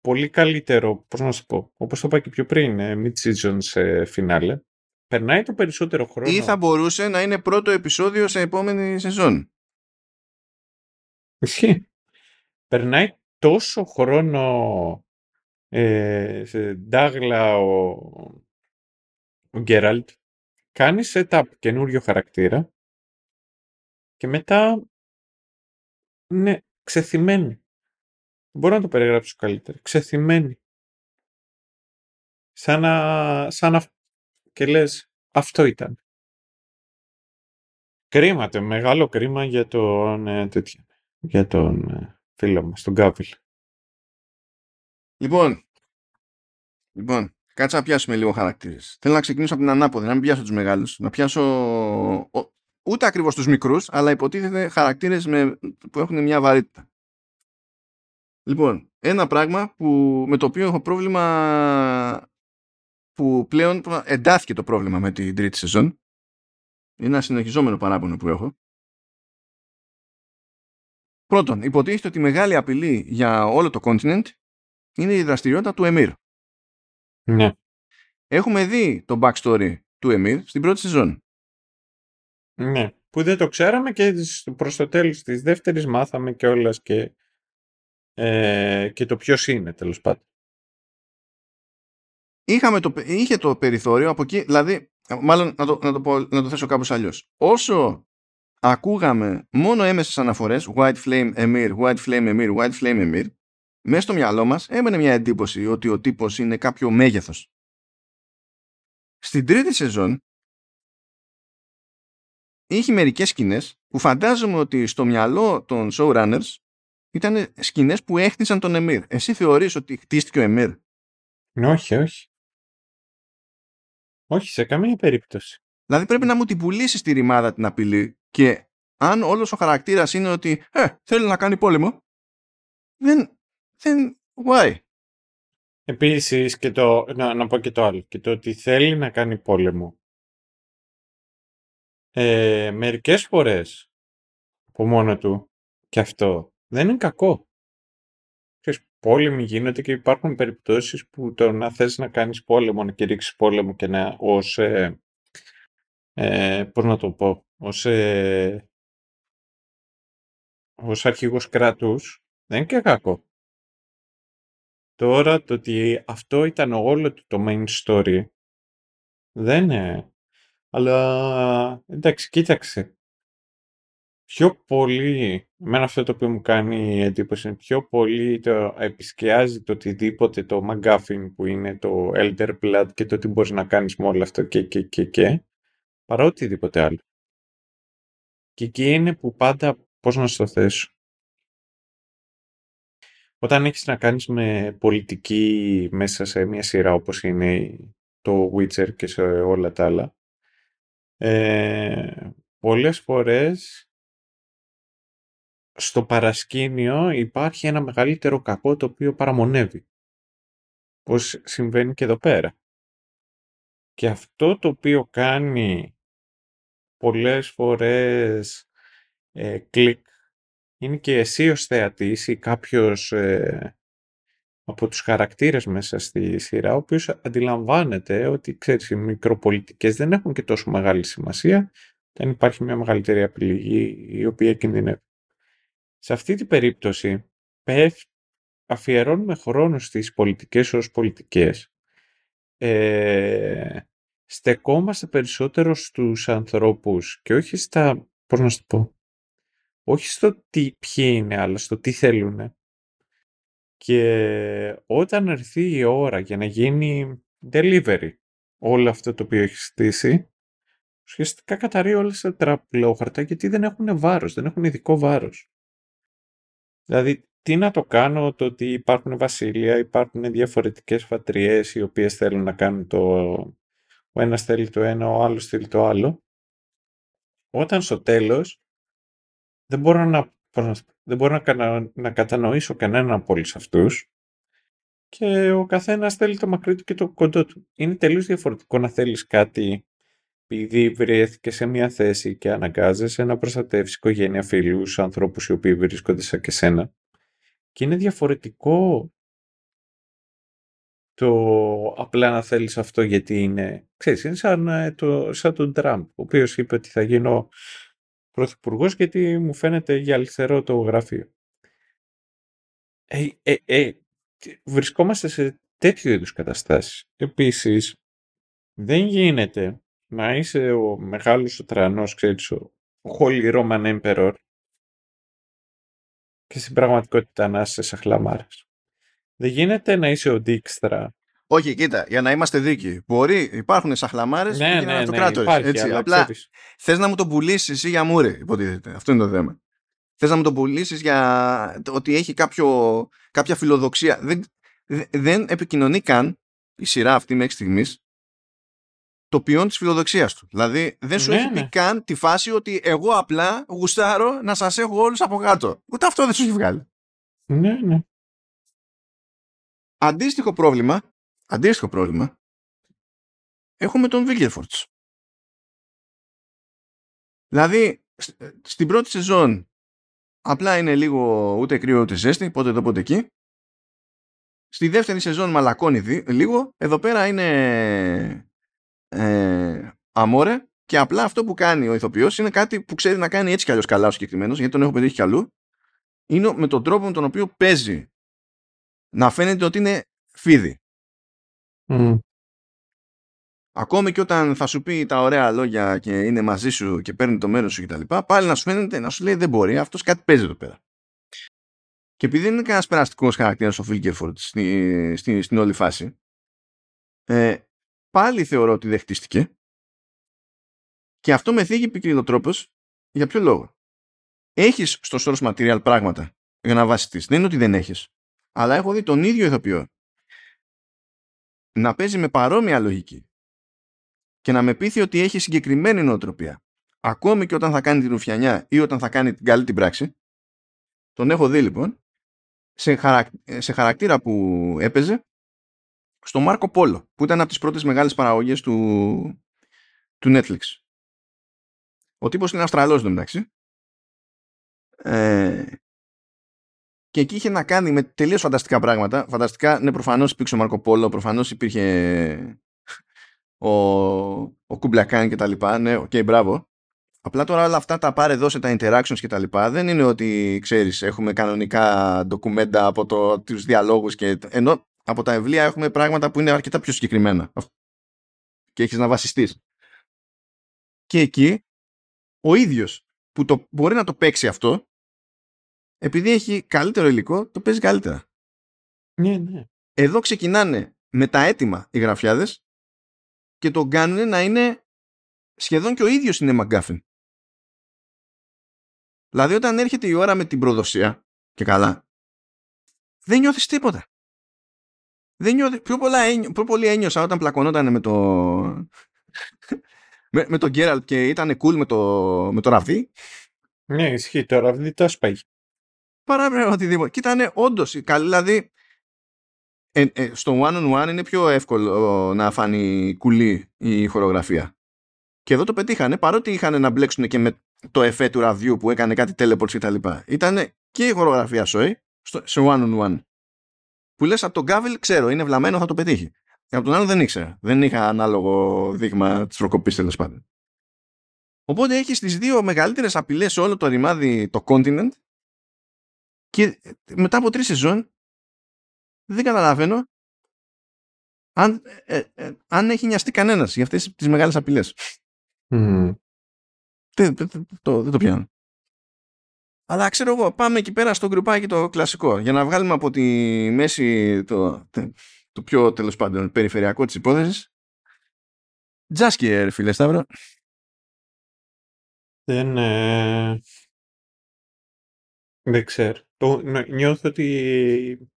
πολύ καλύτερο, πώς να σου πω, όπως το είπα και πιο πριν, ε, mid-season σε φινάλε. Περνάει το περισσότερο χρόνο. Ή θα μπορούσε να είναι πρώτο επεισόδιο σε επόμενη σεζόν; Ισχύει. Περνάει τόσο χρόνο ε, σε ντάγλα ο, ο Γκέραλτ κάνει setup καινούριο χαρακτήρα και μετά είναι ξεθυμένη. Μπορώ να το περιγράψω καλύτερα. Ξεθυμένη. Σαν να, σαν να... και λες αυτό ήταν. Κρίμα, μεγάλο κρίμα για τον, ε, τέτοιο, για τον ε, φίλο μας, τον Γκάβιλ. Λοιπόν, λοιπόν, κάτσα να πιάσουμε λίγο χαρακτήρες. Θέλω να ξεκινήσω από την ανάποδη, να μην πιάσω τους μεγάλους. Να πιάσω ούτε ακριβώς τους μικρούς, αλλά υποτίθεται χαρακτήρες που έχουν μια βαρύτητα. Λοιπόν, ένα πράγμα που, με το οποίο έχω πρόβλημα που πλέον εντάθηκε το πρόβλημα με την τρίτη σεζόν. Είναι ένα συνεχιζόμενο παράπονο που έχω. Πρώτον, υποτίθεται ότι η μεγάλη απειλή για όλο το continent είναι η δραστηριότητα του Εμμύρ. Ναι. Έχουμε δει το backstory του Εμμύρ στην πρώτη σεζόν. Ναι. Που δεν το ξέραμε και προς το τέλος της δεύτερης μάθαμε κιόλας και, ε, και το ποιος είναι τέλος πάντων. Είχαμε το, είχε το περιθώριο από εκεί, δηλαδή, μάλλον να το, να το, πω, να το θέσω κάπως αλλιώς. Όσο ακούγαμε μόνο έμεσες αναφορές, White Flame Emir, White Flame Emir, White Flame Emir, μέσα στο μυαλό μας έμενε μια εντύπωση ότι ο τύπος είναι κάποιο μέγεθος. Στην τρίτη σεζόν είχε μερικές σκηνές που φαντάζομαι ότι στο μυαλό των showrunners ήταν σκηνές που έχτισαν τον Εμμύρ. Εσύ θεωρείς ότι χτίστηκε ο Εμμύρ; Όχι, όχι. Όχι, σε καμία περίπτωση. Δηλαδή πρέπει να μου την πουλήσεις τη ρημάδα την απειλή και αν όλος ο χαρακτήρας είναι ότι ε, θέλει να κάνει πόλεμο δεν, δεν, why; Επίσης, και το, να, να πω και το άλλο, και το ότι θέλει να κάνει πόλεμο. Ε, μερικές φορές, από μόνο του, και αυτό, δεν είναι κακό. Ξέρεις, πόλεμοι γίνονται και υπάρχουν περιπτώσεις που το να θες να κάνεις πόλεμο, να κηρύξεις πόλεμο και να ως, ε, ε, πώς να το πω, ως, ε, ως αρχηγός κράτους, δεν είναι και κακό. Τώρα το ότι αυτό ήταν όλο το main story δεν είναι. Αλλά εντάξει, κοίταξε. Πιο πολύ, εμένα αυτό το οποίο μου κάνει εντύπωση είναι πιο πολύ το επισκιάζει το οτιδήποτε το McGuffin που είναι το Elder Blood και το τι μπορείς να κάνεις με όλο αυτό και και και και παρά οτιδήποτε άλλο. Και εκεί είναι που πάντα, πώς να στο θέσω, όταν έχεις να κάνεις με πολιτική μέσα σε μια σειρά όπως είναι το Witcher και σε όλα τα άλλα, ε, πολλές φορές στο παρασκήνιο υπάρχει ένα μεγαλύτερο κακό το οποίο παραμονεύει. Πώς συμβαίνει και εδώ πέρα. Και αυτό το οποίο κάνει πολλές φορές ε, κλικ είναι και εσύ ως θεατής ή κάποιος ε, από τους χαρακτήρες μέσα στη σειρά, ο οποίος αντιλαμβάνεται ότι, ξέρεις, οι μικροπολιτικές δεν έχουν και τόσο μεγάλη σημασία, δεν υπάρχει μια μεγαλύτερη απειλή η οποία κινδυνεύει. Σε αυτή την περίπτωση, αφιερώνουμε χρόνο στις πολιτικές ως πολιτικές. Ε, στεκόμαστε περισσότερο στους ανθρώπους και όχι στα, πώς να σου το πω, όχι στο τι, ποιοι είναι, αλλά στο τι θέλουν. Και όταν έρθει η ώρα για να γίνει delivery όλο αυτό το οποίο έχεις στήσει, ουσιαστικά καταρρεί όλα σε τραπλόχαρτα γιατί δεν έχουν βάρος, δεν έχουν ειδικό βάρος. Δηλαδή, τι να το κάνω το ότι υπάρχουν βασίλεια, υπάρχουν διαφορετικές φατριές οι οποίες θέλουν να κάνουν το... Ο ένας θέλει το ένα, ο άλλος θέλει το άλλο. Όταν στο τέλος δεν μπορώ να, δεν μπορώ να, να κατανοήσω κανέναν από όλους αυτούς και ο καθένας θέλει το μακρύ του και το κοντό του. Είναι τελείως διαφορετικό να θέλεις κάτι επειδή βρέθηκε σε μια θέση και αναγκάζεσαι να προστατεύεις οικογένεια, φίλους, ανθρώπους οι οποίοι βρίσκονται σαν και σένα. Και είναι διαφορετικό το απλά να θέλεις αυτό γιατί είναι, ξέρεις, είναι σαν, ε, το, σαν τον Τραμπ, ο οποίος είπε ότι θα γίνω πρωθυπουργός γιατί μου φαίνεται για αληθερό το γραφείο. Ε, ε, ε, βρισκόμαστε σε τέτοιου είδους καταστάσεις. Επίσης, Δεν γίνεται να είσαι ο μεγάλος ο τρανός, ξέρεις, ο Holy Roman Emperor και στην πραγματικότητα να είσαι σαν χλαμάρες. Δεν γίνεται να είσαι ο Dijkstra. Όχι, κοίτα, για να είμαστε δίκοι. Μπορεί, υπάρχουν σαχλαμάρες Ναι, και είναι ναι, ναι, αυτοκράτορες, υπάρχει, έτσι. αλλά Απλά ξέρεις. θες να μου τον πουλήσεις εσύ για μούρε, υποτίθεται. Αυτό είναι το θέμα. Θες να μου τον πουλήσεις για το ότι έχει κάποιο, κάποια φιλοδοξία. Δεν, δε- δεν επικοινωνεί καν η σειρά αυτή μέχρι στιγμής το ποιόν της φιλοδοξίας του. Δηλαδή δεν σου Ναι, έχει πει ναι. καν τη φάση ότι εγώ απλά γουστάρω να σας έχω όλους από κάτω. Ούτε αυτό δεν σου έχει βγάλει. Ναι, ναι. Αντίστοιχο πρόβλημα, αντίστοιχο πρόβλημα έχουμε τον Βίλγερφορτς. Δηλαδή, σ- στην πρώτη σεζόν απλά είναι λίγο ούτε κρύο ούτε ζέστη, πότε εδώ πότε εκεί. Στη δεύτερη σεζόν μαλακώνει δι- λίγο. Εδώ πέρα είναι ε, αμόρε και απλά αυτό που κάνει ο ηθοποιός είναι κάτι που ξέρει να κάνει έτσι κι αλλιώς καλά ο συγκεκριμένος, γιατί τον έχω πετύχει κι αλλού. Είναι με τον τρόπο με τον οποίο παίζει να φαίνεται ότι είναι φίδι. Μμ. Ακόμη και όταν θα σου πει τα ωραία λόγια και είναι μαζί σου και παίρνει το μέρος σου κτλ. Πάλι να σου φαίνεται να σου λέει δεν μπορεί, αυτός κάτι παίζει εδώ πέρα. Και επειδή δεν είναι κανένας περαστικός χαρακτήρας ο Φίλκερφορντ στη, στη, στην όλη φάση, ε, πάλι θεωρώ ότι δεν χτίστηκε και αυτό με θίγει ποικιλοτρόπω για ποιο λόγο; Έχεις στο source material πράγματα για να βασιστείς. Δεν είναι ότι δεν έχεις. Αλλά έχω δει τον ίδιο ηθοποιό να παίζει με παρόμοια λογική και να με πείθει ότι έχει συγκεκριμένη νοοτροπία. Ακόμη και όταν θα κάνει την ρουφιανιά ή όταν θα κάνει την καλή την πράξη, τον έχω δει λοιπόν, σε, χαρακ... σε χαρακτήρα που έπαιζε στο Μάρκο Πόλο, που ήταν από τις πρώτες μεγάλες παραγωγές του, του Netflix. Ο τύπος είναι Αυστραλός εντωμεταξύ. Ε, και εκεί είχε να κάνει με τελείως φανταστικά πράγματα. Φανταστικά, ναι, προφανώς υπήρξε ο Μάρκο Πόλο, προφανώς υπήρχε ο, ο Κουμπλάι Χαν και τα λοιπά. Ναι, οκ, μπράβο. Απλά τώρα όλα αυτά τα πάρε δώσε τα interactions και τα λοιπά. Δεν είναι ότι, ξέρεις, έχουμε κανονικά ντοκουμέντα από το, τους διαλόγους και... Ενώ από τα βιβλία έχουμε πράγματα που είναι αρκετά πιο συγκεκριμένα. Και έχεις να βασιστείς. Και εκεί, ο ίδιος που το, μπορεί να το παίξει αυτό, επειδή έχει καλύτερο υλικό, το παίζει καλύτερα. Ναι, ναι. Εδώ ξεκινάνε με τα έτοιμα οι γραφιάδες και τον κάνουν να είναι σχεδόν και ο ίδιος είναι McGuffin. Δηλαδή όταν έρχεται η ώρα με την προδοσία και καλά, δεν νιώθεις τίποτα. Δεν νιώθεις, πιο, πολλά, ένι- πιο πολύ ένιωσα όταν πλακωνόταν με το με, με τον Γκέραλτ και ήταν cool με το, με το ραβδί Ναι, ισχύει τώρα, δεν το σπάγει. Παρά με οτιδήποτε. Και ήταν όντως καλή, δηλαδή ε, ε, στο one on one είναι πιο εύκολο να φανεί κουλή η χορογραφία. Και εδώ το πετύχανε, παρότι είχαν να μπλέξουν και με το εφέ του ραβιού που έκανε κάτι teleports και τα λοιπά. Ήταν και η χορογραφία σοή στο, σε one on one. Που λες από τον Γκάβελ ξέρω, είναι βλαμμένο, θα το πετύχει. Και από τον άλλο δεν ήξερα. Δεν είχα ανάλογο δείγμα της προκοπή τέλος πάντων. Οπότε έχεις τις δύο μεγαλύτερες απειλές σε όλο το ρημάδι το continent και μετά από τρεις σεζόν δεν καταλαβαίνω αν, ε, ε, αν έχει νοιαστεί κανένας για αυτές τις μεγάλες απειλές. Μμ. Δεν, δεν- δεν το, δεν το πιάνω. Αλλά ξέρω εγώ, πάμε εκεί πέρα στο γκρουπάκι το κλασικό για να βγάλουμε από τη μέση το, το πιο τέλος πάντων περιφερειακό της υπόθεσης. Τζάσκιερ, φίλε Σταύρο. Δεν, ε, δεν ξέρω. Το, νο- νιώθω ότι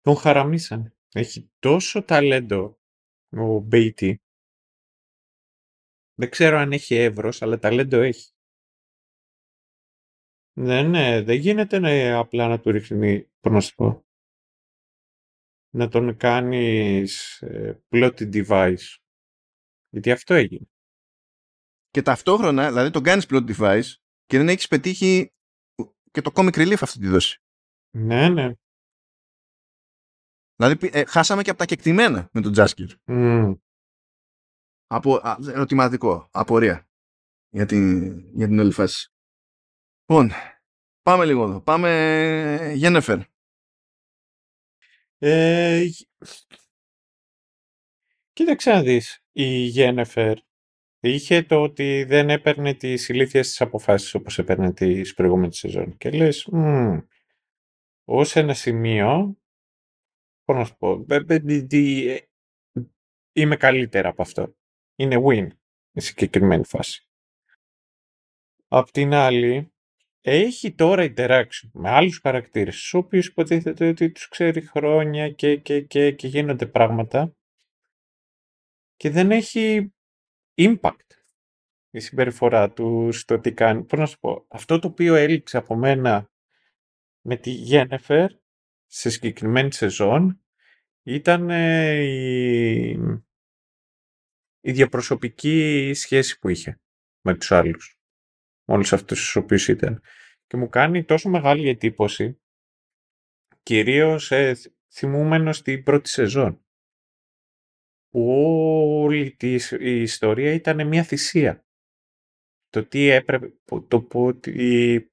τον χαραμίσανε. Έχει τόσο ταλέντο ο Μπέιτι. Δεν ξέρω αν έχει εύρος, αλλά ταλέντο έχει. Δεν, ε, δεν γίνεται να, απλά να του ρίχνει, πώς να σου πω, να τον κάνεις ε, plotted device. Γιατί αυτό έγινε. Και ταυτόχρονα, δηλαδή τον κάνεις plot device και δεν έχεις πετύχει και το comic relief αυτή τη δόση. Ναι, ναι. Δηλαδή πι- ε, χάσαμε και από τα κεκτημένα με τον Τζάσκιερ. Μμ. Από, α, ερωτηματικό, απορία για την, για την όλη φάση. Λοιπόν, πάμε λίγο εδώ. Πάμε Γένεφερ. Ε, Κοίταξε να δεις. Η Γένεφερ είχε το ότι δεν έπαιρνε τις ηλίθιες της αποφάσεις όπως έπαιρνε τις προηγούμενες σεζόν. Και λες, μ, ως ένα σημείο, πώς να σου πω, ε, ε, ε, ε, είμαι καλύτερα από αυτό. Είναι win η συγκεκριμένη φάση. Απ' την άλλη, έχει τώρα interaction με άλλους χαρακτήρες, στους οποίους υποτίθεται ότι τους ξέρει χρόνια και, και, και, και γίνονται πράγματα και δεν έχει impact η συμπεριφορά τους στο τι κάνει. Πώς να σου πω, αυτό το οποίο έλειξε από μένα με τη Γένεφερ σε συγκεκριμένη σεζόν ήταν ε, η, η διαπροσωπική σχέση που είχε με τους άλλους. Με όλους αυτούς τους οποίους ήταν. Και μου κάνει τόσο μεγάλη εντύπωση κυρίως ε, θυμούμενο στην πρώτη σεζόν που όλη η ιστορία ήταν μια θυσία. Το τι έπρεπε, το ότι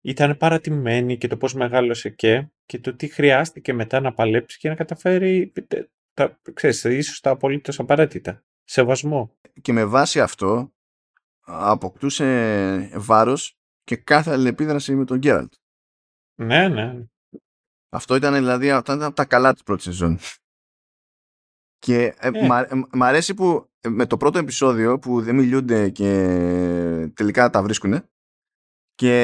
ήταν παρατημένη και το πώς μεγάλωσε και και το τι χρειάστηκε μετά να παλέψει και να καταφέρει τα, ξέρεις, ίσως τα απολύτως απαραίτητα. Σεβασμό. Και με βάση αυτό αποκτούσε βάρος και κάθε αλληλεπίδραση με τον Γκέραλτ. Ναι, ναι. Αυτό ήταν δηλαδή αυτά ήταν από τα καλά της πρώτης σεζόν. Και ε, ε. μ' αρέσει που ε, με το πρώτο επεισόδιο που δεν μιλούνται και τελικά τα βρίσκουν και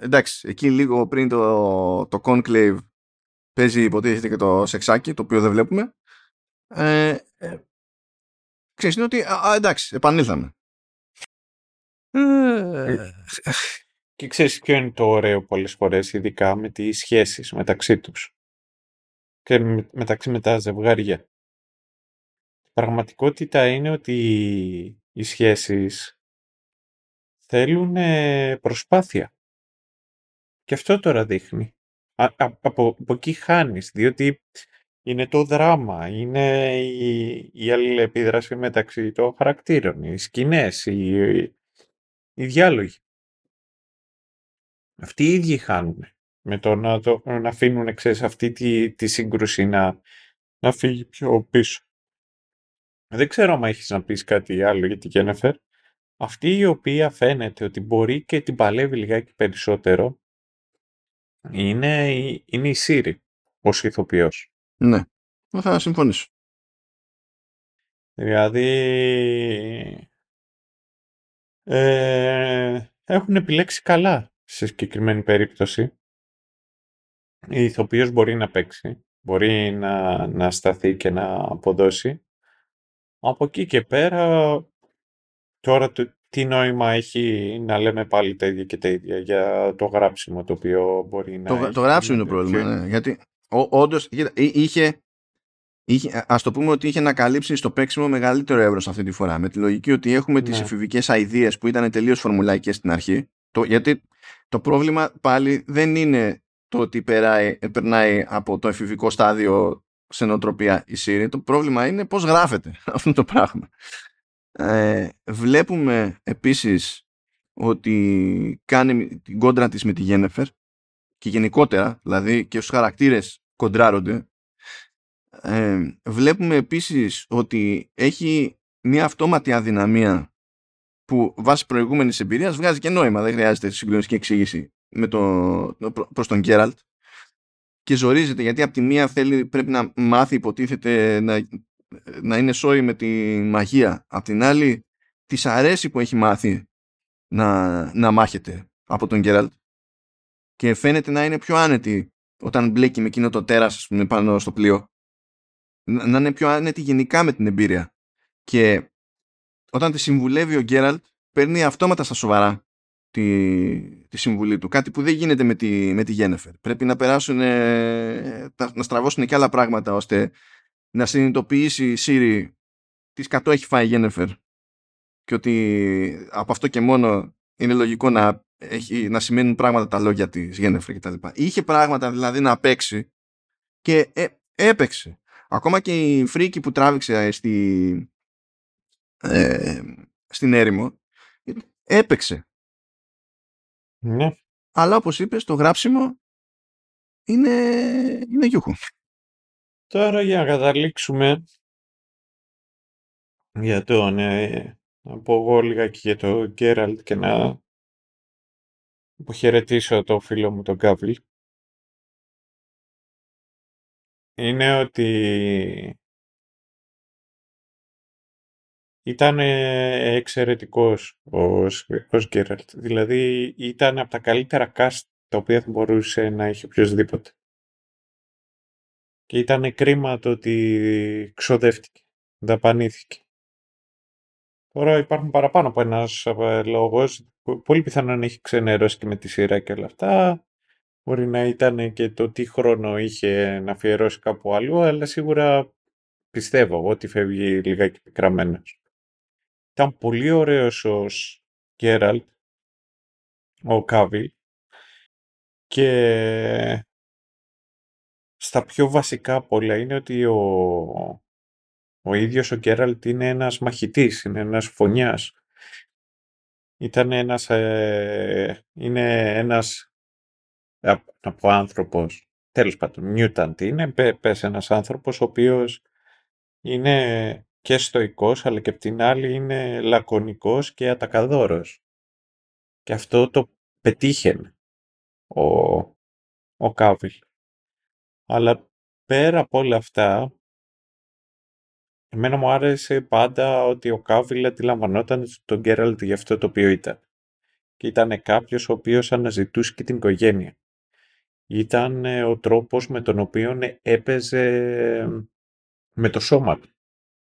εντάξει, εκεί λίγο πριν το, το Conclave παίζει υποτίθεται και το σεξάκι, το οποίο δεν βλέπουμε. Ε, ε, ξέρεις, είναι ότι α, εντάξει, επανήλθαμε. Ε, και ξέρεις ποιο είναι το ωραίο πολλές φορές, ειδικά με τις σχέσεις μεταξύ τους και μεταξύ με τα ζευγάρια. Η πραγματικότητα είναι ότι οι σχέσεις θέλουν προσπάθεια. Και αυτό τώρα δείχνει. Α, από, από εκεί χάνεις, διότι είναι το δράμα, είναι η, η αλληλεπίδραση μεταξύ των χαρακτήρων, οι σκηνές, οι, οι διάλογοι. Αυτοί οι ίδιοι χάνουν με το να, το, να αφήνουν ξέρεις, αυτή τη, τη σύγκρουση να, να φύγει πιο πίσω. Δεν ξέρω αν έχεις να πεις κάτι άλλο για την Γένεφερ. Αυτή η οποία φαίνεται ότι μπορεί και την παλεύει λιγάκι περισσότερο είναι, είναι η Σύρη ως ηθοποιός. Ναι, θα συμφωνήσω. Δηλαδή ε, έχουν επιλέξει καλά σε συγκεκριμένη περίπτωση. Η ηθοποιός μπορεί να παίξει, μπορεί να, να σταθεί και να αποδώσει. Από εκεί και πέρα, τώρα τι νόημα έχει να λέμε πάλι τα ίδια και τα ίδια για το γράψιμο το οποίο μπορεί να Το, έχει. το γράψιμο είναι το πρόβλημα, ναι. Γιατί όντως είχε, είχε, ας το πούμε ότι είχε να καλύψει στο παίξιμο μεγαλύτερο εύρος αυτή τη φορά. Με τη λογική ότι έχουμε ναι. τις εφηβικές αηδίες που ήταν τελείως φορμουλαϊκές στην αρχή. Το, γιατί το πρόβλημα πάλι δεν είναι το ότι περάει, περνάει από το εφηβικό στάδιο σε νοοτροπία η Siri. Το πρόβλημα είναι πώς γράφεται αυτό το πράγμα. Ε, βλέπουμε επίσης ότι κάνει την κόντρα της με τη Γένεφερ και γενικότερα, δηλαδή και στους χαρακτήρες κοντράρονται. Ε, βλέπουμε επίσης ότι έχει μια αυτόματη αδυναμία που βάσει προηγούμενης εμπειρίας βγάζει και νόημα, δεν χρειάζεται συγκλονιστική εξήγηση με το, προς τον Γκέραλτ και ζορίζεται γιατί από τη μία θέλει, πρέπει να μάθει υποτίθεται να να είναι σόι με τη μαγεία. Απ' την άλλη, της αρέσει που έχει μάθει να, να μάχεται από τον Γκέραλτ και φαίνεται να είναι πιο άνετη όταν μπλέκει με εκείνο το τέρας ας πούμε, πάνω στο πλοίο. Να είναι πιο άνετη γενικά με την εμπειρία. Και όταν τη συμβουλεύει ο Γκέραλτ, παίρνει αυτόματα στα σοβαρά τη, τη συμβουλή του. Κάτι που δεν γίνεται με τη, με τη Γένεφερ. Πρέπει να περάσουν, να στραβώσουν και άλλα πράγματα ώστε να συνειδητοποιήσει η Siri τι σκατό έχει φάει η Γένεφερ και ότι από αυτό και μόνο είναι λογικό να, έχει, να σημαίνουν πράγματα τα λόγια της Γένεφερ κτλ. Είχε πράγματα δηλαδή να παίξει και ε, έπαιξε. Ακόμα και η φρίκη που τράβηξε στη, ε, στην έρημο έπαιξε. Ναι. Αλλά όπως είπες το γράψιμο είναι, είναι γιούχου. Τώρα για να καταλήξουμε για τον, ε, να πω εγώ λιγάκι για τον Γκέραλτ και να αποχαιρετήσω το φίλο μου τον Γκάβιλ. Είναι ότι ήταν εξαιρετικός ο, ο Γκέραλτ. Δηλαδή ήταν από τα καλύτερα cast τα οποία θα μπορούσε να έχει οποιοδήποτε. Και ήταν κρίμα το ότι ξοδεύτηκε, δαπανήθηκε. Τώρα υπάρχουν παραπάνω από ένας ε, λόγος. Πολύ πιθανό να έχει ξενερώσει και με τη σειρά και όλα αυτά. Μπορεί να ήταν και το τι χρόνο είχε να αφιερώσει κάπου αλλού, αλλά σίγουρα πιστεύω ότι φεύγει λιγάκι πικραμένος. Ήταν πολύ ωραίος ο Γκέραλτ, ο Κάβιλ, και στα πιο βασικά από όλα είναι ότι ο, ο ίδιος ο Γκέραλτ είναι ένας μαχητής, είναι ένας φωνιάς. Ήταν ένας, ε, είναι ένας, να πω άνθρωπος, τέλος πάντων, mutant είναι, πες ένας άνθρωπος ο οποίος είναι και στοικός, αλλά και απ' την άλλη είναι λακωνικός και ατακαδόρος. Και αυτό το πετύχαινε ο, ο Κάβιλ. Αλλά πέρα από όλα αυτά, εμένα μου άρεσε πάντα ότι ο Κάβιλ αντιλαμβανόταν τον Γκέραλτ για αυτό το οποίο ήταν. Και ήταν κάποιος ο οποίος αναζητούσε και την οικογένεια. Ήταν ε, ο τρόπος με τον οποίο έπαιζε με το σώμα του.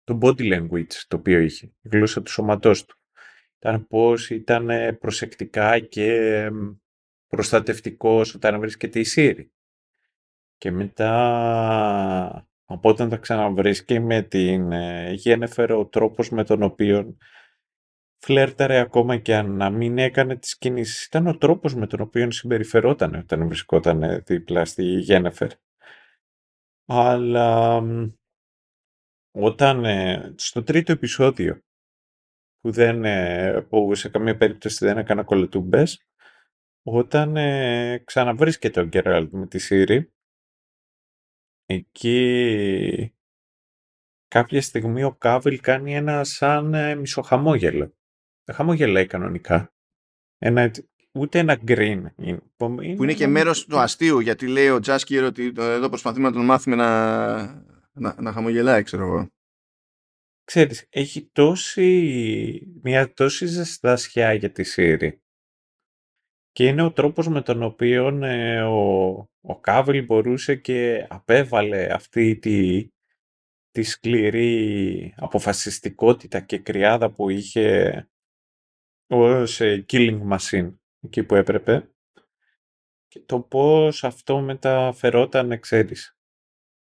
Το body language το οποίο είχε, η γλώσσα του σώματός του. Ήταν πώς ήταν προσεκτικά και προστατευτικός όταν βρίσκεται η Σύρη. Και μετά, από όταν τα ξαναβρίσκει με την ε, Γένεφερ, ο τρόπος με τον οποίο φλέρταρε ακόμα και αν να μην έκανε τις κινήσεις. Ήταν ο τρόπος με τον οποίο συμπεριφερόταν όταν βρισκόταν δίπλα στη Γένεφερ. Αλλά όταν ε, στο τρίτο επεισόδιο που, δεν, ε, που σε καμία περίπτωση δεν έκανα κολοτούμπες, όταν ε, ξαναβρίσκεται ο Γκέραλτ με τη Σύρη, εκεί κάποια στιγμή ο Κάβιλ κάνει ένα σαν ε, μισοχαμόγελο. Δεν χαμόγελάει κανονικά. Ένα, ούτε ένα green. Είναι, που είναι και μέρος του αστείου, γιατί λέει ο Τζάσκιερ ότι εδώ προσπαθούμε να τον μάθουμε να, να, να χαμογελάει, ξέρω εγώ. Ξέρεις, έχει τόση, μια τόση ζεστασιά για τη Σύρη. Και είναι ο τρόπος με τον οποίο ε, ο, ο Κάβιλ μπορούσε και απέβαλε αυτή τη, τη σκληρή αποφασιστικότητα και κρυάδα που είχε ως ε, killing machine εκεί που έπρεπε. Και το πώς αυτό μεταφερόταν, ξέρεις,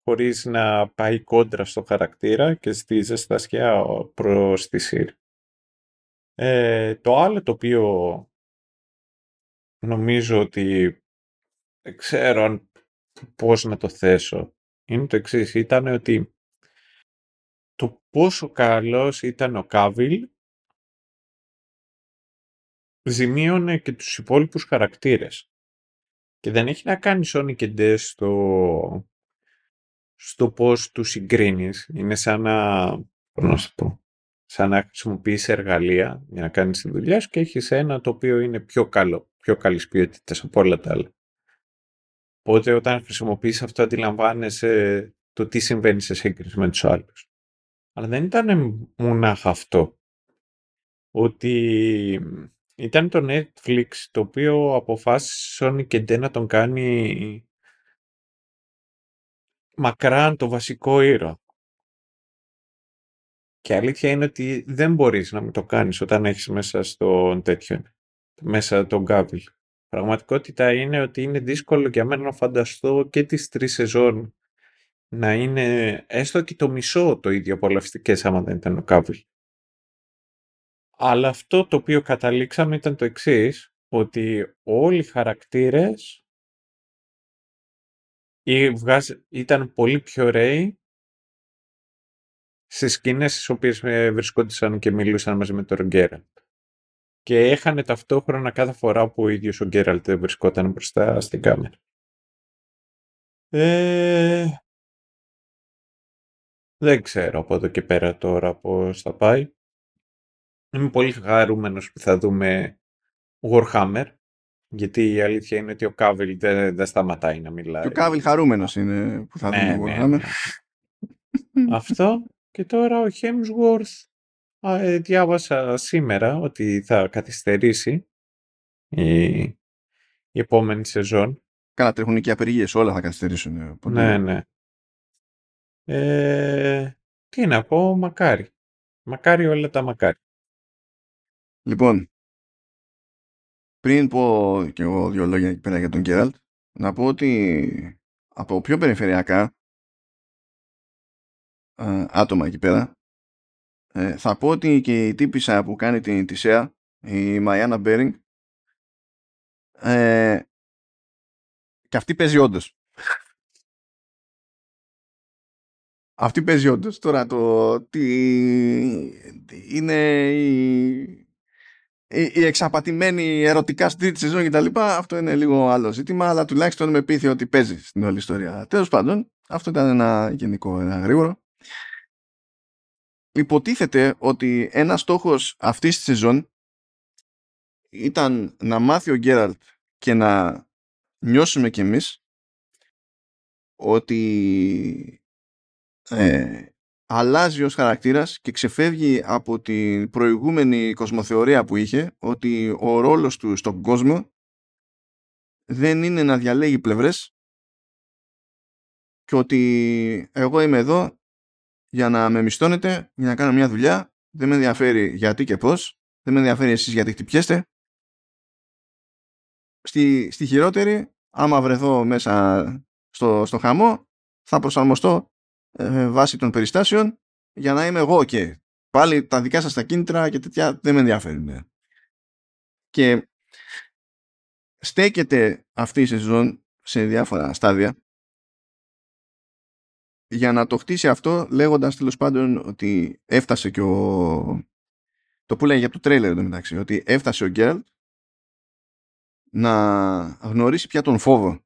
χωρίς να πάει κόντρα στο χαρακτήρα και στη ζεστασιά προς τη Σύρ. Ε, το άλλο το οποίο νομίζω ότι δεν ξέρω πώς να το θέσω. Είναι το εξής. Ήταν ότι το πόσο καλός ήταν ο Κάβιλ ζημίωνε και τους υπόλοιπους χαρακτήρες. Και δεν έχει να κάνει Sonic και Death στο, στο πώς τους συγκρίνεις. Είναι σαν να, να σου πω, σαν να χρησιμοποιείς εργαλεία για να κάνεις τη δουλειά σου και έχεις ένα το οποίο είναι πιο καλό πιο καλής ποιότητας από όλα τα άλλα. Οπότε όταν χρησιμοποιείς αυτό αντιλαμβάνεσαι το τι συμβαίνει σε σύγκριση με τους άλλους. Αλλά δεν ήταν μονάχα αυτό. Ότι ήταν το Netflix το οποίο αποφάσισε Sony και Nintendo να τον κάνει μακράν το βασικό ήρωα. Και αλήθεια είναι ότι δεν μπορείς να μην το κάνεις όταν έχεις μέσα στο τέτοιο μέσα τον Γκάβιλ. Πραγματικότητα είναι ότι είναι δύσκολο για μένα να φανταστώ και τις τρεις σεζόν να είναι έστω και το μισό το ίδιο απολαυστικές άμα δεν ήταν ο Κάβιλ. Αλλά αυτό το οποίο καταλήξαμε ήταν το εξής, ότι όλοι οι χαρακτήρες ήταν πολύ πιο ωραίοι στις σκηνές στις οποίες ε, βρισκόντουσαν και μιλούσαν μαζί με τον Ρογκέρα και έχανε ταυτόχρονα κάθε φορά που ο ίδιος ο Γκέραλτ βρισκόταν μπροστά στην κάμερα. Ε... Δεν ξέρω από εδώ και πέρα τώρα πώς θα πάει. Είμαι πολύ χαρούμενος που θα δούμε Warhammer, γιατί η αλήθεια είναι ότι ο Κάβιλ δεν, δεν σταματάει να μιλάει. Και ο Κάβιλ χαρούμενος είναι που θα Ναι, δούμε ναι, Warhammer. ναι. Αυτό και τώρα ο Hemsworth α, ε, διάβασα σήμερα ότι θα καθυστερήσει η, η επόμενη σεζόν. Καλά τρέχουν και οι απεργίες, όλα θα καθυστερήσουν. ε, οπότε- Ναι, ναι. Ε, τι να πω, μακάρι. Μακάρι όλα τα μακάρι. Λοιπόν, πριν πω και εγώ δύο λόγια εκεί πέρα για τον Γκέραλτ, να πω ότι από πιο περιφερειακά ε, άτομα εκεί πέρα, ε, θα πω ότι και η τύπησα που κάνει την Τισέα, η Μαϊάννα Μπέρινγκ, ε, και αυτή παίζει όντως. Αυτή παίζει όντως. Τώρα το τι είναι η, η, η εξαπατημένη ερωτικά στη τρίτη σεζόν και τα λοιπά, αυτό είναι λίγο άλλο ζήτημα, αλλά τουλάχιστον με πείθει ότι παίζει στην όλη ιστορία. Τέλος πάντων, αυτό ήταν ένα γενικό, ένα γρήγορο. Υποτίθεται ότι ένας στόχος αυτής της σεζόν ήταν να μάθει ο Γκέραλτ και να νιώσουμε κι εμείς ότι ε, αλλάζει ως χαρακτήρας και ξεφεύγει από την προηγούμενη κοσμοθεωρία που είχε ότι ο ρόλος του στον κόσμο δεν είναι να διαλέγει πλευρές και ότι εγώ είμαι εδώ για να με μισθώνετε, για να κάνω μια δουλειά δεν με ενδιαφέρει γιατί και πώς δεν με ενδιαφέρει εσείς γιατί χτυπιέστε. Στη, στη χειρότερη άμα βρεθώ μέσα στο, στο χαμό θα προσαρμοστώ ε, βάσει των περιστάσεων για να είμαι εγώ και πάλι τα δικά σας τα κίνητρα και τέτοια δεν με ενδιαφέρουν. Και στέκεται αυτή η σεζόν σε διάφορα στάδια για να το χτίσει αυτό λέγοντας τέλος πάντων ότι έφτασε και ο... το που λέει για το τρέιλερ εντωμεταξύ ότι έφτασε ο Γκέραλτ να γνωρίσει πια τον φόβο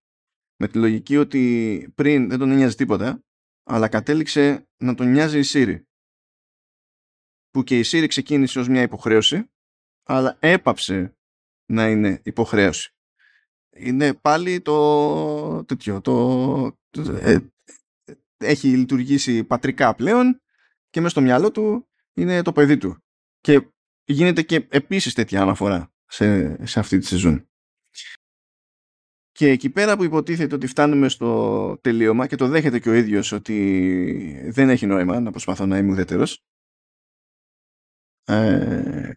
με τη λογική ότι πριν δεν τον ένοιαζε τίποτα αλλά κατέληξε να τον νοιάζει η Siri που και η Siri ξεκίνησε ως μια υποχρέωση αλλά έπαψε να είναι υποχρέωση. Είναι πάλι το τέτοιο το, το ε, έχει λειτουργήσει πατρικά πλέον και μέσα στο μυαλό του είναι το παιδί του. Και γίνεται και επίσης τέτοια αναφορά σε, σε αυτή τη σεζόν και εκεί πέρα που υποτίθεται ότι φτάνουμε στο τελείωμα και το δέχεται και ο ίδιος ότι δεν έχει νόημα να προσπαθώ να είμαι ουδέτερος. Ε,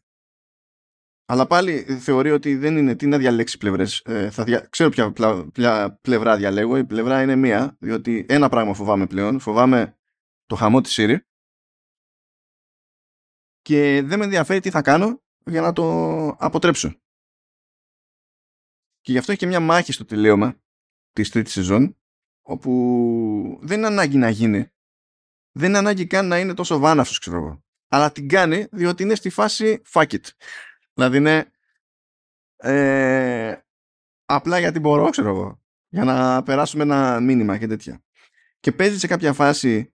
αλλά πάλι θεωρεί ότι δεν είναι τι να διαλέξει πλευρές. Ε, θα δια... Ξέρω ποια, πλα... ποια πλευρά διαλέγω. Η πλευρά είναι μία, διότι ένα πράγμα φοβάμαι πλέον. Φοβάμαι το χαμό της Siri και δεν με ενδιαφέρει τι θα κάνω για να το αποτρέψω. Και γι' αυτό έχει και μια μάχη στο τελείωμα της τρίτης σεζόν όπου δεν είναι ανάγκη να γίνει. Δεν είναι ανάγκη καν να είναι τόσο βάναυσος ξέρω εγώ. Αλλά την κάνει διότι είναι στη φάση fuck it. Δηλαδή είναι ε, απλά γιατί μπορώ ξέρω εγώ. Για να περάσουμε ένα μήνυμα και τέτοια. Και παίζει σε κάποια φάση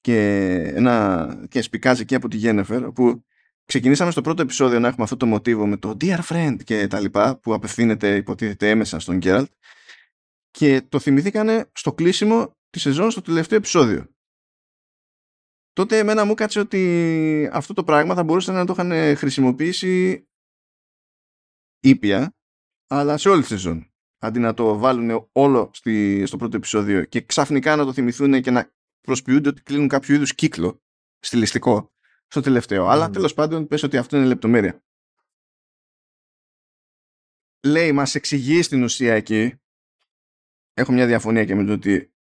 και, ένα, και σπικάζει εκεί από τη Γένεφερ όπου ξεκινήσαμε στο πρώτο επεισόδιο να έχουμε αυτό το μοτίβο με το Dear Friend και τα λοιπά που απευθύνεται υποτίθεται έμεσα στον Γκέραλτ και το θυμηθήκανε στο κλείσιμο της σεζόν στο τελευταίο επεισόδιο. Τότε εμένα μου κάτσε ότι αυτό το πράγμα θα μπορούσαν να το είχαν χρησιμοποιήσει ήπια αλλά σε όλη τη σεζόν αντί να το βάλουν όλο στη, στο πρώτο επεισόδιο και ξαφνικά να το θυμηθούν και να προσποιούνται ότι κλείνουν κάποιο είδους κύκλο στιλιστικό στο τελευταίο. Μμ. Αλλά τέλος πάντων πες ότι αυτό είναι λεπτομέρεια. Λέει, μας εξηγεί στην ουσία εκεί έχω μια διαφωνία και με το ότι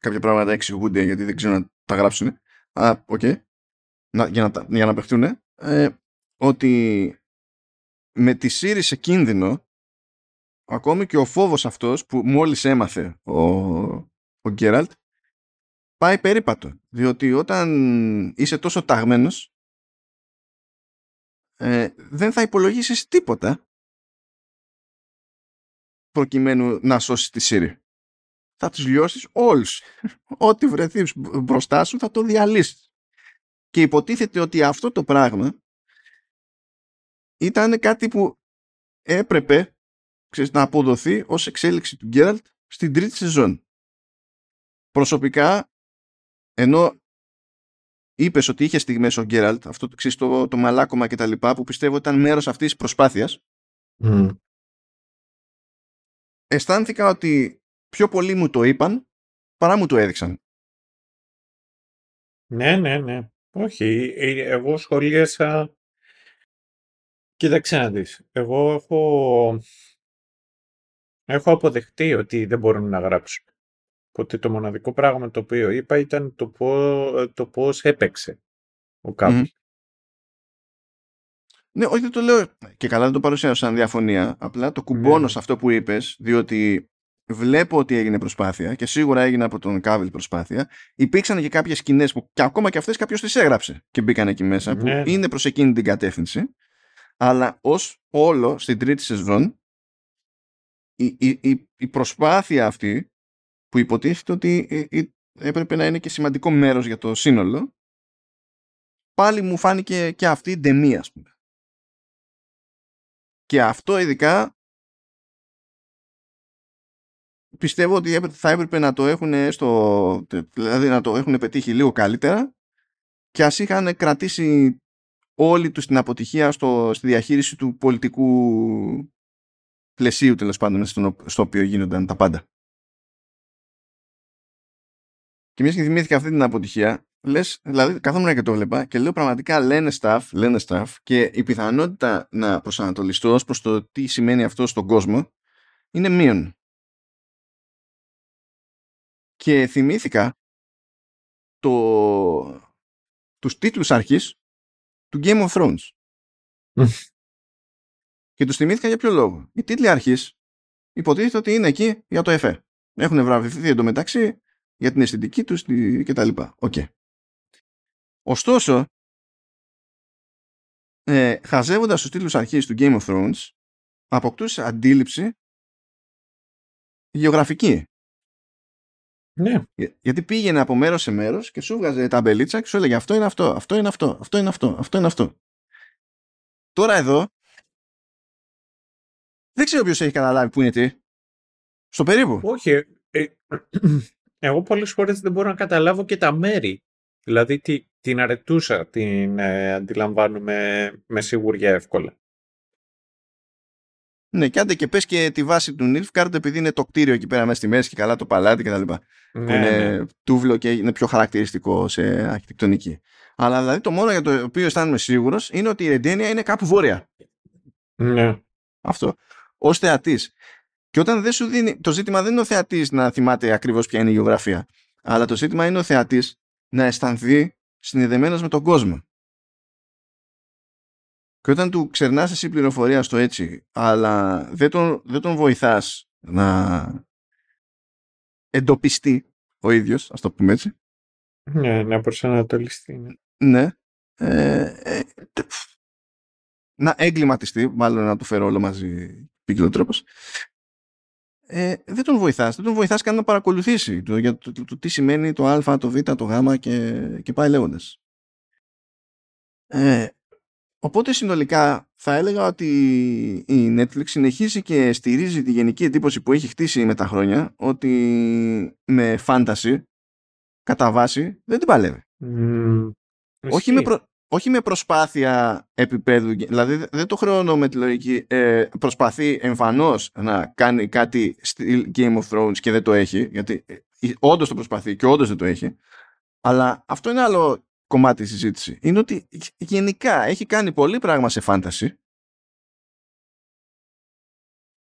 κάποια πράγματα εξηγούνται γιατί δεν ξέρω να τα γράψουν. Α, OK. Okay. Να, για, να, για να παιχτούν. Ε, ότι με τη Siri σε κίνδυνο ακόμη και ο φόβος αυτός που μόλις έμαθε ο, ο Γκέραλτ πάει περίπατο. Διότι όταν είσαι τόσο ταγμένος ε, δεν θα υπολογίσεις τίποτα προκειμένου να σώσεις τη Siri. θα τους λιώσεις όλους. Ό,τι βρεθείς μπροστά σου θα το διαλύσεις. Και υποτίθεται ότι αυτό το πράγμα ήταν κάτι που έπρεπε ξέρεις, να αποδοθεί ως εξέλιξη του Γκέραλτ στην τρίτη σεζόν. Προσωπικά, ενώ είπες ότι είχες στιγμές ο Γκέραλτ, αυτό ξέρεις, το, το μαλάκωμα και τα λοιπά, που πιστεύω ήταν μέρος αυτής της προσπάθειας, Mm. αισθάνθηκα ότι πιο πολύ μου το είπαν παρά μου το έδειξαν. Ναι, ναι, ναι. Όχι, ε, εγώ σχολίασα... Κοίταξε να δεις. Εγώ έχω... Έχω αποδεχτεί ότι δεν μπορούν να γράψουν. Ότι το μοναδικό πράγμα το οποίο είπα ήταν το, πώ, το πώς έπαιξε ο κάποιος. Μμμ. Ναι, όχι δεν το λέω και καλά δεν το παρουσιάζω σαν διαφωνία. Απλά το κουμπώνω Ναι. σε αυτό που είπες, διότι βλέπω ότι έγινε προσπάθεια και σίγουρα έγινε από τον Κάβιλ προσπάθεια. Υπήρξαν και κάποιες σκηνές που και ακόμα και αυτές κάποιος τις έγραψε και μπήκαν εκεί μέσα, που Ναι, ναι. είναι προς εκείνη την κατεύθυνση. Αλλά ως όλο στην τρίτη σεζόν η, η, η, η προσπάθεια αυτή που υποτίθεται ότι ε, ε, έπρεπε να είναι και σημαντικό μέρος για το σύνολο πάλι μου φάνηκε και αυτή ντεμή ας πούμε. Και αυτό ειδικά πιστεύω ότι έπρεπε- θα έπρεπε να το έχουν στο, δηλαδή να το έχουν πετύχει λίγο καλύτερα και ας είχαν κρατήσει όλοι τους την αποτυχία στο, στη διαχείριση του πολιτικού πλαισίου τέλος πάντων στο, στο οποίο γίνονταν τα πάντα. Και μιας και θυμήθηκα αυτή την αποτυχία, λες, δηλαδή καθόμουν και το βλέπα και λέω πραγματικά λένε staff, λένε staff και η πιθανότητα να προσανατολιστώ ως προς το τι σημαίνει αυτό στον κόσμο είναι μείον. Και θυμήθηκα το, τους τίτλους αρχής του Game of Thrones. και τους θυμήθηκα για ποιο λόγο. Οι τίτλοι αρχής υποτίθεται ότι είναι εκεί για το εφέ. Έχουν βραβευτεί εντωμεταξύ για την αισθητική τους τη- και τα λοιπά. Οκ. Ωστόσο, ε, χαζεύοντας τους τίτλους αρχής του Game of Thrones, αποκτούσε αντίληψη γεωγραφική. Ναι. Για- Γιατί πήγαινε από μέρος σε μέρος και σου βγάζε τα μπελίτσα και σου έλεγε αυτό είναι αυτό, αυτό είναι αυτό, αυτό είναι αυτό, αυτό είναι αυτό. Τώρα εδώ δεν ξέρω ποιος έχει καταλάβει που είναι τι. Στο περίπου. Όχι. ε, εγώ πολλές φορές δεν μπορώ να καταλάβω και τα μέρη. Δηλαδή τη, την αρετούσα την ε, αντιλαμβάνομαι με σιγουριά εύκολα. Ναι, και άντε και πες και τη βάση του Nilfgaard επειδή είναι το κτίριο εκεί πέρα μέσα στη μέση και καλά το παλάτι κτλ. Που Ναι, είναι ναι. τούβλο και είναι πιο χαρακτηριστικό σε αρχιτεκτονική. Αλλά δηλαδή το μόνο για το οποίο αισθάνομαι σίγουρος είναι ότι η Ρεντένια είναι κάπου βόρεια. ναι. Αυτό. Ω θεατής. Και όταν δεν σου δίνει. Το ζήτημα δεν είναι ο θεατής να θυμάται ακριβώς ποια είναι η γεωγραφία. Αλλά το ζήτημα είναι ο θεατής να αισθανθεί συνδεδεμένος με τον κόσμο. Και όταν του ξερνάς εσύ πληροφορία στο έτσι, αλλά δεν τον, δεν τον βοηθάς να εντοπιστεί ο ίδιος, ας το πούμε έτσι, Ναι, να προσανατολιστεί. ναι. ναι, ε, ε, τε- να εγκληματιστεί, μάλλον να το φέρω όλο μαζί ποικιλό τρόπος, ε, δεν τον βοηθάς. Δεν τον βοηθάς καν να παρακολουθήσει το, για το, το, το τι σημαίνει το α, το β, το γ και, και πάει λέγοντας. Ε, οπότε συνολικά θα έλεγα ότι η Netflix συνεχίζει και στηρίζει τη γενική εντύπωση που έχει χτίσει με τα χρόνια ότι με φάνταση κατά βάση δεν την παλεύει. Μμμ, όχι ισχύει. με, προ- όχι με προσπάθεια επίπεδου, δηλαδή δε- δεν το χρεώνω με τη λογική, ε, προσπαθεί εμφανώς να κάνει κάτι στυλ Game of Thrones και δεν το έχει, γιατί ε, όντως το προσπαθεί και όντως δεν το έχει, αλλά αυτό είναι άλλο κομμάτι της συζήτησης. Είναι ότι γενικά έχει κάνει πολύ πράγμα σε φάνταση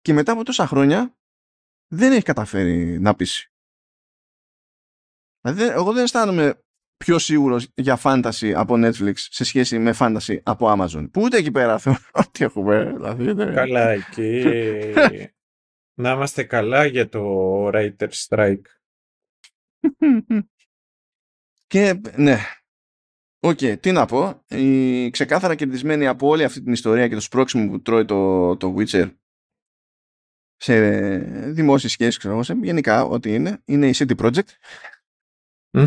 και μετά από τόσα χρόνια δεν έχει καταφέρει να πείσει. Δηλαδή, δεν- εγώ δεν αισθάνομαι πιο σίγουρος για φάνταση από Netflix σε σχέση με φάνταση από Amazon. Που ούτε εκεί πέρα θεωρώ ότι έχουμε. Δηλαδή, δεν- Καλά εκεί. να είμαστε καλά για το Writers' Strike. Και ναι. Οκ, τι να πω. Η ξεκάθαρα κερδισμένη από όλη αυτή την ιστορία και το σπρώξιμο που τρώει το, το Witcher σε δημόσιες σχέσεις, ξέρω, σε, γενικά ό,τι είναι, είναι η CD Projekt. Μμ.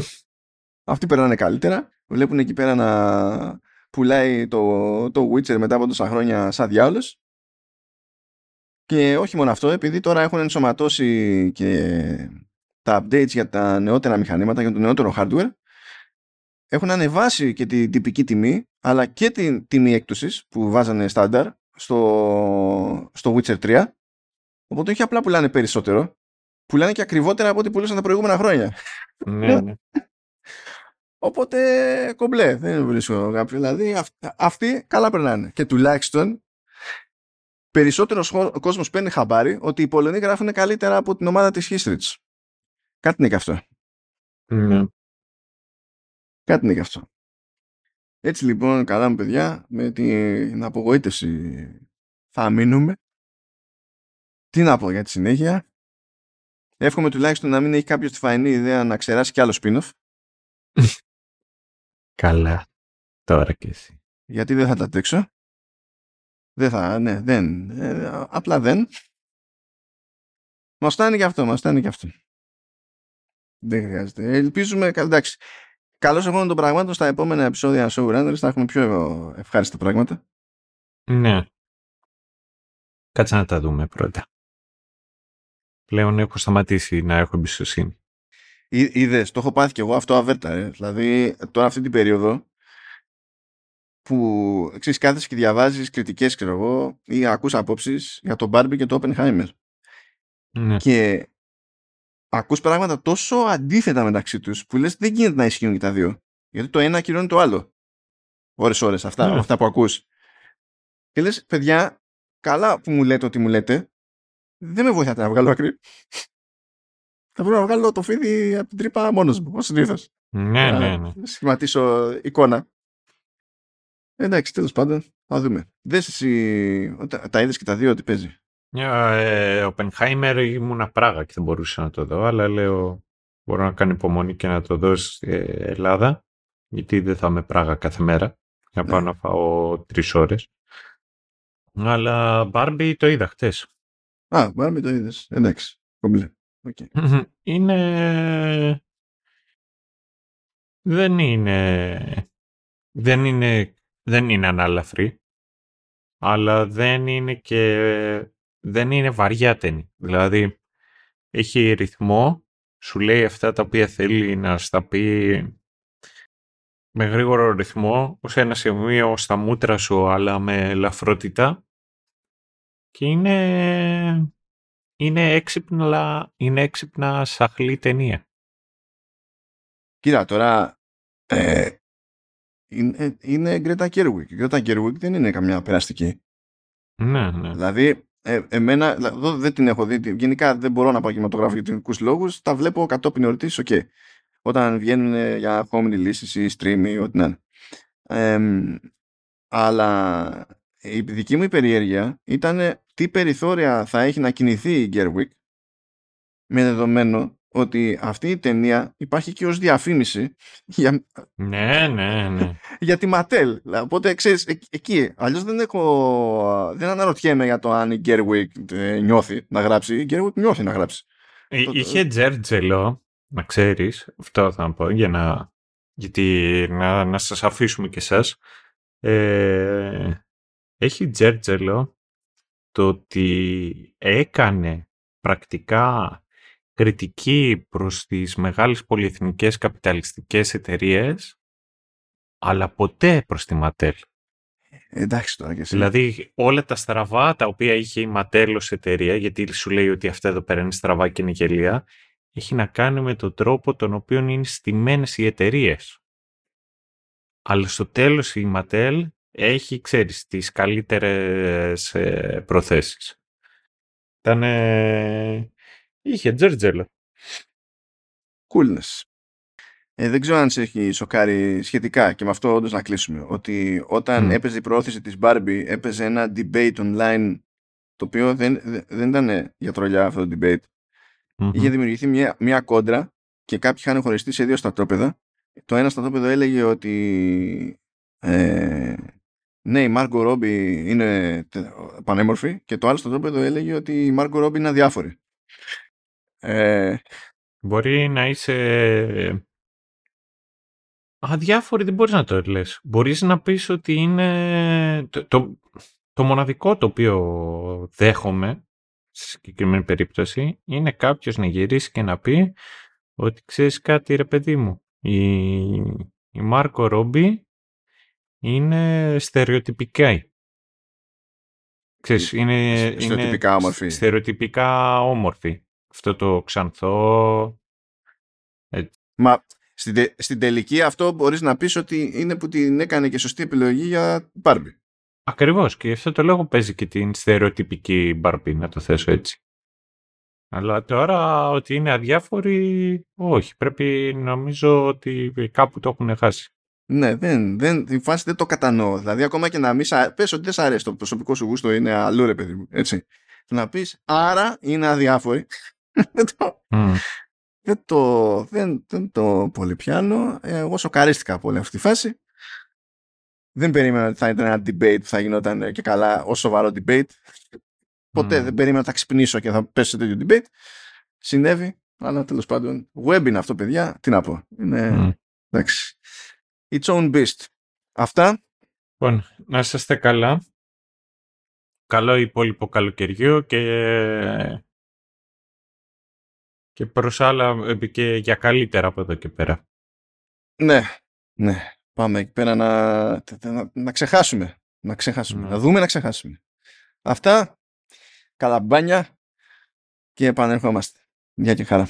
Αυτοί περνάνε καλύτερα. Βλέπουν εκεί πέρα να πουλάει το, το Witcher μετά από τόσα χρόνια σαν διάολος. Και όχι μόνο αυτό, επειδή τώρα έχουν ενσωματώσει και τα updates για τα νεότερα μηχανήματα, για το νεότερο hardware, έχουν ανεβάσει και την τυπική τιμή, αλλά και την τιμή έκπτωσης που βάζανε στάνταρ στο, στο Witcher 3. Οπότε όχι απλά πουλάνε περισσότερο, πουλάνε και ακριβότερα από ό,τι πουλούσαν τα προηγούμενα χρόνια. Ναι, ναι. Οπότε κομπλέ, δεν βρίσκω κάποιο. Δηλαδή αυ- αυτοί καλά περνάνε. Και τουλάχιστον περισσότερος κόσμος παίρνει χαμπάρι ότι οι Πολωνοί γράφουν καλύτερα από την ομάδα της History. Κάτι είναι και αυτό. ναι. Κάτι είναι και αυτό. Έτσι λοιπόν, καλά μου παιδιά, με την απογοήτευση θα μείνουμε. Τι να πω για τη συνέχεια. Εύχομαι τουλάχιστον να μην έχει κάποιος τη φαϊνή ιδέα να ξεράσει κι άλλο spin-off, Καλά. Τώρα και εσύ. γιατί δεν θα τα τρέξω. Δεν θα, ναι, δεν. ε, απλά δεν. Μας φτάνει και αυτό, μας φτάνει και αυτό. Δεν χρειάζεται. Ελπίζουμε, κα- εντάξει, καλώς εγώ των πραγμάτων στα επόμενα επεισόδια showrunners θα έχουμε πιο ευχάριστα πράγματα. Ναι. Κάτσε να τα δούμε πρώτα. Πλέον έχω σταματήσει να έχω εμπιστοσύνη. Είδες, το έχω πάθει και εγώ αυτό αβέρτα. Ε. Δηλαδή, τώρα αυτή την περίοδο που ξέρεις, κάθεσαι και διαβάζεις κριτικές, ξέρω εγώ, ή ακούς απόψεις για τον Barbie και το Oppenheimer. Ναι. Και ακούς πράγματα τόσο αντίθετα μεταξύ τους που λες δεν γίνεται να ισχύουν και τα δύο. Γιατί το ένα ακυρώνει το άλλο. Ώρες ώρες αυτά, Ναι. αυτά που ακούς. Και λες, παιδιά, καλά που μου λέτε ότι μου λέτε, δεν με βοηθάτε να βγάλω άκρη. Θα πρέπει να βγάλω το φίδι από την τρύπα μόνος μου, ως συνήθως. Ναι, να ναι, ναι. σχηματίσω εικόνα. Εντάξει, τέλος πάντων, θα δούμε. Δες εσύ, τα, τα είδες και τα δύο ότι παίζει; Ε, Oppenheimer ήμουνα Πράγα και δεν μπορούσα να το δω, αλλά λέω μπορώ να κάνω υπομονή και να το δω στην Ελλάδα, γιατί δεν θα είμαι Πράγα κάθε μέρα, για να πάω Ναι. να φάω τρεις ώρες. Αλλά Barbie το είδα χτες. Α, μπορεί να μην το είδες. Εντάξει, κομπλέ. Οκ. είναι... Δεν είναι... Δεν είναι... Δεν είναι ανάλαφρη, αλλά δεν είναι και... Δεν είναι βαριά ταινία. Δηλαδή, έχει ρυθμό, σου λέει αυτά τα οποία θέλει να στα πει με γρήγορο ρυθμό, ως ένα σημείο στα μούτρα σου, αλλά με ελαφρότητα. Και είναι... Είναι έξυπνα, είναι έξυπνα σαχλή ταινία. Κοίτα, τώρα ε, είναι, είναι Greta Gerwig. Η Greta Gerwig δεν είναι καμιά περαστική. Ναι, ναι. Δηλαδή, ε, εμένα, δηλαδή, εδώ δεν την έχω δει. Γενικά δεν μπορώ να πάω κινηματογράφο για τεχνικούς λόγους. Τα βλέπω κατόπιν εορτής, οκ. Όταν βγαίνουν ε, για home releases ή stream ή ό,τι να είναι. Εμ, αλλά η δική μου η περιέργεια ήταν τι περιθώρια θα έχει να κινηθεί η Gerwig με δεδομένο ότι αυτή η ταινία υπάρχει και ως διαφήμιση για, Ναι, ναι, ναι. για τη Mattel. Οπότε ξέρεις, εκ- εκεί. Αλλιώς δεν έχω, δεν αναρωτιέμαι για το αν η Gerwig ε, νιώθει να γράψει. Η Gerwig νιώθει να γράψει. Ε, Το- Είχε τζέρτζελο, να ξέρεις, αυτό θα πω, για να, γιατί να, να σας αφήσουμε και εσάς. Ε, έχει τζέρτζελο το ότι έκανε πρακτικά κριτική προς τις μεγάλες πολυεθνικές καπιταλιστικές εταιρείες, αλλά ποτέ προς τη Ματέλ. Ε, εντάξει τώρα και εσύ. Δηλαδή όλα τα στραβά τα οποία είχε η Ματέλ ως εταιρεία, γιατί σου λέει ότι αυτά εδώ πέρα είναι στραβά και είναι γελία, έχει να κάνει με τον τρόπο τον οποίο είναι στημένες οι εταιρείες. Αλλά στο τέλος η Ματέλ έχει, ξέρεις, τις καλύτερες ε, προθέσεις. Ήταν... ε, Είχε τζέρτζελο. coolness. Ε, δεν ξέρω αν σε έχει σοκάρει σχετικά και με αυτό όντως να κλείσουμε. Ότι όταν Μμ. έπαιζε η προώθηση της Barbie έπαιζε ένα debate online το οποίο δεν, δεν, δεν ήταν για τρολιά αυτό το debate. Μμμ. Είχε δημιουργηθεί μια, μια κόντρα και κάποιοι είχαν χωριστεί σε δύο στρατόπεδα. Το ένα στρατόπεδο έλεγε ότι ε, ναι, η Μάρκο Ρόμπι είναι πανέμορφη και το άλλο στον τρόπο εδώ έλεγε ότι η Μάρκο Ρόμπι είναι αδιάφορη. Ε, Μπορεί να είσαι αδιάφορη, δεν μπορείς να το λες. Μπορείς να πεις ότι είναι το, το, το μοναδικό το οποίο δέχομαι σε συγκεκριμένη περίπτωση είναι κάποιος να γυρίσει και να πει ότι ξέρεις κάτι ρε παιδί μου η, η Μάρκο Ρόμπι είναι στερεοτυπικά. Ξέρεις, είναι, στερεοτυπικά είναι όμορφη. Στερεοτυπικά όμορφη. Αυτό το ξανθό. Μα στην, τε, στην τελική αυτό μπορείς να πεις ότι είναι που την έκανε και σωστή επιλογή για Barbie. Ακριβώς και αυτό το λόγο παίζει και την στερεοτυπική Barbie, να το θέσω έτσι. Αλλά τώρα ότι είναι αδιάφοροι, όχι. Πρέπει νομίζω ότι κάπου το έχουν χάσει. Ναι, δεν, δεν, η φάση δεν το κατανοώ. Δηλαδή, ακόμα και να μην πες ότι δεν σ' αρέσει το προσωπικό σου γούστο, είναι αλλού ρε παιδί μου. Έτσι. Να πεις, άρα είναι αδιάφοροι. δεν, το, Mm. δεν, το, δεν, δεν το πολύ πιάνω. Ε, Εγώ σοκαρίστηκα από όλη αυτή τη φάση. Δεν περίμενα ότι θα ήταν ένα debate που θα γινόταν και καλά ως σοβαρό debate. Ποτέ Mm. δεν περίμενα να τα ξυπνήσω και θα πέσω σε τέτοιο debate. Συνέβη, αλλά τέλος πάντων, web είναι αυτό, παιδιά. Τι να πω. Είναι, Mm. εντάξει. Its own beast. Αυτά. Λοιπόν, να είσαστε καλά. Καλό υπόλοιπο καλοκαιριού και, και προς άλλα ε, και για καλύτερα από εδώ και πέρα. Ναι, ναι. Πάμε εκεί πέρα να, να, να ξεχάσουμε. Να ξεχάσουμε. Ναι. Να δούμε να ξεχάσουμε. Αυτά. Καλαμπάνια. Και επανερχόμαστε. Γεια και χαρά.